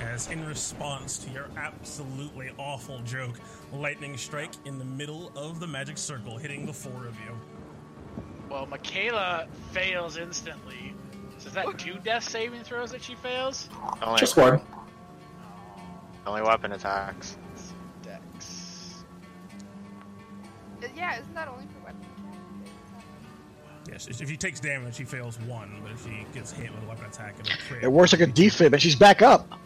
As in response to your absolutely awful joke, lightning strike in the middle of the magic circle, hitting the four of you. Well, Michaela fails instantly. So is that two death saving throws that she fails? Only, Just one. Only weapon attacks. Dex. Uh, Yeah, isn't that only for weapon Yes, if she takes damage, she fails one, but if she gets hit with a weapon attack, it'll crit. It works like a defib, and she's back up.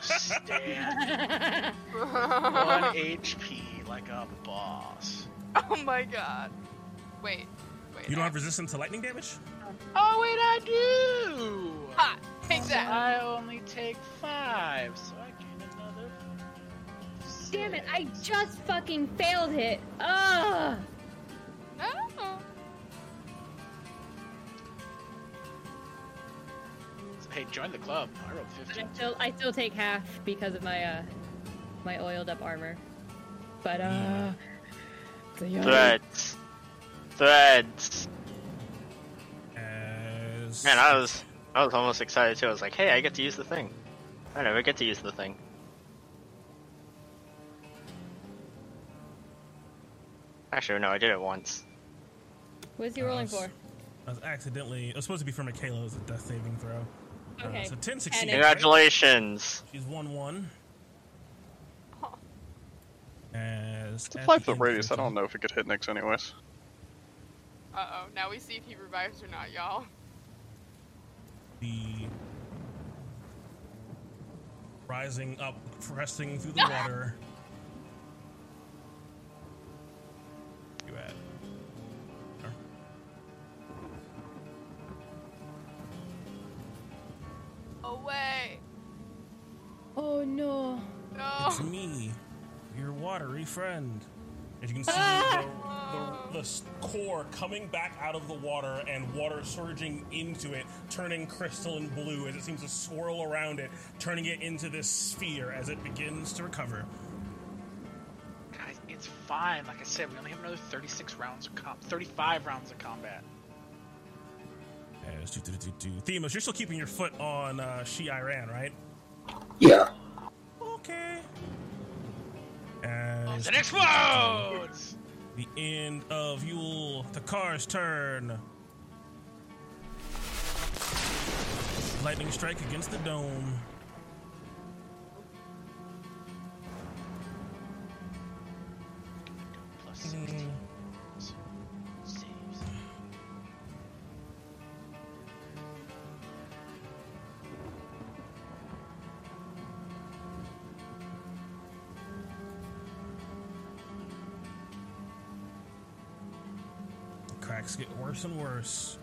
Stand one HP like a boss. Oh my god. Wait, wait. You don't have resistance to lightning damage? Oh wait, I do. Ha! Take that. I only take five, so I gain another. Damn it! I just fucking failed it. Ugh. No. Hey, join the club. I rolled I still, I still take half because of my uh, my oiled up armor. But uh, the yikes. Threads. Threads. As Man, I was I was almost excited too. I was like, hey, I get to use the thing. I never get to use the thing. Actually, no, I did it once. What's he rolling for? I was accidentally. It was supposed to be for Michaela as a death saving throw. Uh, Okay. so 10 And succeeds. it- Congratulations. She's 1 1. As It's a at five the foot end radius. I don't know if it could hit Nyx anyways. Uh oh. Now we see if he revives or not, y'all. The rising up, pressing through the water. Away. Oh no. It's me, your watery friend. As you can see, Ah! the, the, the core coming back out of the water and water surging into it, turning crystal and blue as it seems to swirl around it, turning it into this sphere as it begins to recover. Guys, it's fine. Like I said, we only have another 36 rounds of com- 35 rounds of combat. As do, do, do, do. Theamos, you're still keeping your foot on uh, Shiran, right? Yeah. Okay. As It explodes! the end of Yule, the car's turn. Lightning strike against the dome. Plus Mm. Cracks get worse and worse.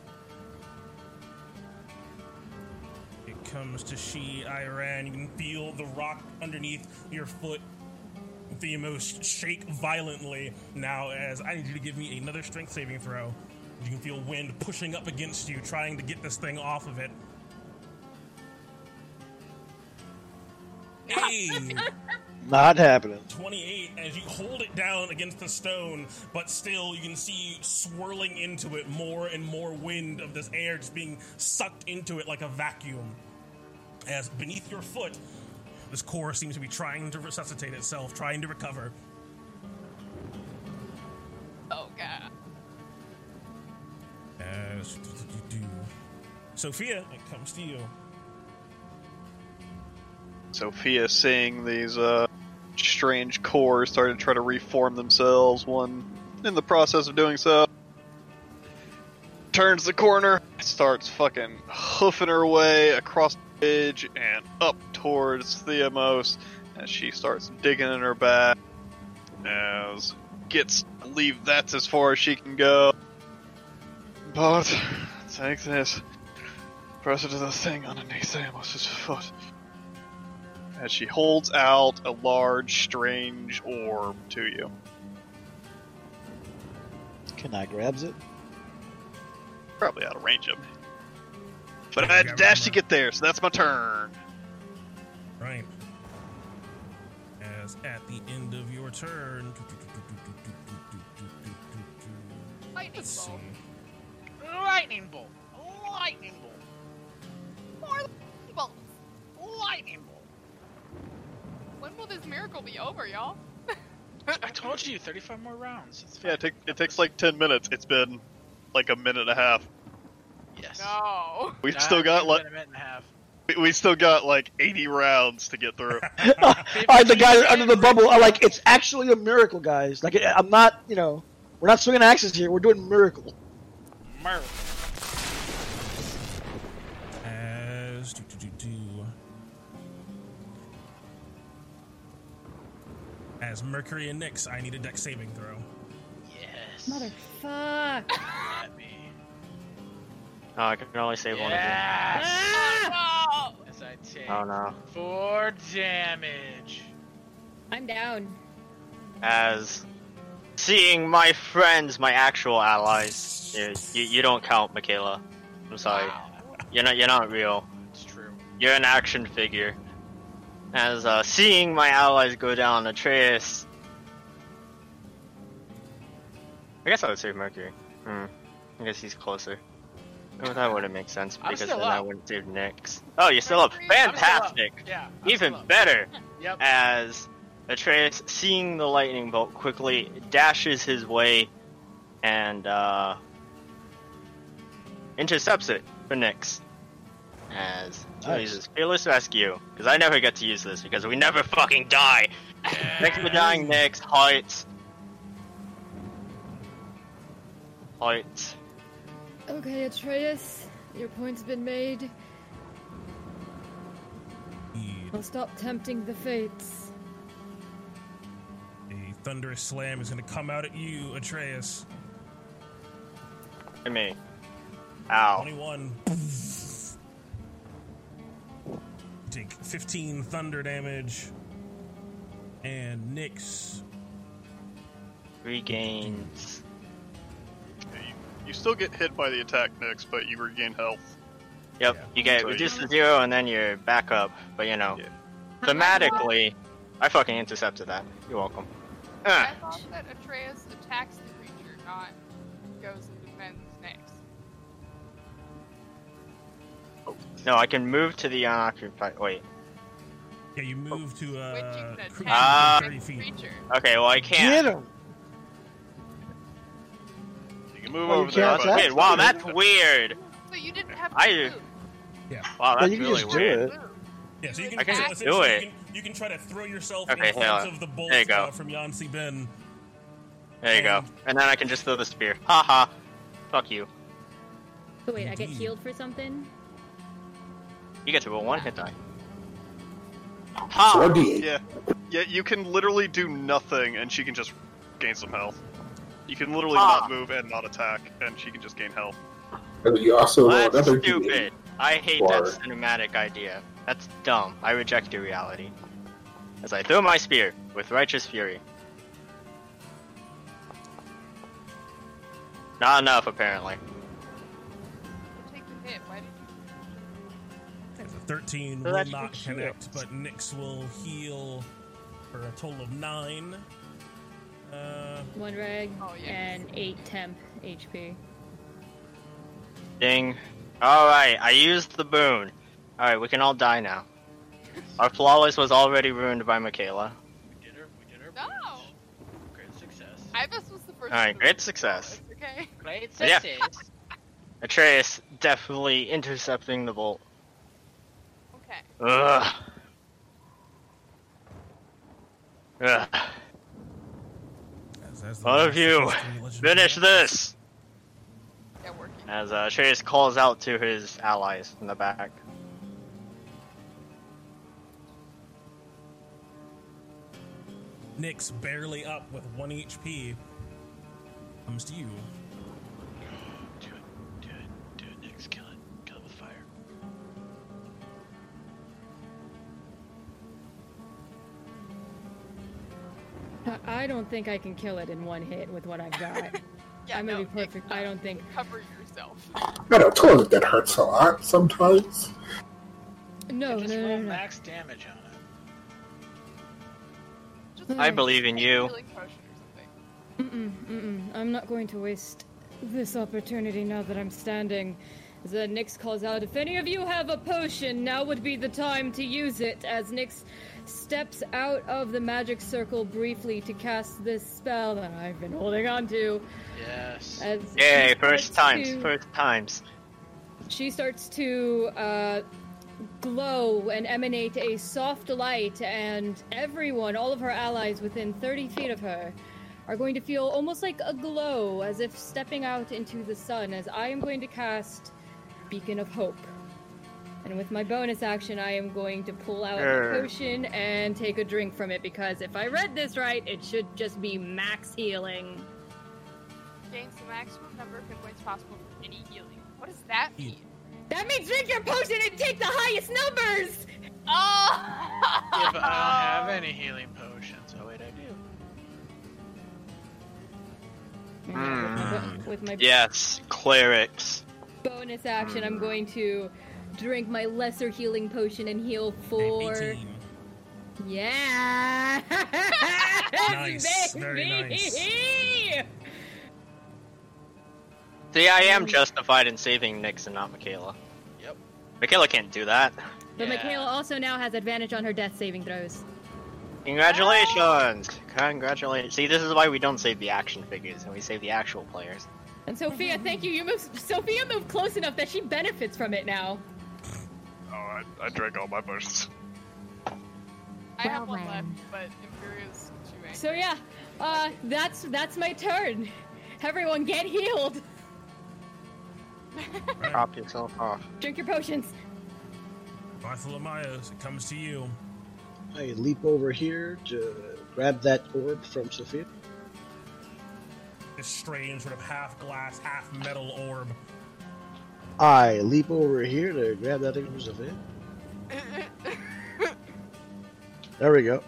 It comes to Shiran. You can feel the rock underneath your foot. The most shake violently now as I need you to give me another strength saving throw. You can feel wind pushing up against you, trying to get this thing off of it. Hey! Not happening. 28 down against the stone, but still you can see swirling into it more and more wind of this air just being sucked into it like a vacuum. As beneath your foot, this core seems to be trying to resuscitate itself, trying to recover. Oh god. As Sophia, it comes to you. Sophia seeing these uh, strange cores starting to try to reform themselves. One in the process of doing so turns the corner, starts fucking hoofing her way across the bridge and up towards Theamos as she starts digging in her back. As gets believe that's as far as she can go. But take this. Press it to the thing underneath Theamos' foot. As she holds out a large, strange orb to you. Can I grabs it? Probably out of range of me. But I had to dash to get there, so that's my turn. Right. As at the end of your turn. Lightning Let's see. bolt. Lightning bolt. Lightning bolt. More lightning bolts. Lightning bolt. When will this miracle be over, y'all? I told you, 35 more rounds. It's Yeah, it, take, it takes like 10 minutes. It's been like a minute and a half. Yes. No. We've Nah, still got like a minute and a half. we- we still got like 80 rounds to get through. All right, the guys under the bubble are like, it's actually a miracle, guys. Like, I'm not, you know, we're not swinging axes here. We're doing miracle. Murder. As Mercury and Nyx, I need a Dex saving throw. Yes. Motherfuck. At me. Oh, I can only save one of Yes. Ah! Oh, As I take. Oh no. four damage. I'm down. As seeing my friends, my actual allies. You, you, you don't count, Michaela. I'm sorry. Wow. You're not you're not real. It's true. You're an action figure. As uh, seeing my allies go down, Atreus. I guess I would say Mercury. Hmm. I guess he's closer. Oh, that wouldn't make sense because then I wouldn't save Nyx. Oh, you're still up. I'm still up. Fantastic. Yeah. I'm Even up. better. Yep. As Atreus, seeing the lightning bolt, quickly dashes his way and uh, intercepts it for Nyx. As he Nice. uses Fearless Rescue, because I never get to use this because we never fucking die. Next to dying Nyx, Heights. Heights. Okay, Atreus, your point's been made. I'll stop tempting the fates. A thunderous slam is going to come out at you, Atreus. To me. Ow. 21. Take 15 thunder damage. And Nyx. Regains. you, you still get hit by the attack next, but you regain health. Yep, Yeah. you get So reduced to zero and then you're back up. But you know, Yeah. thematically, I fucking intercepted that. You're welcome. I Ah, thought that Atreus attacks the creature, not no, I can move to the unoccupied. Wait. Yeah, you move to uh, cr- attack Ah. 30 feet. creature. Okay, well I can't. Get him. You can move Well, over there. can't but- Wait, wow, that's weird. So you didn't have to I- move. Wow, that's you really weird. Yeah, so you can, I can so do essentially it. You can, you can try to throw yourself Okay, in front of the bolt There you go. uh, from Yan Sabin. There you go. And then I can just throw the spear. Haha. Fuck you. So wait, I get healed for something? You get to roll one hit die. Ha! Yeah, yeah. You can literally do nothing, and she can just gain some health. You can literally Ah. not move and not attack, and she can just gain health. And you also roll That's another stupid. I hate for- that cinematic idea. That's dumb. I reject your reality. As I throw my spear with righteous fury. Not enough, apparently. Take the hit. Why did you? The 13 So will not can shoot. connect, but Nyx will heal for a total of 9. Uh, One reg Oh, yeah. and eight temp HP. Ding. Alright, I used the boon. Alright, we can all die now. Our flawless was already ruined by Michaela. We did her. We did her. No. Great success. Ibis was the first. Alright, great success. Okay. Great success. Yeah. success. Atreus definitely intercepting the bolt. Okay. Ugh. Ugh. As, as One of you, those three legendary finish this! As uh, Trace calls out to his allies in the back. Nyx's barely up with one HP comes to you. I- I don't think I can kill it in one hit with what I've got. Yeah, I'm gonna no, be perfect. I don't think. Cover yourself. I know, toilet that hurts a lot sometimes. No, Just no, roll no, no. max damage on it. Just I believe in you. healing potion or something. Mm-mm, mm-mm. I'm not going to waste this opportunity now that I'm standing. As uh, Nyx calls out, if any of you have a potion, now would be the time to use it. As Nyx steps out of the magic circle briefly to cast this spell that I've been holding on to. Yes. As Yay, first starts times, to- first times. she starts to uh, glow and emanate a soft light, and everyone, all of her allies within 30 feet of her, are going to feel almost like a glow, as if stepping out into the sun, as I am going to cast Beacon of Hope. And with my bonus action, I am going to pull out a potion and take a drink from it, because if I read this right, it should just be max healing. Gains the maximum number of hit points possible for any healing. What does that mean? That means drink your potion and take the highest numbers! Oh! Yeah, but I don't have any healing potions. Oh wait, I do. Mm. With my Yes, clerics. bonus action, I'm going to drink my lesser healing potion and heal for. 18. Yeah! Nice, very nice. See, I am justified in saving Nyx and not Michaela. Yep. Michaela can't do that. But Yeah. Michaela also now has advantage on her death saving throws. Congratulations! Congratulations. See, this is why we don't save the action figures and we save the actual players. And Sophia, thank you. You moved. Sophia moved close enough that she benefits from it now. I, I drank all my potions. I have Well one then. left, but Imperia's too angry. So yeah, uh, that's that's my turn. Everyone get healed. Drop yourself off. Drink your potions. Bartholomeus, it comes to you. I leap over here to grab that orb from Sophia. This strange, sort of half glass, half metal orb. I leap over here to grab that thing from Sophia. There we go.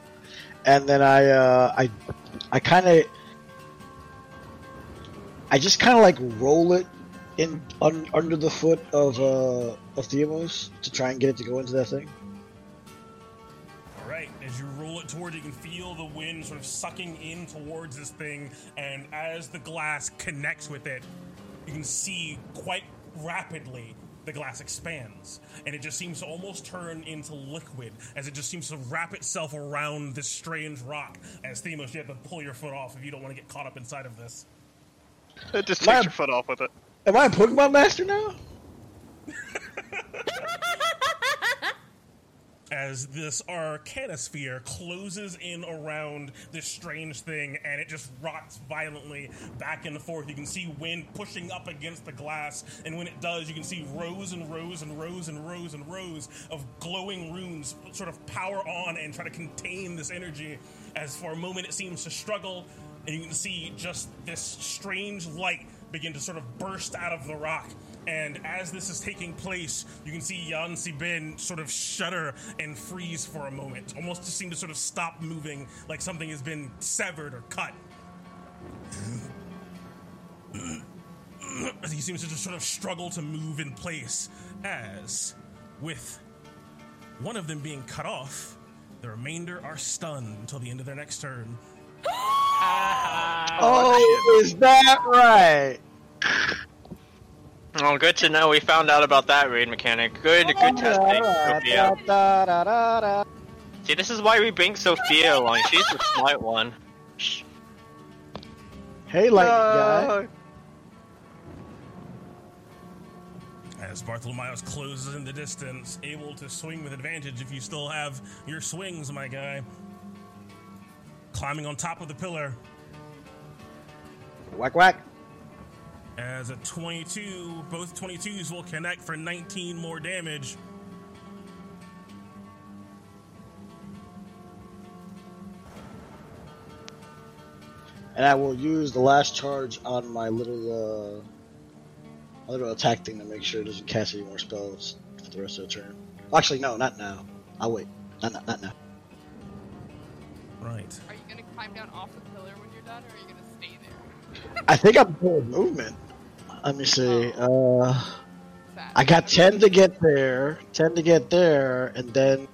And then I, uh, I, I kind of, I just kind of like roll it in un, under the foot of uh, of Theamos to try and get it to go into that thing. All right, as you roll it toward, you can feel the wind sort of sucking in towards this thing, and as the glass connects with it, you can see quite rapidly the glass expands, and it just seems to almost turn into liquid as it just seems to wrap itself around this strange rock. As Theamos, you have to pull your foot off if you don't want to get caught up inside of this. Just My- takes your foot off with it. Am I a Pokemon Master now? as this arcanosphere closes in around this strange thing and it just rocks violently back and forth. You can see wind pushing up against the glass, and when it does, you can see rows and rows and rows and rows and rows of glowing runes sort of power on and try to contain this energy. As for a moment it seems to struggle, and you can see just this strange light begin to sort of burst out of the rock. And as this is taking place, you can see Yan Sabin sort of shudder and freeze for a moment, almost to seem to sort of stop moving, like something has been severed or cut. As he seems to just sort of struggle to move in place, as with one of them being cut off, the remainder are stunned until the end of their next turn. Oh, is that right? Oh, good to know we found out about that raid mechanic. Good, good oh, testing, Sophia. Da, da, da, da. See, this is why we bring Sophia along. She's the smart one. Shh. Hey, lightning guy. As Bartholomeus closes in the distance, able to swing with advantage if you still have your swings, my guy. climbing on top of the pillar. Whack whack. As a 22, both 22s will connect for 19 more damage. And I will use the last charge on my little, uh, my little attack thing to make sure it doesn't cast any more spells for the rest of the turn. Actually, no, not now. I'll wait. Not, not, not now. Right. Are you gonna climb down off the pillar when you're done, or are you gonna stay there? I think I'm full movement. Let me see. Uh, I got 10 to get there, 10 to get there, and then.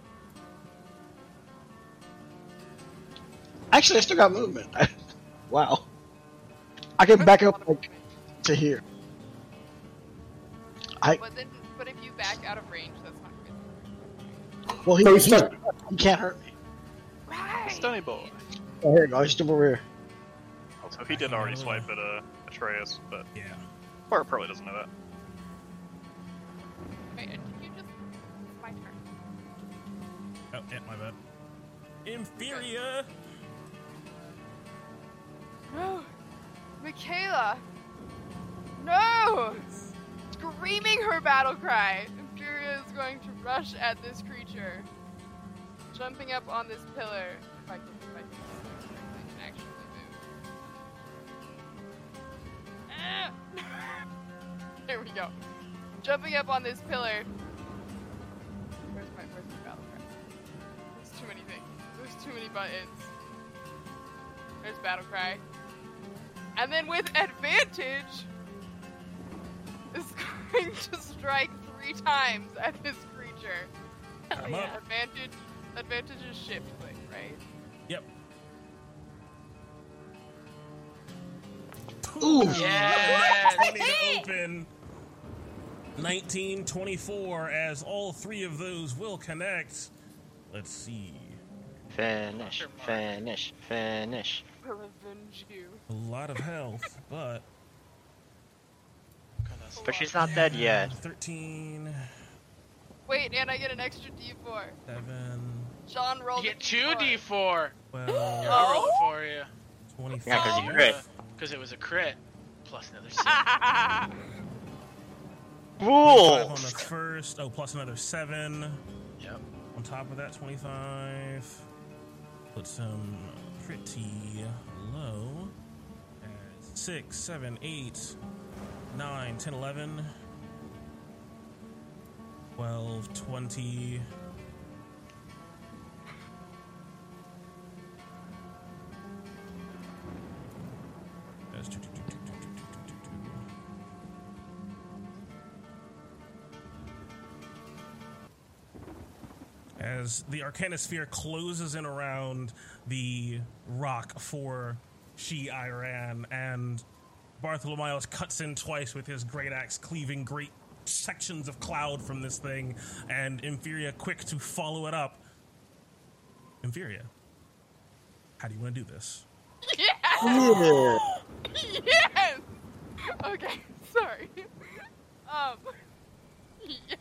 Actually, I still got movement. wow. I can back up like to here. I But then, but if you back out of range, that's not good. well, he, No, he's, he's stuck. he can't hurt me. Right. Stony boy. Oh, here you go. He's still over here. So he did already swipe at uh, Atreus, but yeah, or probably doesn't know that. Wait, did you just? It's my turn. Oh, yeah, my bad. Imperia! No, Michaela. No! Screaming her battle cry, Imperia is going to rush at this creature, jumping up on this pillar. If I can, if I can, if I can actually move. Ah! there we go. Jumping up on this pillar. Where's my where's my battle cry? There's too many things. There's too many buttons. There's battle cry. And then with advantage, is going to strike three times at this creature. Yeah, advantage. Advantage is shift click, right? Yep. Ooh. Yes. 20 to open. 19, 24, as all three of those will connect. Let's see. Finish, finish, finish. Will avenge you. A lot of health, but. But she's not dead yet. 13, Wait, and I get an extra D4. 7, John You rolled get a two D4. D4. 12, I'll roll for you. 25. Yeah, 'cause you crit. Because it was a crit. Plus another six. Five on the first. Oh, plus another 7. yep. On top of that, 25. Put some pretty low. As 6, 7, 8, 9, 10, 11, 12, as the Arcanosphere closes in around the rock for Shiran, and Bartholomeus cuts in twice with his great axe, cleaving great sections of cloud from this thing, and Imperia quick to follow it up. Imperia, how do you want to do this? Yeah. yes! Okay, sorry. Um. Yes.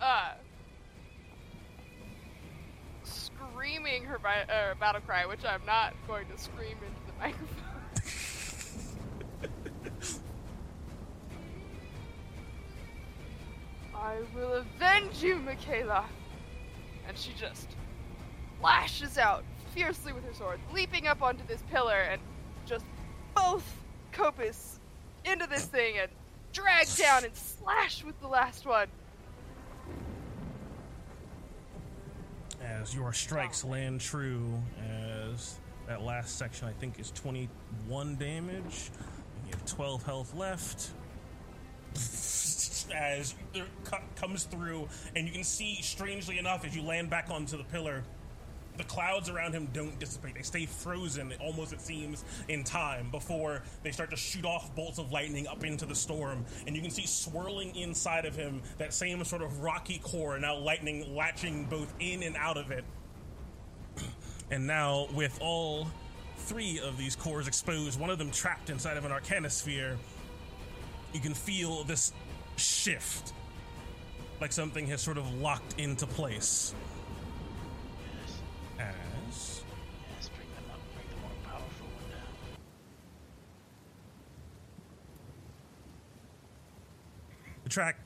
Uh. Screaming her bi- uh, battle cry, which I'm not going to scream into the microphone. I will avenge you, Michaela! And she just lashes out fiercely with her sword, leaping up onto this pillar and just both Copus into this thing and drag down and slash with the last one. As your strikes land true, as that last section I think is 21 damage. You have 12 health left. As it comes through, and you can see, strangely enough, as you land back onto the pillar, the clouds around him don't dissipate. They stay frozen, almost it seems, in time before they start to shoot off bolts of lightning up into the storm. And you can see swirling inside of him that same sort of rocky core, now lightning latching both in and out of it. And now, with all three of these cores exposed, one of them trapped inside of an arcanosphere, you can feel this shift. Like something has sort of locked into place. The track,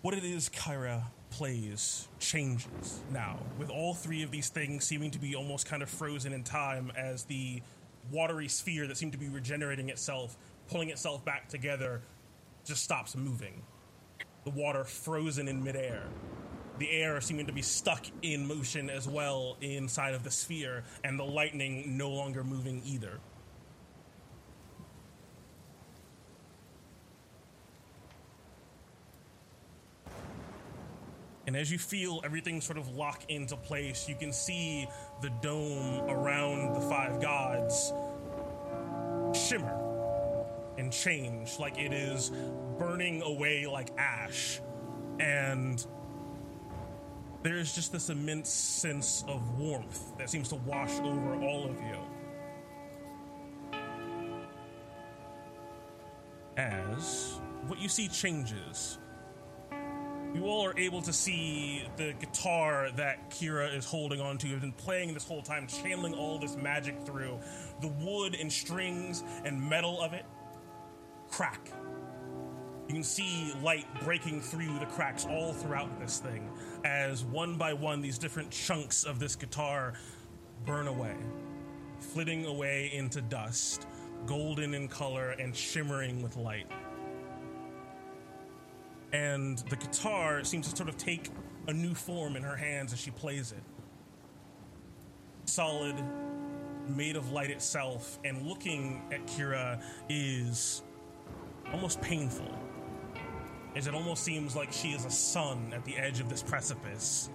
what it is Kira plays, changes now, with all three of these things seeming to be almost kind of frozen in time as the watery sphere that seemed to be regenerating itself, pulling itself back together, just stops moving. The water frozen in midair. The air seeming to be stuck in motion as well inside of the sphere, and the lightning no longer moving either. And as you feel everything sort of lock into place, you can see the dome around the five gods shimmer and change like it is burning away like ash. And there's just this immense sense of warmth that seems to wash over all of you. As what you see changes you all are able to see the guitar that Kira is holding onto, has been playing this whole time, channeling all this magic through. The wood and strings and metal of it crack. You can see light breaking through the cracks all throughout this thing as one by one these different chunks of this guitar burn away, flitting away into dust, golden in color and shimmering with light and the guitar seems to sort of take a new form in her hands as she plays it. Solid, made of light itself, and looking at Kira is almost painful, as it almost seems like she is a sun at the edge of this precipice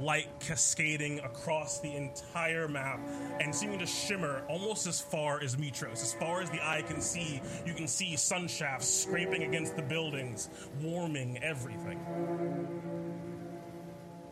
light cascading across the entire map and seeming to shimmer almost as far as Mytros. As far as the eye can see, you can see sun shafts scraping against the buildings, warming everything.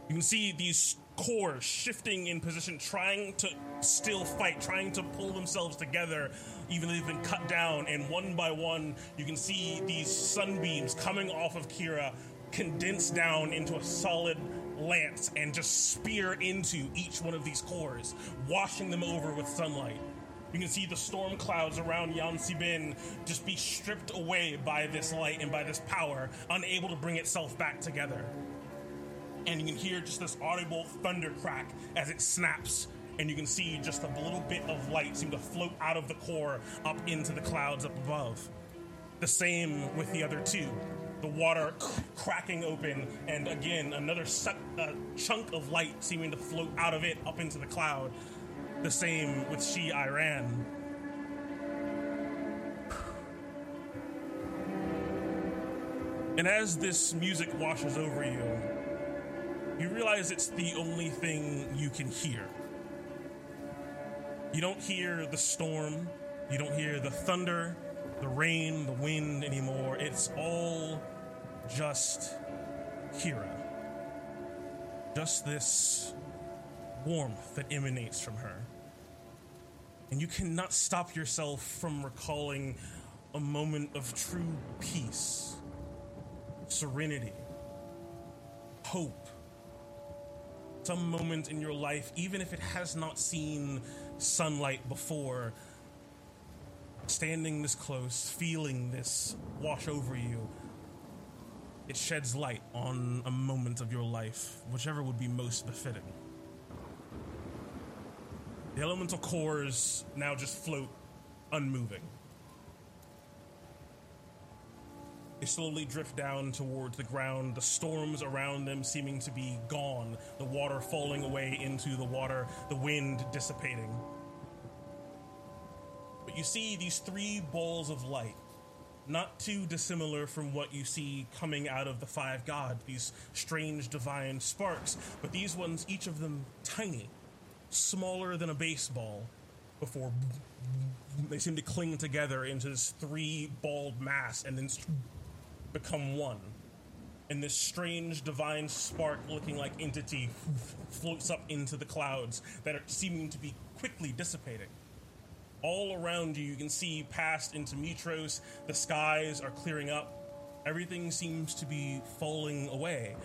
You can see these cores shifting in position, trying to still fight, trying to pull themselves together, even though they've been cut down. And one by one, you can see these sunbeams coming off of Kira condense down into a solid lance and just spear into each one of these cores, washing them over with sunlight. You can see the storm clouds around Yan Sabin just be stripped away by this light and by this power, unable to bring itself back together. And you can hear just this audible thunder crack as it snaps, and you can see just a little bit of light seem to float out of the core up into the clouds up above. The same with the other two the water cracking open, and again, another uh, chunk of light seeming to float out of it up into the cloud. The same with Shiran. And as this music washes over you, you realize it's the only thing you can hear. You don't hear the storm, you don't hear the thunder, the rain, the wind anymore. It's all just Kira. Just this warmth that emanates from her. And you cannot stop yourself from recalling a moment of true peace, serenity, hope. Some moment in your life, even if it has not seen sunlight before, standing this close, feeling this wash over you, it sheds light on a moment of your life, whichever would be most befitting. The elemental cores now just float unmoving. They slowly drift down towards the ground, the storms around them seeming to be gone, the water falling away into the water, the wind dissipating. But you see these three balls of light not too dissimilar from what you see coming out of the five gods, these strange divine sparks, but these ones, each of them tiny, smaller than a baseball, before they seem to cling together into this three balled mass and then become one. And this strange divine spark looking like entity floats up into the clouds that are seeming to be quickly dissipating all around you, you can see past into Mytros. The skies are clearing up. Everything seems to be falling away.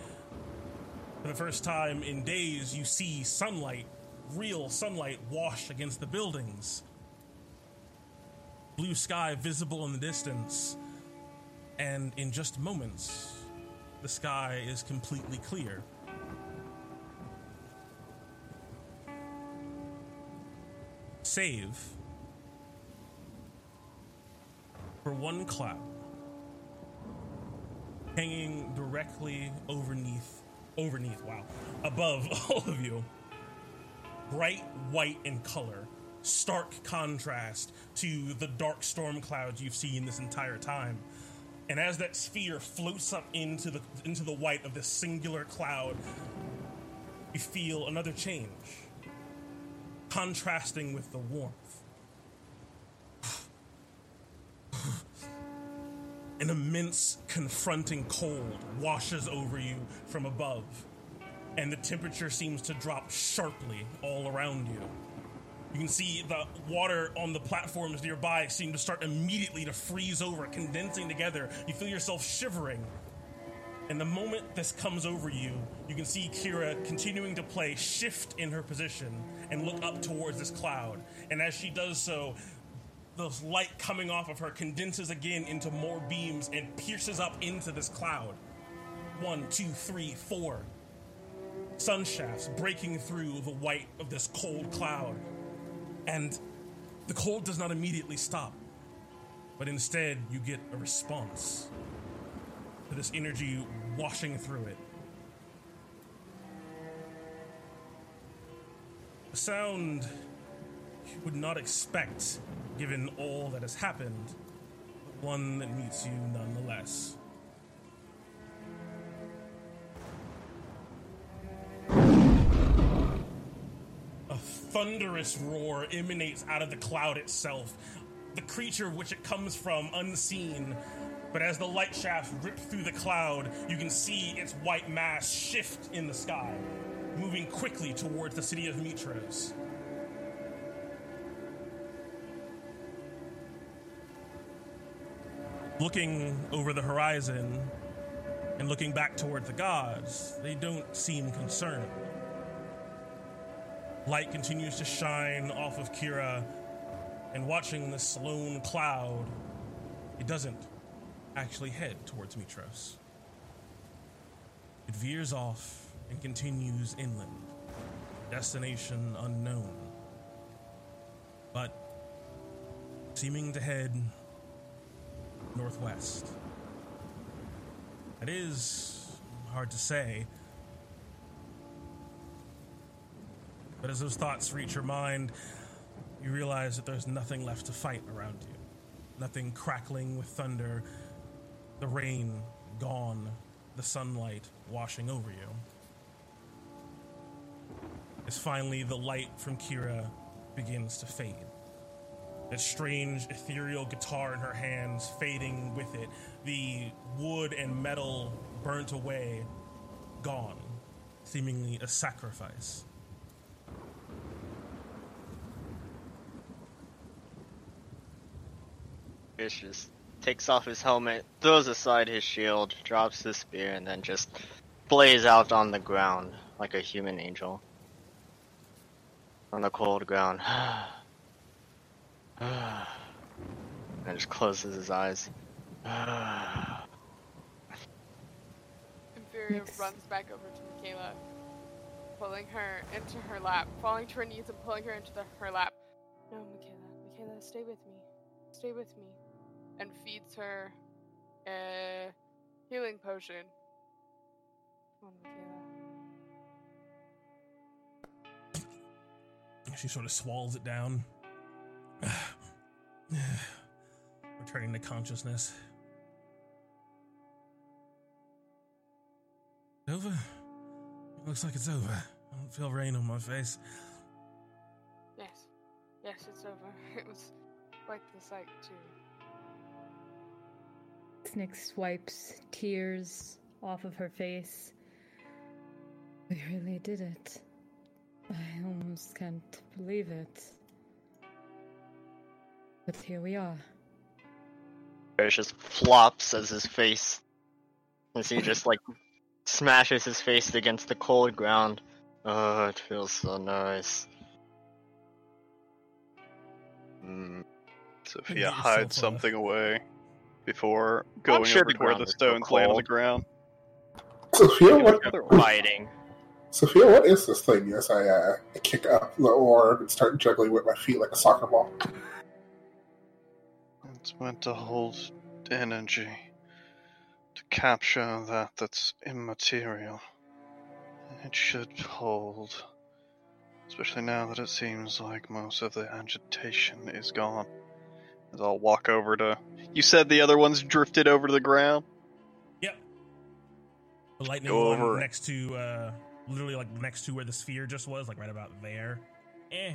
For the first time in days, you see sunlight, real sunlight, wash against the buildings. Blue sky visible in the distance. and in just moments, the sky is completely clear. Save for one cloud hanging directly overneath, overneath, wow, above all of you. Bright white in color, stark contrast to the dark storm clouds you've seen this entire time. And as that sphere floats up into the into the white of this singular cloud, you feel another change, contrasting with the warmth. An immense, confronting cold washes over you from above, and the temperature seems to drop sharply all around you. You can see the water on the platforms nearby seem to start immediately to freeze over, condensing together. You feel yourself shivering. And the moment this comes over you, you can see Kira continuing to play shift in her position and look up towards this cloud. And as she does so, the light coming off of her condenses again into more beams and pierces up into this cloud. One, two, three, four. Sun shafts breaking through the white of this cold cloud. And the cold does not immediately stop, but instead you get a response to this energy washing through it. A sound you would not expect given all that has happened, but one that meets you nonetheless. A thunderous roar emanates out of the cloud itself. The creature which it comes from, unseen, but as the light shafts rip through the cloud, you can see its white mass shift in the sky, moving quickly towards the city of Mytros. Looking over the horizon and looking back toward the gods, they don't seem concerned. Light continues to shine off of Kira, and watching this lone cloud, it doesn't actually head towards Mytros. It veers off and continues inland, destination unknown, but seeming to head northwest. It is hard to say. But as those thoughts reach your mind, you realize that there's nothing left to fight around you. Nothing crackling with thunder, the rain gone, the sunlight washing over you. As finally the light from Kira begins to fade. That strange ethereal guitar in her hands fading with it, the wood and metal burnt away, gone, seemingly a sacrifice. Just takes off his helmet, throws aside his shield, drops the spear, and then just plays out on the ground like a human angel. On the cold ground. and just closes his eyes. Imperia runs back over to Michaela, pulling her into her lap, falling to her knees and pulling her into the, her lap. No, Michaela, Michaela, stay with me. Stay with me. And feeds her a healing potion. Come on, Michaela. She sort of swallows it down, returning to consciousness. Over? It looks like it's over. I don't feel rain on my face. Yes. Yes, it's over. It was quite the sight, too. Nyx swipes tears off of her face. We really did it. I almost can't believe it. But here we are. It just flops as his face, as he just like smashes his face against the cold ground. Oh, it feels so nice. Mm. Sophia hides something away before going sure over to where the is still stones land on the ground. Sophia, what? Fighting. Sophia, what is this thing? Yes, I uh, kick up the orb and start juggling with my feet like a soccer ball. It's meant to hold energy, to capture that that's immaterial. It should hold, especially now that it seems like most of the agitation is gone. As I'll walk over to. You said the other ones drifted over to the ground. Yep. The lightning Go over next to, uh, literally like next to where the sphere just was, like right about there. Eh.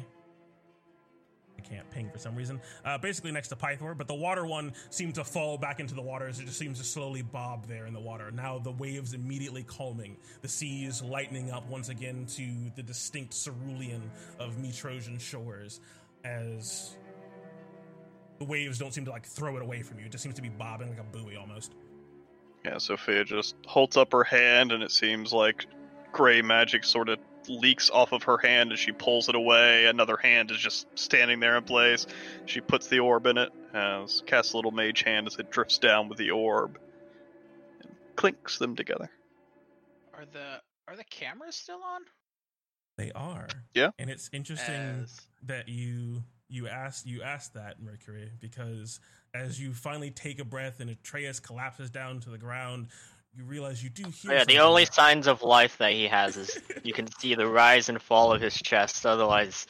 Can't ping for some reason. Uh, basically next to Pythor, but the water one seemed to fall back into the water as it just seems to slowly bob there in the water. Now the waves immediately calming, the seas lightening up once again to the distinct cerulean of Metrojan shores as the waves don't seem to like throw it away from you. It just seems to be bobbing like a buoy almost. Yeah, Sophia just holds up her hand, and it seems like gray magic sort of leaks off of her hand as she pulls it away. Another hand is just standing there in place. She puts the orb in it, as casts a little mage hand as it drifts down with the orb, and clinks them together. Are the are the cameras still on? They are. Yeah. And it's interesting As- that you you asked you asked that Mercury because as you finally take a breath and Atreus collapses down to the ground, you realize you do hear. Oh, yeah, the only signs of life that he has is you can see the rise and fall of his chest. Otherwise,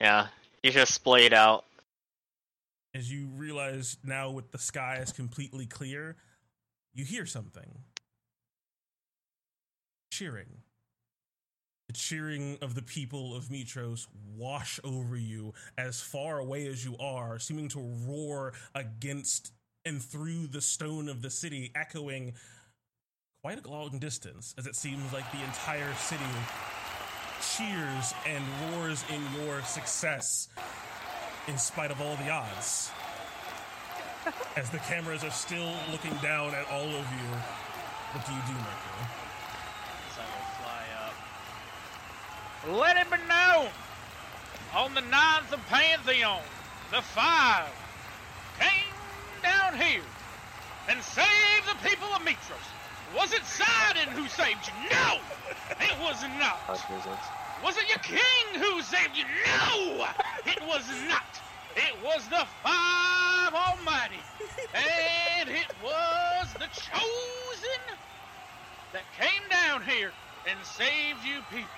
yeah, he's just splayed out. as you realize now with the sky is completely clear, you hear something. Cheering. The cheering of the people of Mytros wash over you as far away as you are, seeming to roar against and through the stone of the city, echoing quite a long distance, as it seems like the entire city cheers and roars in your success in spite of all the odds. As the cameras are still looking down at all of you, what do you do, Mercury? So I will fly up. Let it be known on the ninth of Pantheon, the five came down here and saved the people of Mytros. Was it Sydon who saved you? No! It was not. Was it your king who saved you? No! It was not. It was the five almighty. And it was the chosen that came down here and saved you people.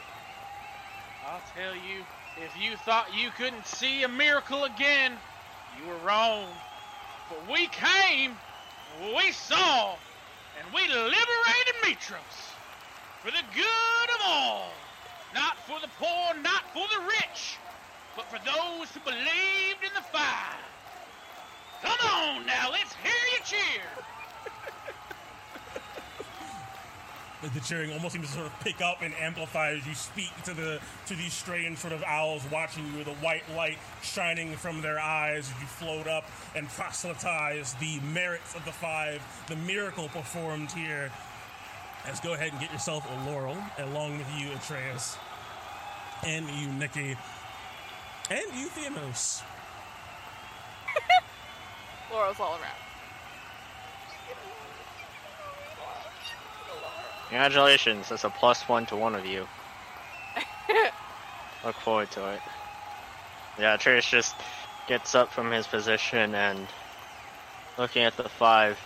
I'll tell you, if you thought you couldn't see a miracle again, you were wrong. For we came, we saw, and we liberated Mytros for the good of all. Not for the poor, not for the rich, but for those who believed in the fire. Come on now, let's hear you cheer. Like the cheering almost seems to sort of pick up and amplify as you speak to the to these strange sort of owls watching you with a white light shining from their eyes as you float up and proselytize the merits of the five, the miracle performed here. Let's go ahead and get yourself a laurel, along with you, Atreus, and you, Nikki, and you, Theamos. Laurel's all around. Congratulations, that's a plus one to one of you. Look forward to it. Yeah, Trish just gets up from his position and looking at the five,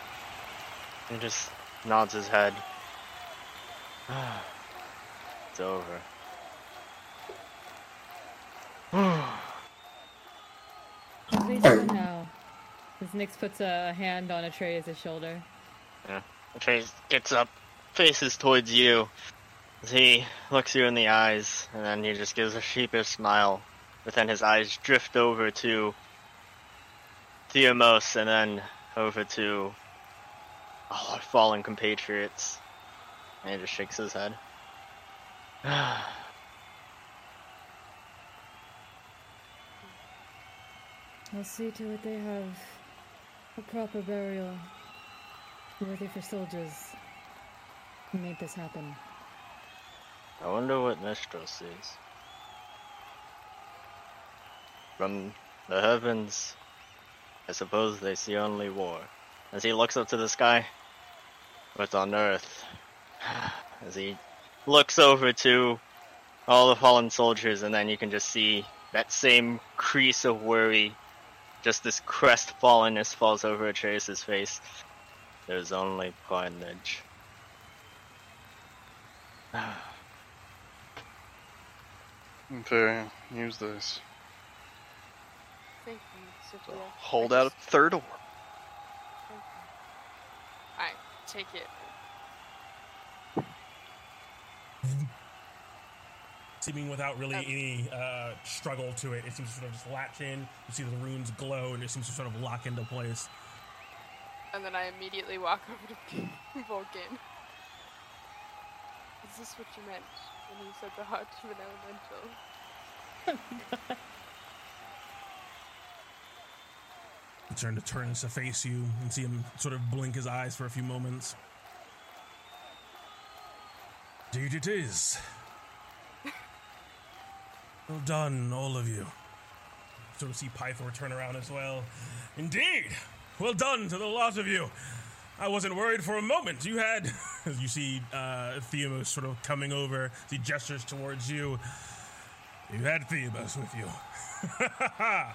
and just nods his head. it's over. At least for now. As Nyx puts a hand on Atreus' shoulder. Yeah. Atreus gets up, faces towards you. As he looks you in the eyes, and then he just gives a sheepish smile. But then his eyes drift over to Theamos and then over to our fallen compatriots. And he just shakes his head. I'll see to it they have a proper burial worthy for soldiers made this happen. I wonder what Mistral sees. From the heavens, I suppose they see only war as he looks up to the sky. What's on Earth? As he looks over to all the fallen soldiers, and then you can just see that same crease of worry, just this crestfallenness falls over Atreus' face. There's only carnage. Okay, use this. Thank you, Sophia. Hold out a third orb. Alright, take it. Seeming without really any uh, struggle to it, it seems to sort of just latch in. You see the runes glow, and it seems to sort of lock into place. And then I immediately walk over to Vulcan. Is this what you meant when you said the heart of an elemental? You turn to turns to face you and see him sort of blink his eyes for a few moments. Indeed, it is. Well done, all of you. Sort of see Pythor turn around as well. Indeed! Well done to the lot of you. I wasn't worried for a moment. You had, as you see uh, Theamos sort of coming over, as he gestures towards you. You had Theamos with you. wow.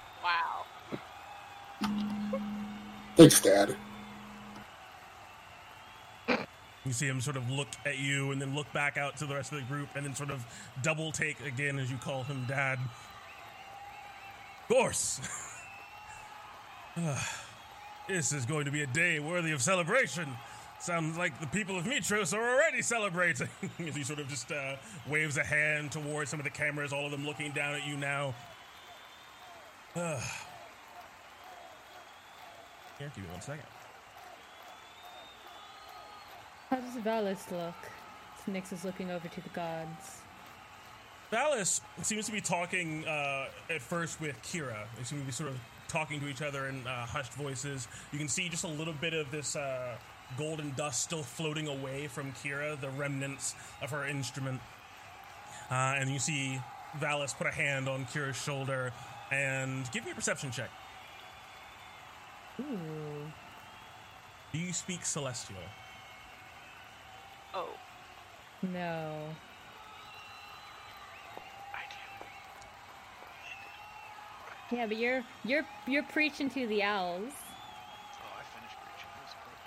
Thanks, Dad. You see him sort of look at you and then look back out to the rest of the group and then sort of double take again as you call him dad. Of course. This is going to be a day worthy of celebration. Sounds like the people of Mytros are already celebrating. as he sort of just uh, waves a hand towards some of the cameras, all of them looking down at you now. Ah. Here, give me one second. How does Valis look? Nyx is looking over to the gods. Valis seems to be talking uh, at first with Kira. They seem to be sort of talking to each other in uh, hushed voices. You can see just a little bit of this uh, golden dust still floating away from Kira, the remnants of her instrument. Uh, and you see Valis put a hand on Kira's shoulder and give me a perception check. Ooh. Do you speak Celestial? Oh. No. Yeah, but you're you're you're preaching to the owls. Oh, I finished preaching. That was quite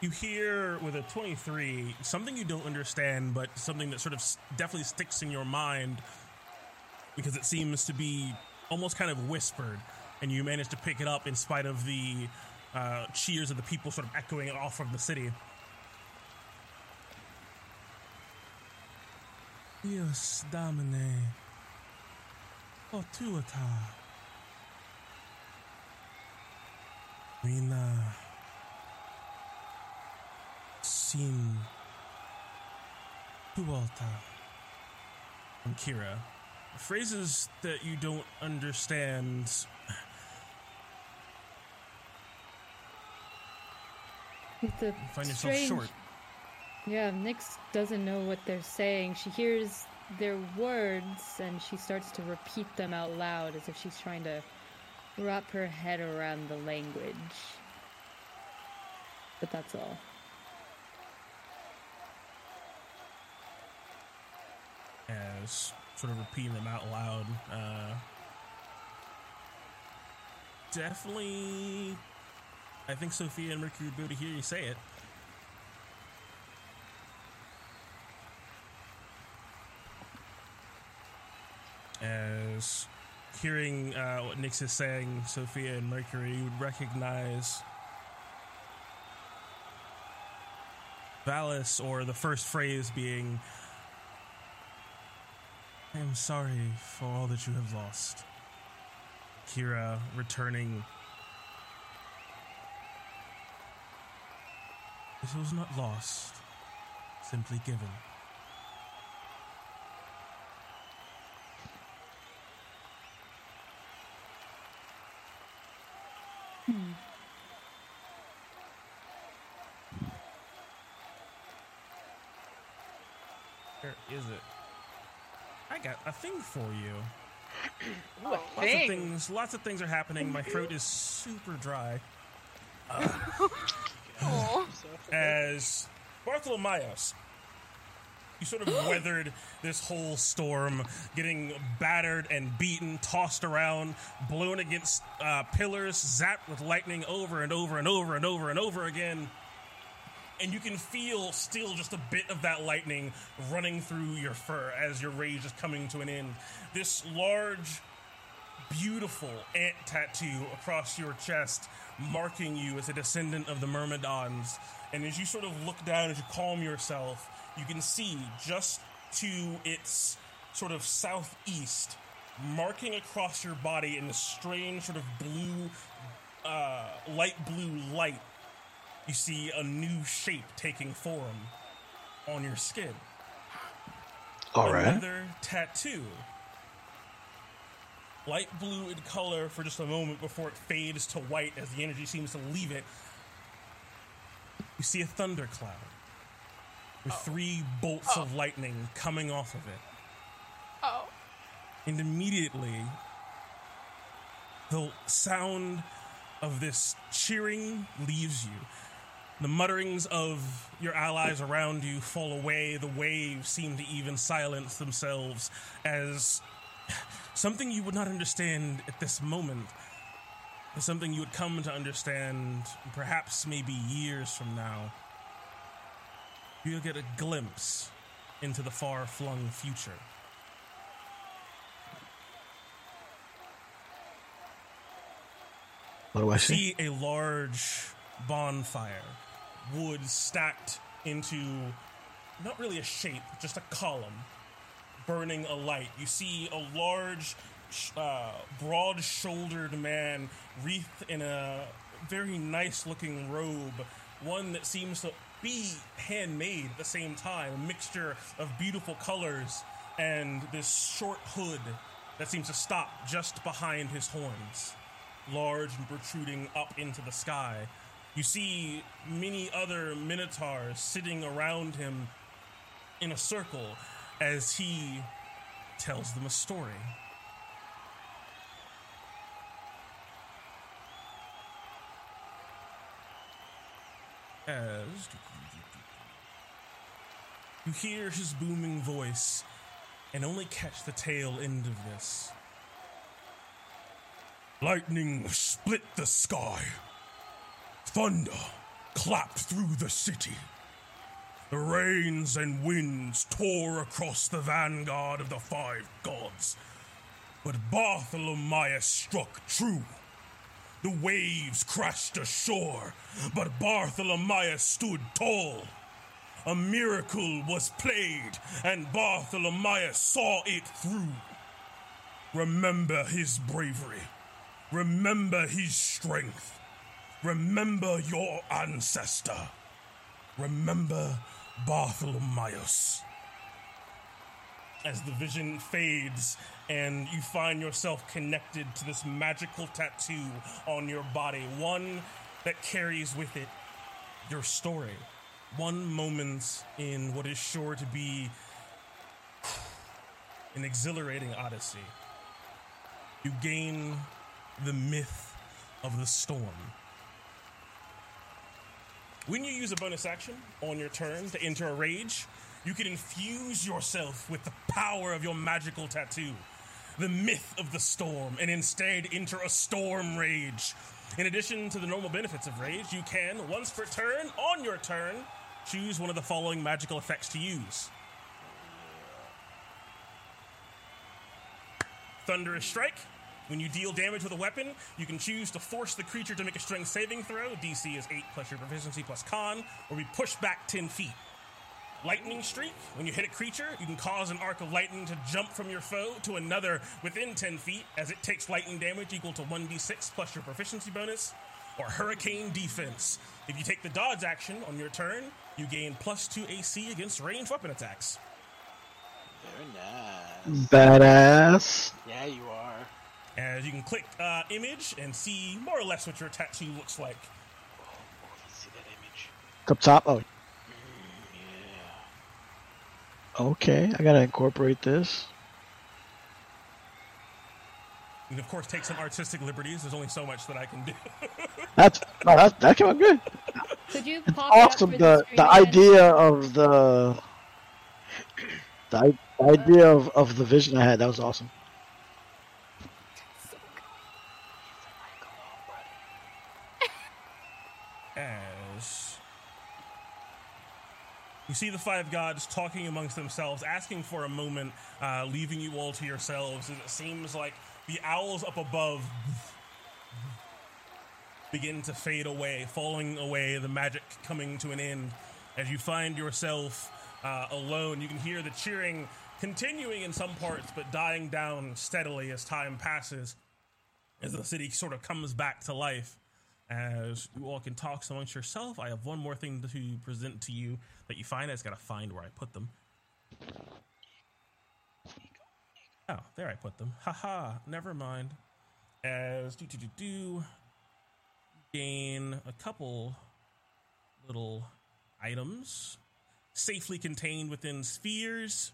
preach. You hear with a 23 something you don't understand, but something that sort of definitely sticks in your mind because it seems to be almost kind of whispered, and you manage to pick it up in spite of the uh, cheers of the people sort of echoing it off from the city. Dios Domine. Otuata. Mina. Sin. Tualta. From Kira. Phrases that you don't understand. It's a Find yourself strange- short. Yeah, Nyx doesn't know what they're saying. She hears their words and she starts to repeat them out loud as if she's trying to wrap her head around the language. But that's all. as sort of repeating them out loud. Uh, definitely, I think Sophia and Mercury would be able to hear you say it. As hearing uh, what Nyx is saying, Sophia and Mercury, you would recognize Valis, or the first phrase being, I am sorry for all that you have lost. Kira returning. This was not lost, simply given. Hmm. Where is it? I got a thing for you. Ooh, Lots of things. Lots of things are happening. My throat is super dry. Aw. as Bartholomeus, you sort of weathered this whole storm, getting battered and beaten, tossed around, blown against uh, pillars, zapped with lightning over and over and over and over and over again. And you can feel still just a bit of that lightning running through your fur as your rage is coming to an end. This large, beautiful ant tattoo across your chest, marking you as a descendant of the Myrmidons. And as you sort of look down, as you calm yourself, you can see just to its sort of southeast, marking across your body in a strange sort of blue, uh, light blue light, you see a new shape taking form on your skin. All right. Another tattoo. Light blue in color for just a moment before it fades to white as the energy seems to leave it. You see a thundercloud with oh. three bolts of oh. lightning coming off of it. Oh. And immediately, the sound of this cheering leaves you. The mutterings of your allies around you fall away. The waves seem to even silence themselves as something you would not understand at this moment, but something you would come to understand perhaps maybe years from now. You'll get a glimpse into the far flung future. What do I see? see a large bonfire, wood stacked into not really a shape, just a column, burning a light. You see a large, uh, broad shouldered man wreathed in a very nice looking robe, one that seems to be handmade at the same time, a mixture of beautiful colors and this short hood that seems to stop just behind his horns large and protruding up into the sky. You see many other minotaurs sitting around him in a circle as he tells them a story. As you hear his booming voice and only catch the tail end of this. Lightning split the sky. Thunder clapped through the city. The rains and winds tore across the vanguard of the five gods. But Bartholomeus struck true. The waves crashed ashore, but Bartholomeus stood tall. A miracle was played, and Bartholomeus saw it through. Remember his bravery. Remember his strength. Remember your ancestor. Remember Bartholomeus. As the vision fades and you find yourself connected to this magical tattoo on your body, one that carries with it your story. One moment in what is sure to be an exhilarating odyssey. You gain the myth of the storm. When you use a bonus action on your turn to enter a rage, you can infuse yourself with the power of your magical tattoo, the myth of the storm, and instead enter a storm rage. In addition to the normal benefits of rage, you can, once per turn, on your turn, choose one of the following magical effects to use Thunderous Strike. When you deal damage with a weapon, you can choose to force the creature to make a strength saving throw. DC is 8 plus your proficiency plus con, or be pushed back 10 feet. Lightning Streak. When you hit a creature, you can cause an arc of lightning to jump from your foe to another within 10 feet as it takes lightning damage equal to 1d6 plus your proficiency bonus. Or Hurricane Defense. If you take the dodge action on your turn, you gain plus 2 AC against ranged weapon attacks. Very nice. Badass. Yeah, you are. As you can click uh, image and see more or less what your tattoo looks like. Let's see that image. Up top. Oh, Yeah. okay. I gotta incorporate this. and of course take some artistic liberties. There's only so much that I can do. That's no, that that came out good. Could you pop Awesome. for The the idea of the the the idea of, of the vision I had that was awesome. as you see the five gods talking amongst themselves, asking for a moment, uh, leaving you all to yourselves, as it seems like the owls up above begin to fade away, falling away, the magic coming to an end. As you find yourself uh, alone, you can hear the cheering continuing in some parts, but dying down steadily as time passes, as the city sort of comes back to life. As you all can talk amongst yourself, I have one more thing to present to you that you find. I just gotta find where I put them. Oh, there I put them. Haha, never mind. As do do do do gain a couple little items safely contained within spheres.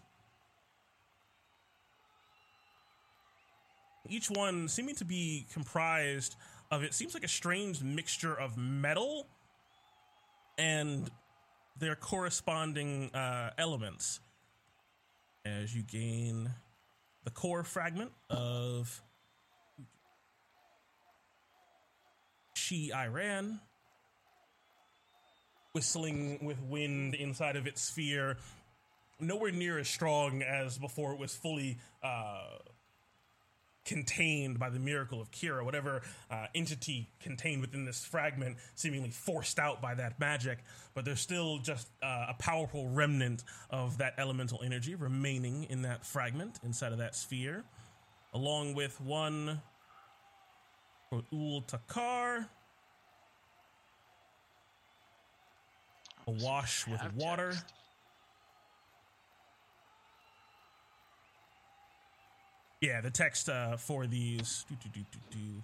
Each one seeming to be comprised of it seems like a strange mixture of metal and their corresponding uh, elements. As you gain the core fragment of Shiran, whistling with wind inside of its sphere, nowhere near as strong as before it was fully uh, contained by the miracle of Kira, whatever uh, entity contained within this fragment, seemingly forced out by that magic. But there's still just uh, a powerful remnant of that elemental energy remaining in that fragment inside of that sphere, along with one for Ul Takar. Awash with water. Yeah, the text uh, for these do, do, do, do, do,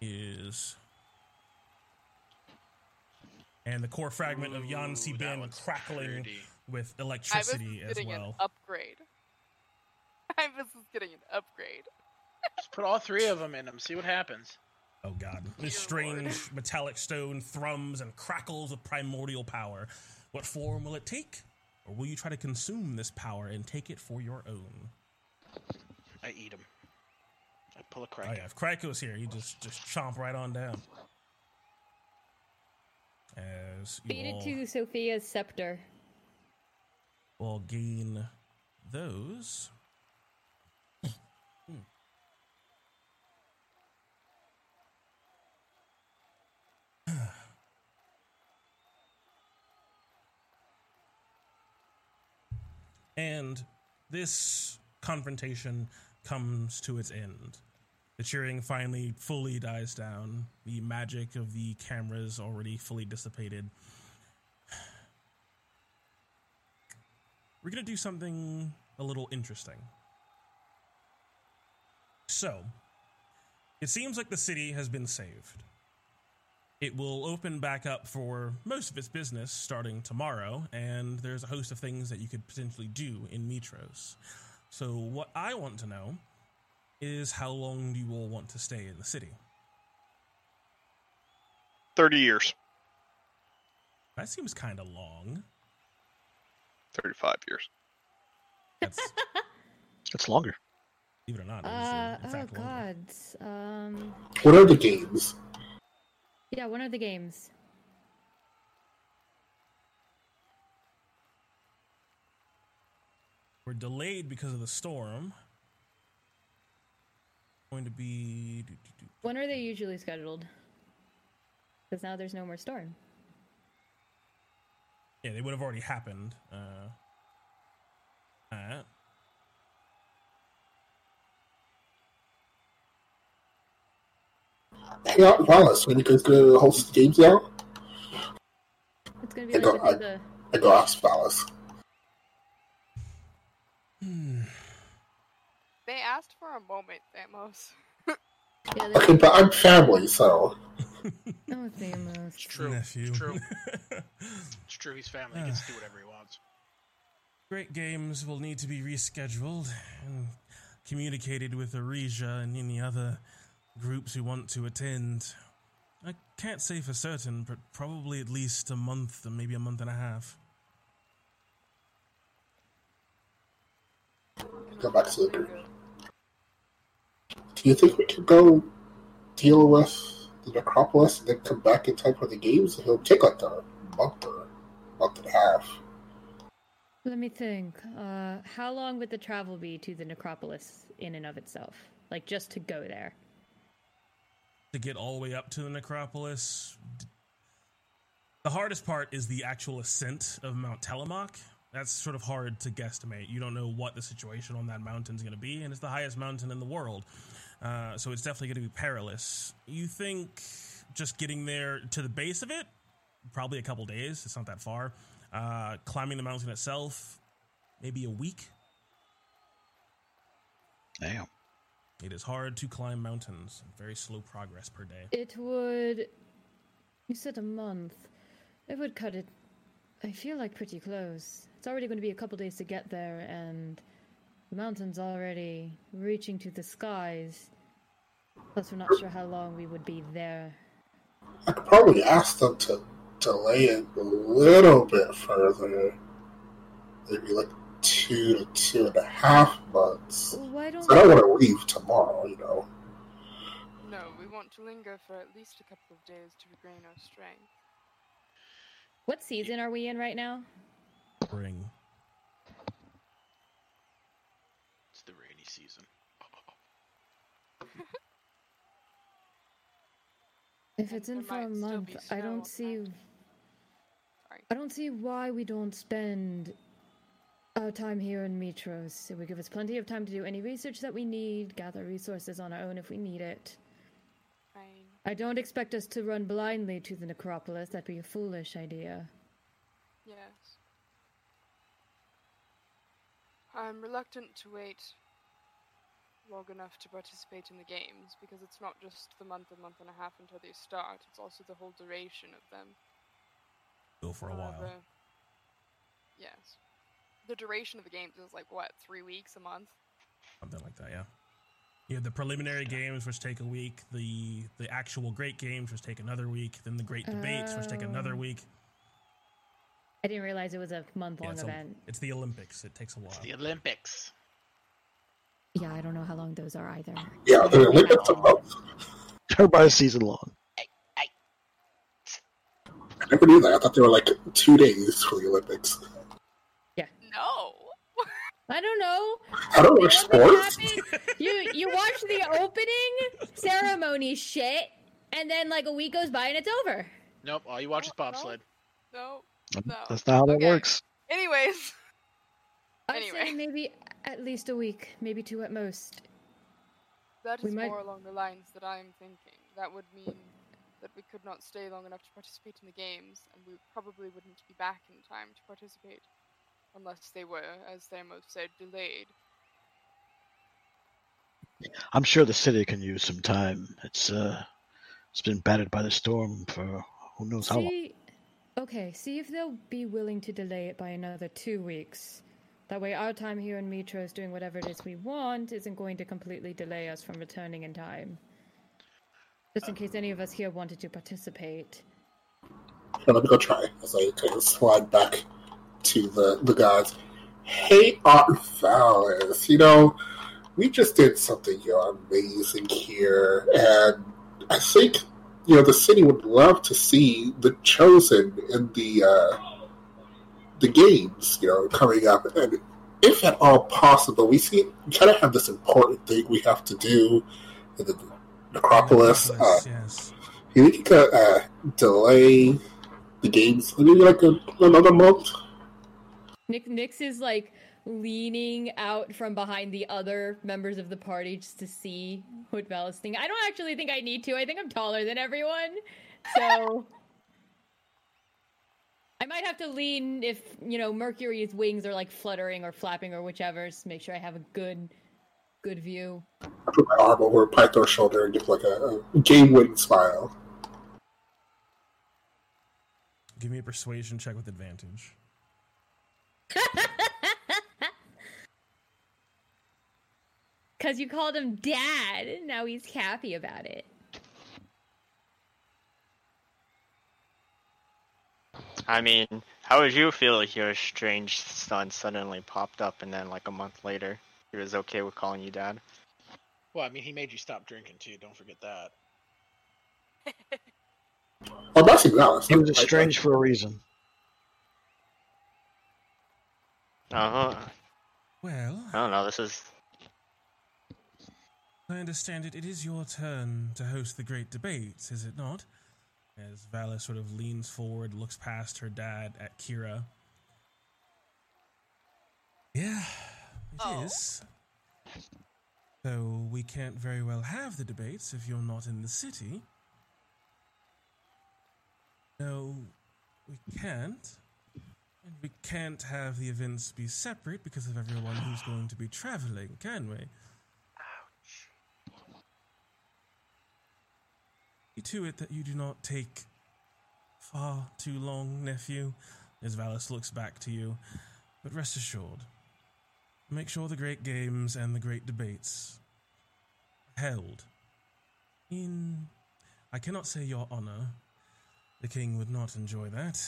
is. And the core fragment of Yan Sabin crackling with electricity Ibis is as getting well. an upgrade. Ibis is getting an upgrade. Just put all three of them in them. See what happens. Oh god. This strange metallic stone thrums and crackles with primordial power. What form will it take? Or will you try to consume this power and take it for your own? I eat them. I pull a crack. Oh yeah, if Krako's here, you just just chomp right on down. As you Feed all it to Sophia's scepter. will gain those. Hmm. And this confrontation comes to its end. The cheering finally fully dies down. The magic of the cameras already fully dissipated. We're going to do something a little interesting. So, it seems like the city has been saved. It will open back up for most of its business starting tomorrow, and there's a host of things that you could potentially do in Mytros. So, what I want to know is how long do you all want to stay in the city? 30 years. That seems kind of long. 35 years. That's It's longer. believe it or not. it is, Uh, in oh fact longer. god. Um, What are the games? yeah, one of the games. We're delayed because of the storm. Going to be do, do, do. When are they usually scheduled? Because now there's no more storm. Yeah, they would have already happened. Uh, uh, Hang out in Palace when you guys go host games now. It's gonna be I like go, I, the I go ask Palace. They asked for a moment, Theamos. yeah, Okay, but I'm family, so oh Theamos. It's true. nephew. It's true. It's true. He's family. He gets to do whatever he wants. Great games will need to be rescheduled, and communicated with Arisia and any other groups who want to attend. I can't say for certain, but probably at least a month, and maybe a month and a half. Go back to the group. Do you think we could go deal with the Necropolis and then come back in time for the games? It'll take like a month or month and a half. Let me think. Uh, how long would the travel be to the necropolis in and of itself? Like just to go there? To get all the way up to the necropolis, the hardest part is the actual ascent of Mount Telemoc. That's sort of hard to guesstimate. You don't know what the situation on that mountain is going to be, and it's the highest mountain in the world. Uh, so it's definitely going to be perilous. You think just getting there to the base of it, probably a couple days. It's not that far. Uh, climbing the mountain itself, maybe a week. Damn. It is hard to climb mountains. Very slow progress per day. It would. You said a month. It would cut it. I feel like pretty close. It's already going to be a couple days to get there, and the mountain's already reaching to the skies. Plus, we're not sure how long we would be there. I could probably ask them to delay it a little bit further. Maybe like two to two and a half months. Why don't So I don't want to leave tomorrow, you know. No, we want to linger for at least a couple of days to regain our strength. What season are we in right now? Spring. It's the rainy season. If it's in for a month, I don't see. Sorry. I don't see why we don't spend our time here in Mytros. It would give us plenty of time to do any research that we need, gather resources on our own if we need it. Fine. I don't expect us to run blindly to the necropolis. That'd be a foolish idea. Yes. I'm reluctant to wait long enough to participate in the games because it's not just the month, a month and a half until they start, it's also the whole duration of them. Go for a uh, while. However, Yes. The duration of the games is like what, three weeks, a month? Something like that, yeah. You have the preliminary games, which take a week. The the actual great games, which take another week. Then the great debates, which take another Oh. week. I didn't realize it was a month Yeah, long it's, a- event. it's the Olympics. It takes a while. It's The Olympics. Yeah, I don't know how long those are either. Yeah, they're limited to month. Everybody's season long. I never knew that. I thought they were like two days for the Olympics. Yeah. No. I don't know. I don't watch sports. you you watch the opening ceremony shit, and then like a week goes by and it's over. Nope, all you watch is bobsled. No. No. That's not how that works. Anyways. I'd Anyway. say maybe at least a week, maybe two at most. That We is might- more along the lines that I'm thinking. That would mean that we could not stay long enough to participate in the games, and we probably wouldn't be back in time to participate unless they were, as Theamos said, delayed. I'm sure the city can use some time. It's uh, it's been battered by the storm for who knows how long. Okay, see if they'll be willing to delay it by another two weeks. That way, our time here in Mytros doing whatever it is we want isn't going to completely delay us from returning in time. Just in case any of us here wanted to participate. Here, let me go try as I kind of slide back to the, the gods. Hey, Art Valis, you know, we just did something you know, amazing here, and I think you know the city would love to see the chosen in the uh, the games, you know, coming up, and if at all possible, we see we kind of have this important thing we have to do in the necropolis. Uh, yes. you think you could uh, delay the games maybe like a, another month? Nick Nyx is like leaning out from behind the other members of the party just to see what Valis thinking. I don't actually think I need to. I think I'm taller than everyone. So I might have to lean if, you know, Mercury's wings are like fluttering or flapping or whichever, just to make sure I have a good good view. I put my arm over Pythor's shoulder and give like a, a game-winning smile. Give me a persuasion check with advantage. Because you called him dad. Now he's happy about it. I mean, how would you feel if your strange son suddenly popped up and then, like, a month later, he was okay with calling you dad? Well, I mean, he made you stop drinking too. Don't forget that. Oh, that's Dallas. He was estranged for a reason. Uh huh. Well, I don't know. This is I understand it. It is your turn to host the great debates, is it not? As Vala sort of leans forward, looks past her dad at Kira. Yeah, it oh. is. Oh. Though we can't very well have the debates if you're not in the city. No, we can't. And we can't have the events be separate because of everyone who's going to be traveling, can we? To it that you do not take far too long, nephew, as Valis looks back to you. But rest assured, make sure the great games and the great debates are held in. I cannot say your honor. The king would not enjoy that,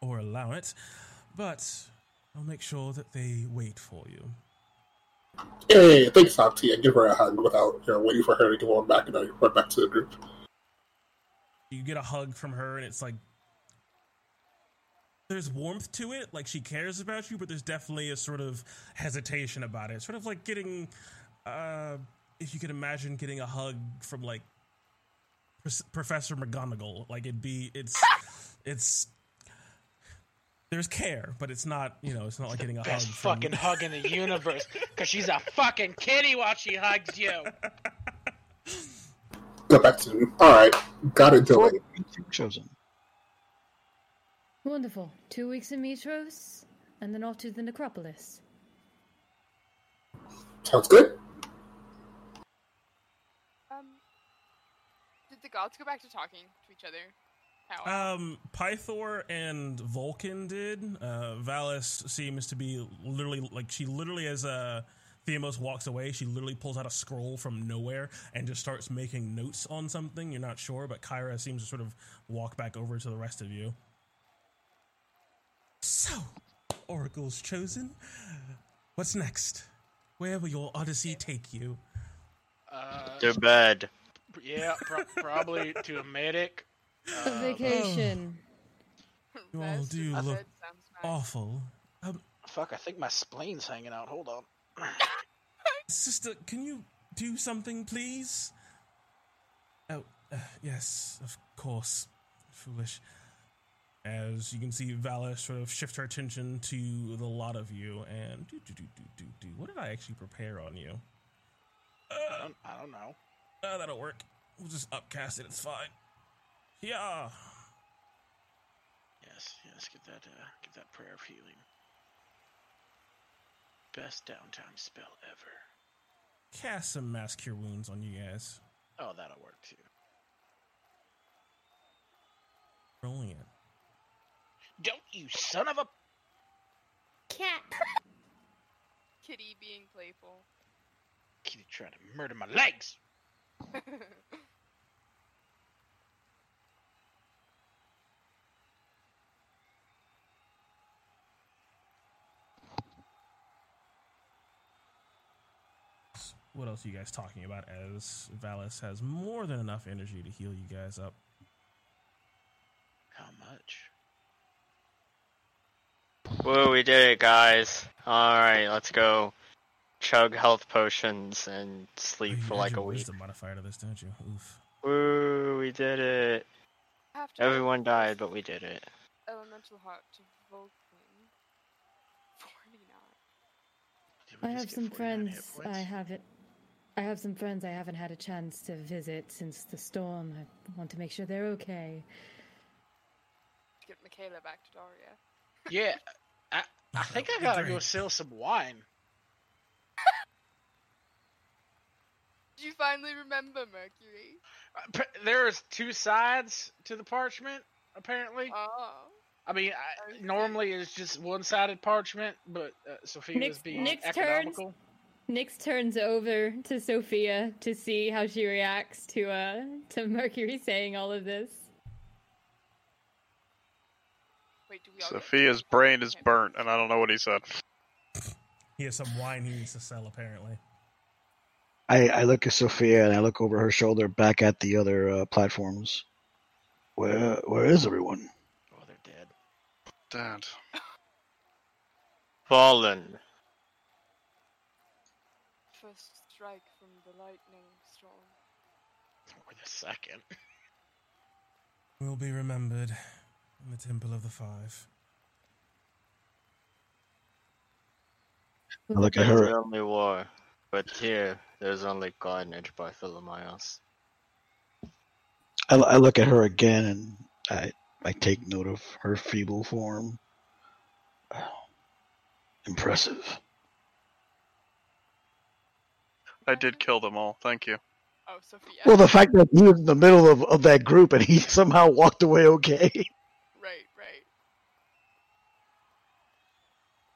or allow it, but I'll make sure that they wait for you. Hey, thanks, Auntie, and give her a hug without you know, waiting for her to go on back and I run back to the group. You get a hug from her, and it's like there's warmth to it, like she cares about you, but there's definitely a sort of hesitation about it. Sort of like getting, uh, if you could imagine getting a hug from like Professor McGonagall, like it'd be, it's, it's. There's care, but it's not, you know, it's not like getting a hug. Best from- fucking hug in the universe, because she's a fucking kitty while she hugs you. Go back to him. Alright, got it, Dylan. Chosen. Wonderful. Two weeks in Mytros, and then off to the necropolis. Sounds good. Um, did the gods go back to talking to each other? How? Um, Pythor and Vulcan did. Uh, Valis seems to be literally like she literally as uh, Theamos walks away, she literally pulls out a scroll from nowhere and just starts making notes on something. You're not sure, but Kira seems to sort of walk back over to the rest of you. So, Oracle's chosen. What's next? Where will your odyssey take you? Uh, to bed. yeah, pro- probably to a medic. A Uh, vacation. You all do in look nice. awful. Um, fuck, I think my spleen's hanging out. Hold on. Sister, can you do something, please? Oh, uh, yes, of course. Foolish. As you can see, Valis sort of shift her attention to the lot of you and do do do do do do. What did I actually prepare on you? I don't, I don't know. Uh, that'll work. We'll just upcast it. It's fine. Yeah. Yes, yes, get that, uh, get that prayer of healing. Best downtime spell ever. Cast some mass cure wounds on you guys. Oh, that'll work too. Brilliant. Don't you son of a Cat. Kitty being playful. kitty trying to murder my legs? What else are you guys talking about? As Valis has more than enough energy to heal you guys up. How much? Woo, we did it, guys. Alright, let's go chug health potions and Oh, sleep you for like a week. wisdom modifier to this, don't you? Oof. Woo, we did it. Have to Everyone died, but we did it. elemental heart to Vulcan. Forty-nine. I have some friends I haven't. I have some friends I haven't had a chance to visit since the storm. I want to make sure they're okay. Get Michaela back to Daria. Yeah, I, I think I gotta go sell some wine. Did you finally remember Mercury? Uh, There's two sides to the parchment, apparently. Oh. I mean, I, normally it's just one-sided parchment, but uh, Sophia Nick's- was being Nyx turns. Economical. Nyx turns over to Sophia to see how she reacts to uh to Mercury saying all of this. Wait, do we all get- Sophia's brain is burnt, and I don't know what he said. He has some wine he needs to sell, apparently. I, I look at Sophia and I look over her shoulder back at the other uh, platforms. Where where is everyone? Oh, they're dead. Dad. Fallen. First strike from the lightning storm. Wait a second. Will be remembered in the Temple of the Five. I look at There's her. only war, but here there's only carnage by Philomios. I, I look at her again and I I take note of her feeble form. Impressive. I did kill them all. Thank you. Oh, Sophia. Well, the fact that he was in the middle of, of that group and he somehow walked away okay. Right, right.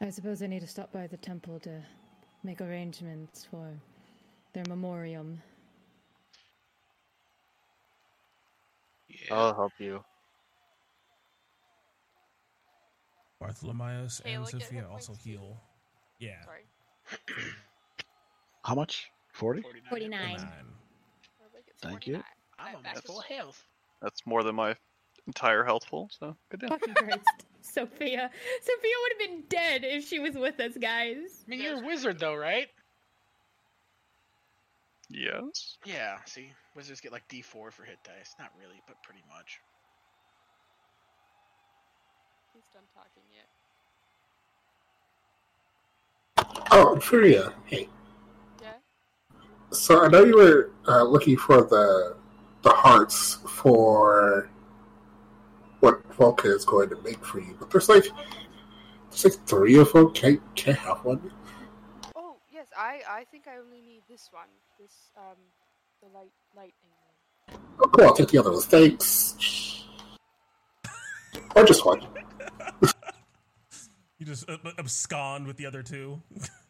I suppose I need to stop by the temple to make arrangements for their memoriam. Yeah. I'll help you. Bartholomew and Sophia also heal. Yeah. Sorry. How much? 40? 49. 49. Thank you. I'm That- almost that's full health. That's more than my entire health full, so good deal. Fucking Christ. Sophia. Sophia would have been dead if she was with us, guys. I mean, you're a wizard though, right? Yes. Yeah. See, wizards get like D4 for hit dice. Not really, but pretty much. He's done talking yet. Oh, Furia. Hey. Yeah? So I know you were uh, looking for the the hearts for what Vulcan is going to make for you, but there's like there's like three of them. Can't can't have one. Oh, yes, I I think I only need this one. This, um, the light lightning one. Oh, cool. I'll take the other ones. Thanks. Or just one. You just uh, abscond with the other two.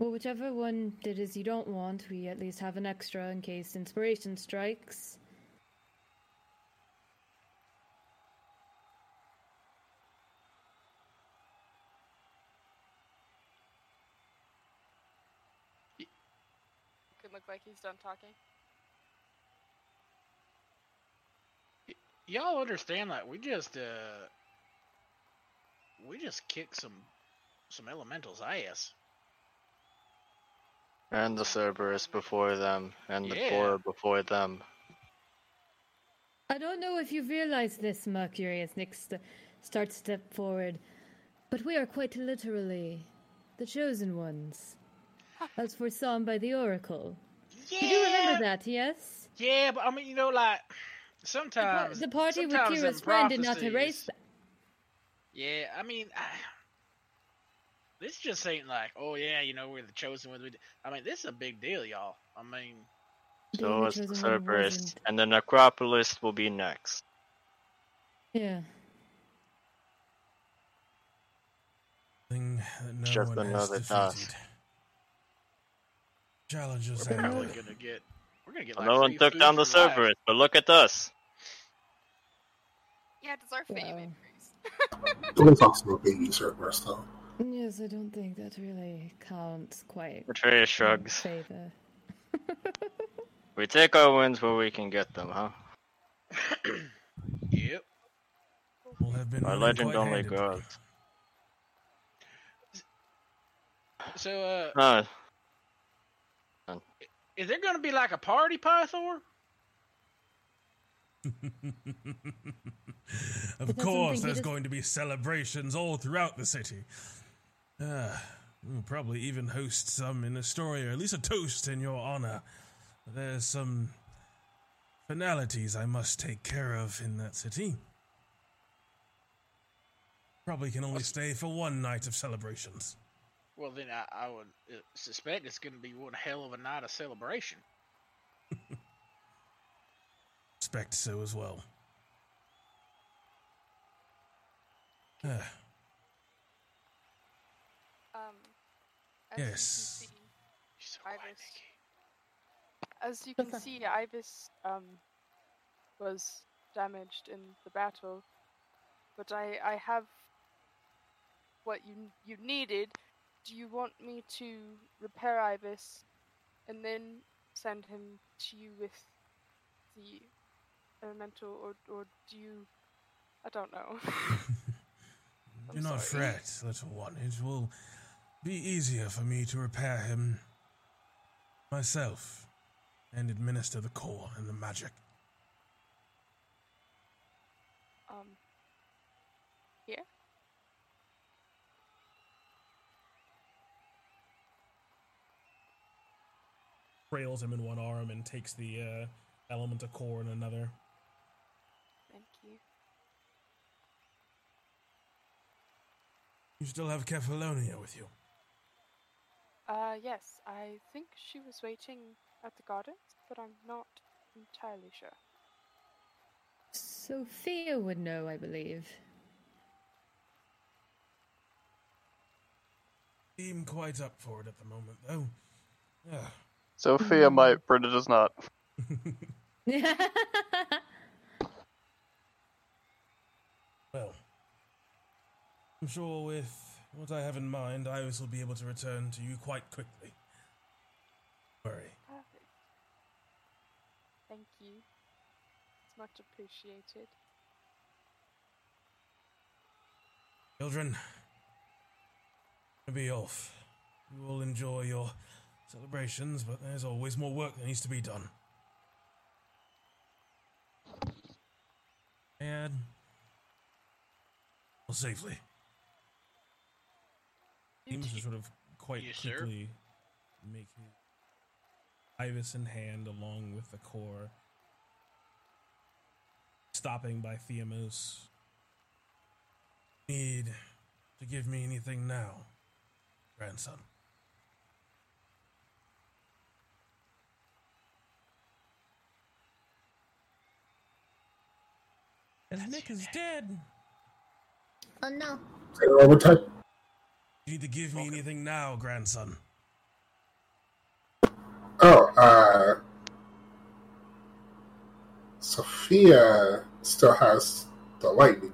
Well, whichever one it is you don't want, we at least have an extra in case inspiration strikes. Could look like he's done talking. Y'all understand that we just uh we just kicked some some elementals ass. And the Cerberus before them, and the Yeah. Boar before them. I don't know if you realize this, Mercury, as Nyx st- starts to step forward, but we are quite literally the chosen ones, as foreseen by the Oracle. Yeah. You do remember that, yes? Yeah, but I mean, you know, like The, sometimes par- the party with sometimes Kira's friend did not erase that. Yeah, I mean, I, this just ain't like, oh yeah, you know, we're the chosen ones. We d- I mean, this is a big deal, y'all. I mean, So Being the is the Cerberus, and the Necropolis will be next. Yeah. Thing that no Just one another defeated. task. Challenges we're probably good. gonna get, we're gonna get. Like, no one took down the for life. Cerberus, but look at us. Yeah, does our fame Wow. increase? It was also a baby Cerberus, though. Yes, I don't think that really counts quite. Atreus shrugs. Favor. We take our wins where we can get them, huh? Yep. Will have been Our legend only handedly. grows. So, uh, Uh, is there gonna be like a party, Pythor? of course, there's does- going to be celebrations all throughout the city. Uh, we'll probably even host some in Astoria, or at least a toast in your honor. There's some finalities I must take care of in that city. Probably can only stay for one night of celebrations. Well, then I, I would uh, suspect it's gonna be one hell of a night of celebration. Expect so as well. Um, as Yes. you can see, Ibis. As you can see, Ibis um was damaged in the battle, but I I have what you you needed. Do you want me to repair Ibis and then send him to you with the elemental, or or do you? I don't know. Do I'm not sorry. fret, little one. It will be easier for me to repair him myself and administer the core and the magic. um. Here. Trails him in one arm and takes the uh, element of core in another. Thank you. You still have Kefalonia with you. Uh, yes, I think she was waiting at the gardens, but I'm not entirely sure. Sophia would know, I believe. Seem quite up for it at the moment, though. Sophia might, Brenda does not. well, I'm sure with what I have in mind, Ibis will be able to return to you quite quickly. Worry. Perfect. Thank you. It's much appreciated. Children, to be off. You will enjoy your celebrations, but there's always more work that needs to be done. And well, safely. Seems to sort of quite Yes, sir. quickly make his Ibis in hand along with the core. Stopping by Theamos. Need to give me anything now, grandson. And Nick is dead. Oh no. Say it one more time. You need to give me anything now, grandson. Oh, uh. Sophia still has the lightning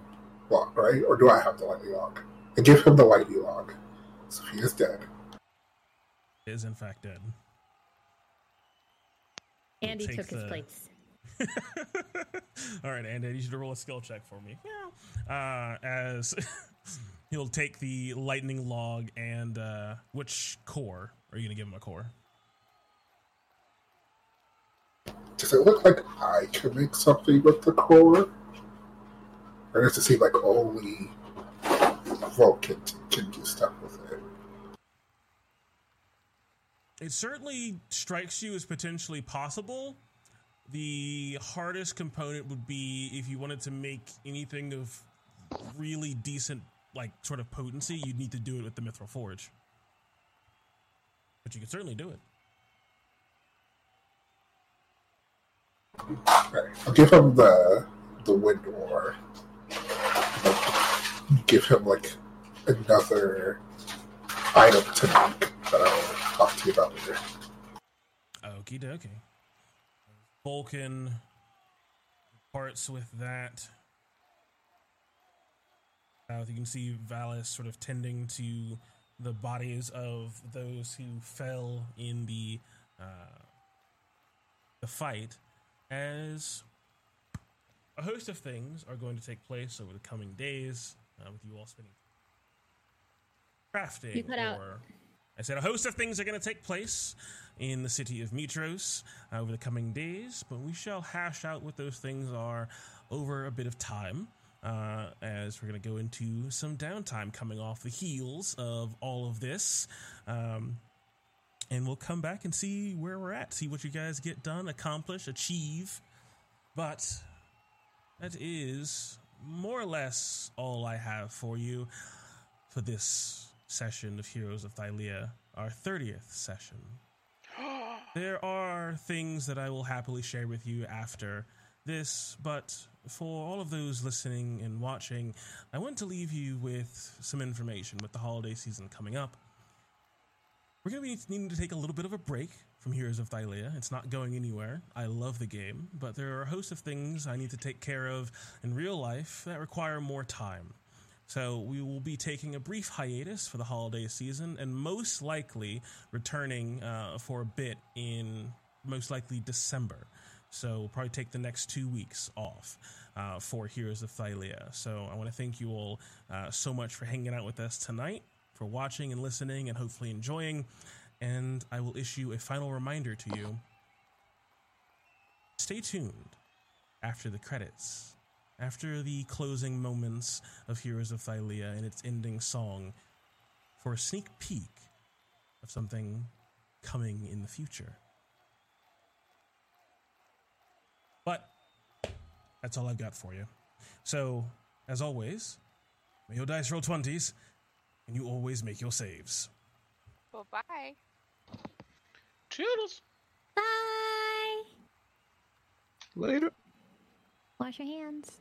lock, right? Or do I have the lightning lock? I give him the lightning lock. Sophia's dead. Is in fact dead. Andy take took his the- place. All right, Andy, you should roll a skill check for me. Yeah. Uh, as he'll take the lightning log and uh, which core are you going to give him a core? Does it look like I can make something with the core? Or does it seem like only Vulcan can do stuff with it? It certainly strikes you as potentially possible. The hardest component would be if you wanted to make anything of really decent, like sort of potency, you'd need to do it with the Mithril Forge. But you could certainly do it. Right. I'll give him the the wind war. Give him like another item to make that I'll talk to you about later. Okie dokie. Vulcan parts with that. South, you can see Valis sort of tending to the bodies of those who fell in the uh, the fight, as a host of things are going to take place over the coming days, uh, with you all spending crafting You cut or out. I said a host of things are going to take place in the city of Mytros uh, over the coming days, but we shall hash out what those things are over a bit of time. Uh, as we're going to go into some downtime coming off the heels of all of this. Um, and we'll come back and see where we're at, see what you guys get done, accomplish, achieve. But that is more or less all I have for you for this session of Heroes of Thylea, our 30th session. There are things that I will happily share with you after this, but for all of those listening and watching, I want to leave you with some information with the holiday season coming up. we're going to be needing to take a little bit of a break from Heroes of Thylea. It's not going anywhere. I love the game, but there are a host of things I need to take care of in real life that require more time. So we will be taking a brief hiatus for the holiday season and most likely returning uh, for a bit in most likely December. So we'll probably take the next two weeks off uh, for Heroes of Thylea. So I want to thank you all uh, so much for hanging out with us tonight, for watching and listening, and hopefully enjoying. And I will issue a final reminder to you. Stay tuned after the credits after the closing moments of Heroes of Thylea and its ending song for a sneak peek of something coming in the future. But that's all I've got for you. So, as always, may your dice roll 20s and you always make your saves. Well, bye. Toodles. Bye. Later. Wash your hands.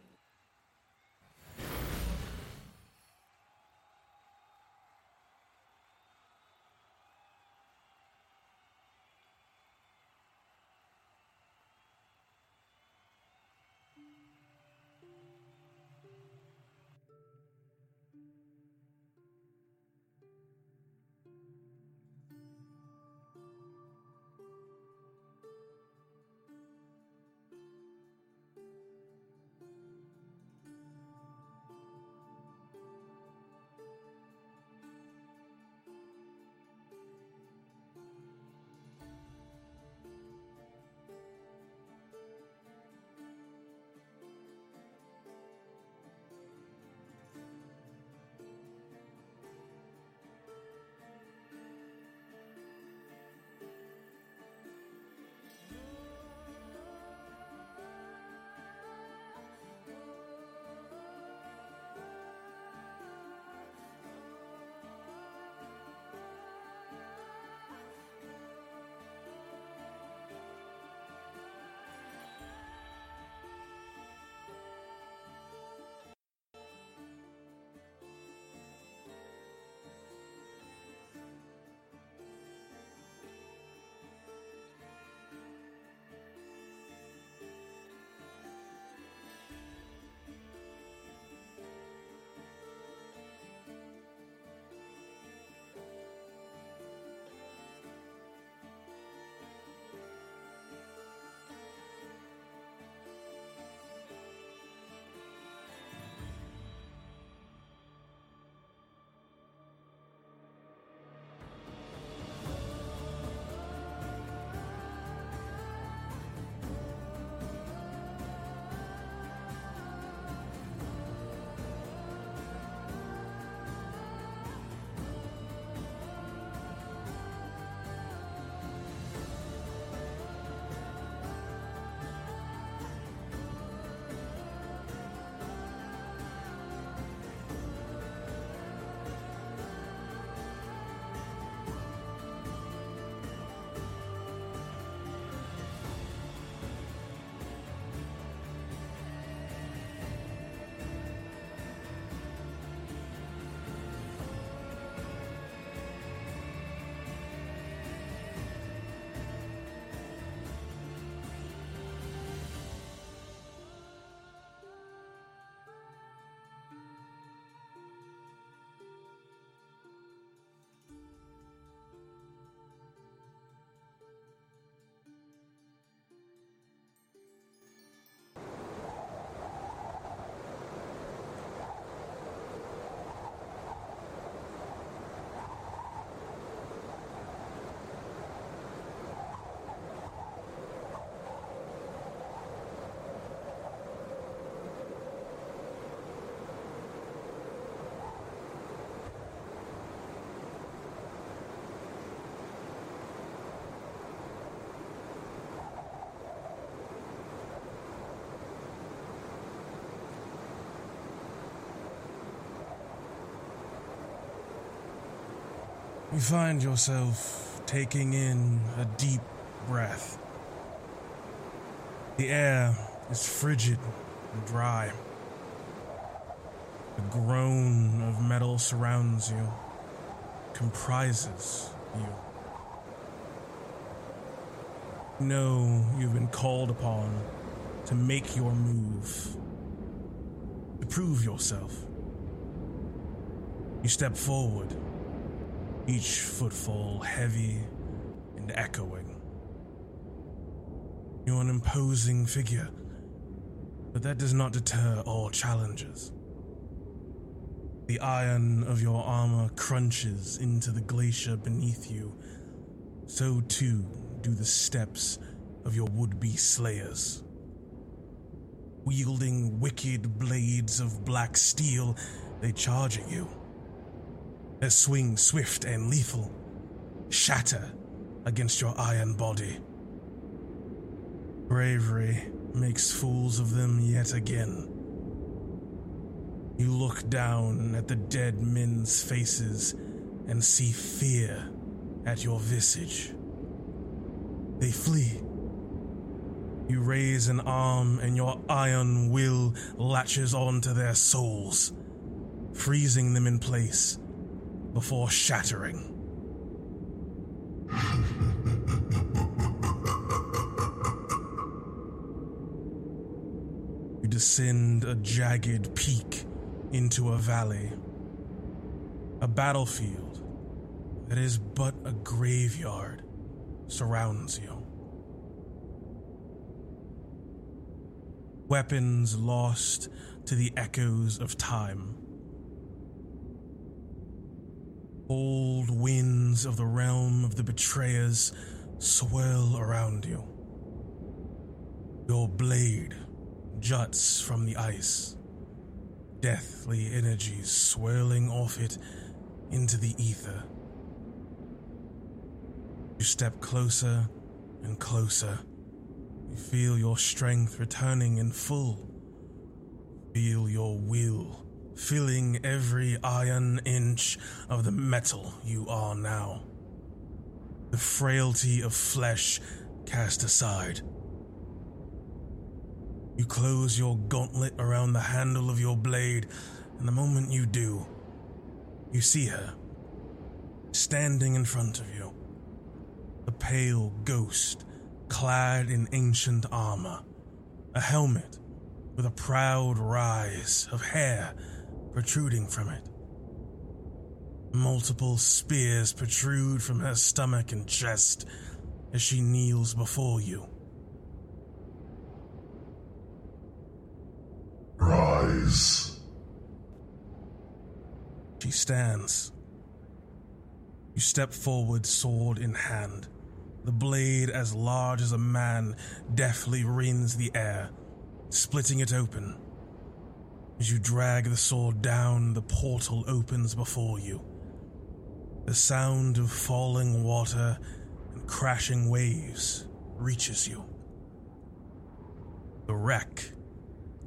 You find yourself taking in a deep breath. The air is frigid and dry. The groan of metal surrounds you, comprises you. know you've been called upon to make your move, to prove yourself. You step forward, each footfall heavy and echoing. You're an imposing figure, but that does not deter all challengers. The iron of your armor crunches into the glacier beneath you. So too do the steps of your would be slayers. Wielding wicked blades of black steel, they charge at you. Their swing swift and lethal, shatter against your iron body. Bravery makes fools of them yet again. You look down at the dead men's faces and see fear at your visage. They flee. You raise an arm and your iron will latches onto their souls, freezing them in place before shattering. You descend a jagged peak into a valley, a battlefield that is but a graveyard surrounds you. Weapons lost to the echoes of time. Old winds of the realm of the betrayers swirl around you. Your blade juts from the ice, deathly energies swirling off it into the ether. You step closer and closer. You feel your strength returning in full. Feel your will filling every iron inch of the metal you are now. The frailty of flesh cast aside. You close your gauntlet around the handle of your blade, and the moment you do, you see her standing in front of you. A pale ghost clad in ancient armor, a helmet with a proud rise of hair protruding from it. Multiple spears protrude from her stomach and chest as she kneels before you. Rise. She stands. You step forward, sword in hand. The blade, as large as a man, deftly rends the air, splitting it open. As you drag the sword down, the portal opens before you. The sound of falling water and crashing waves reaches you. The wreck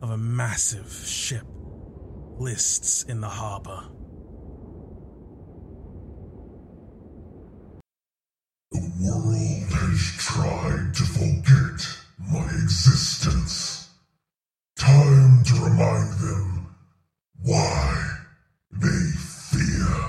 of a massive ship lists in the harbor. The world has tried to forget my existence. Time to remind them why they fear.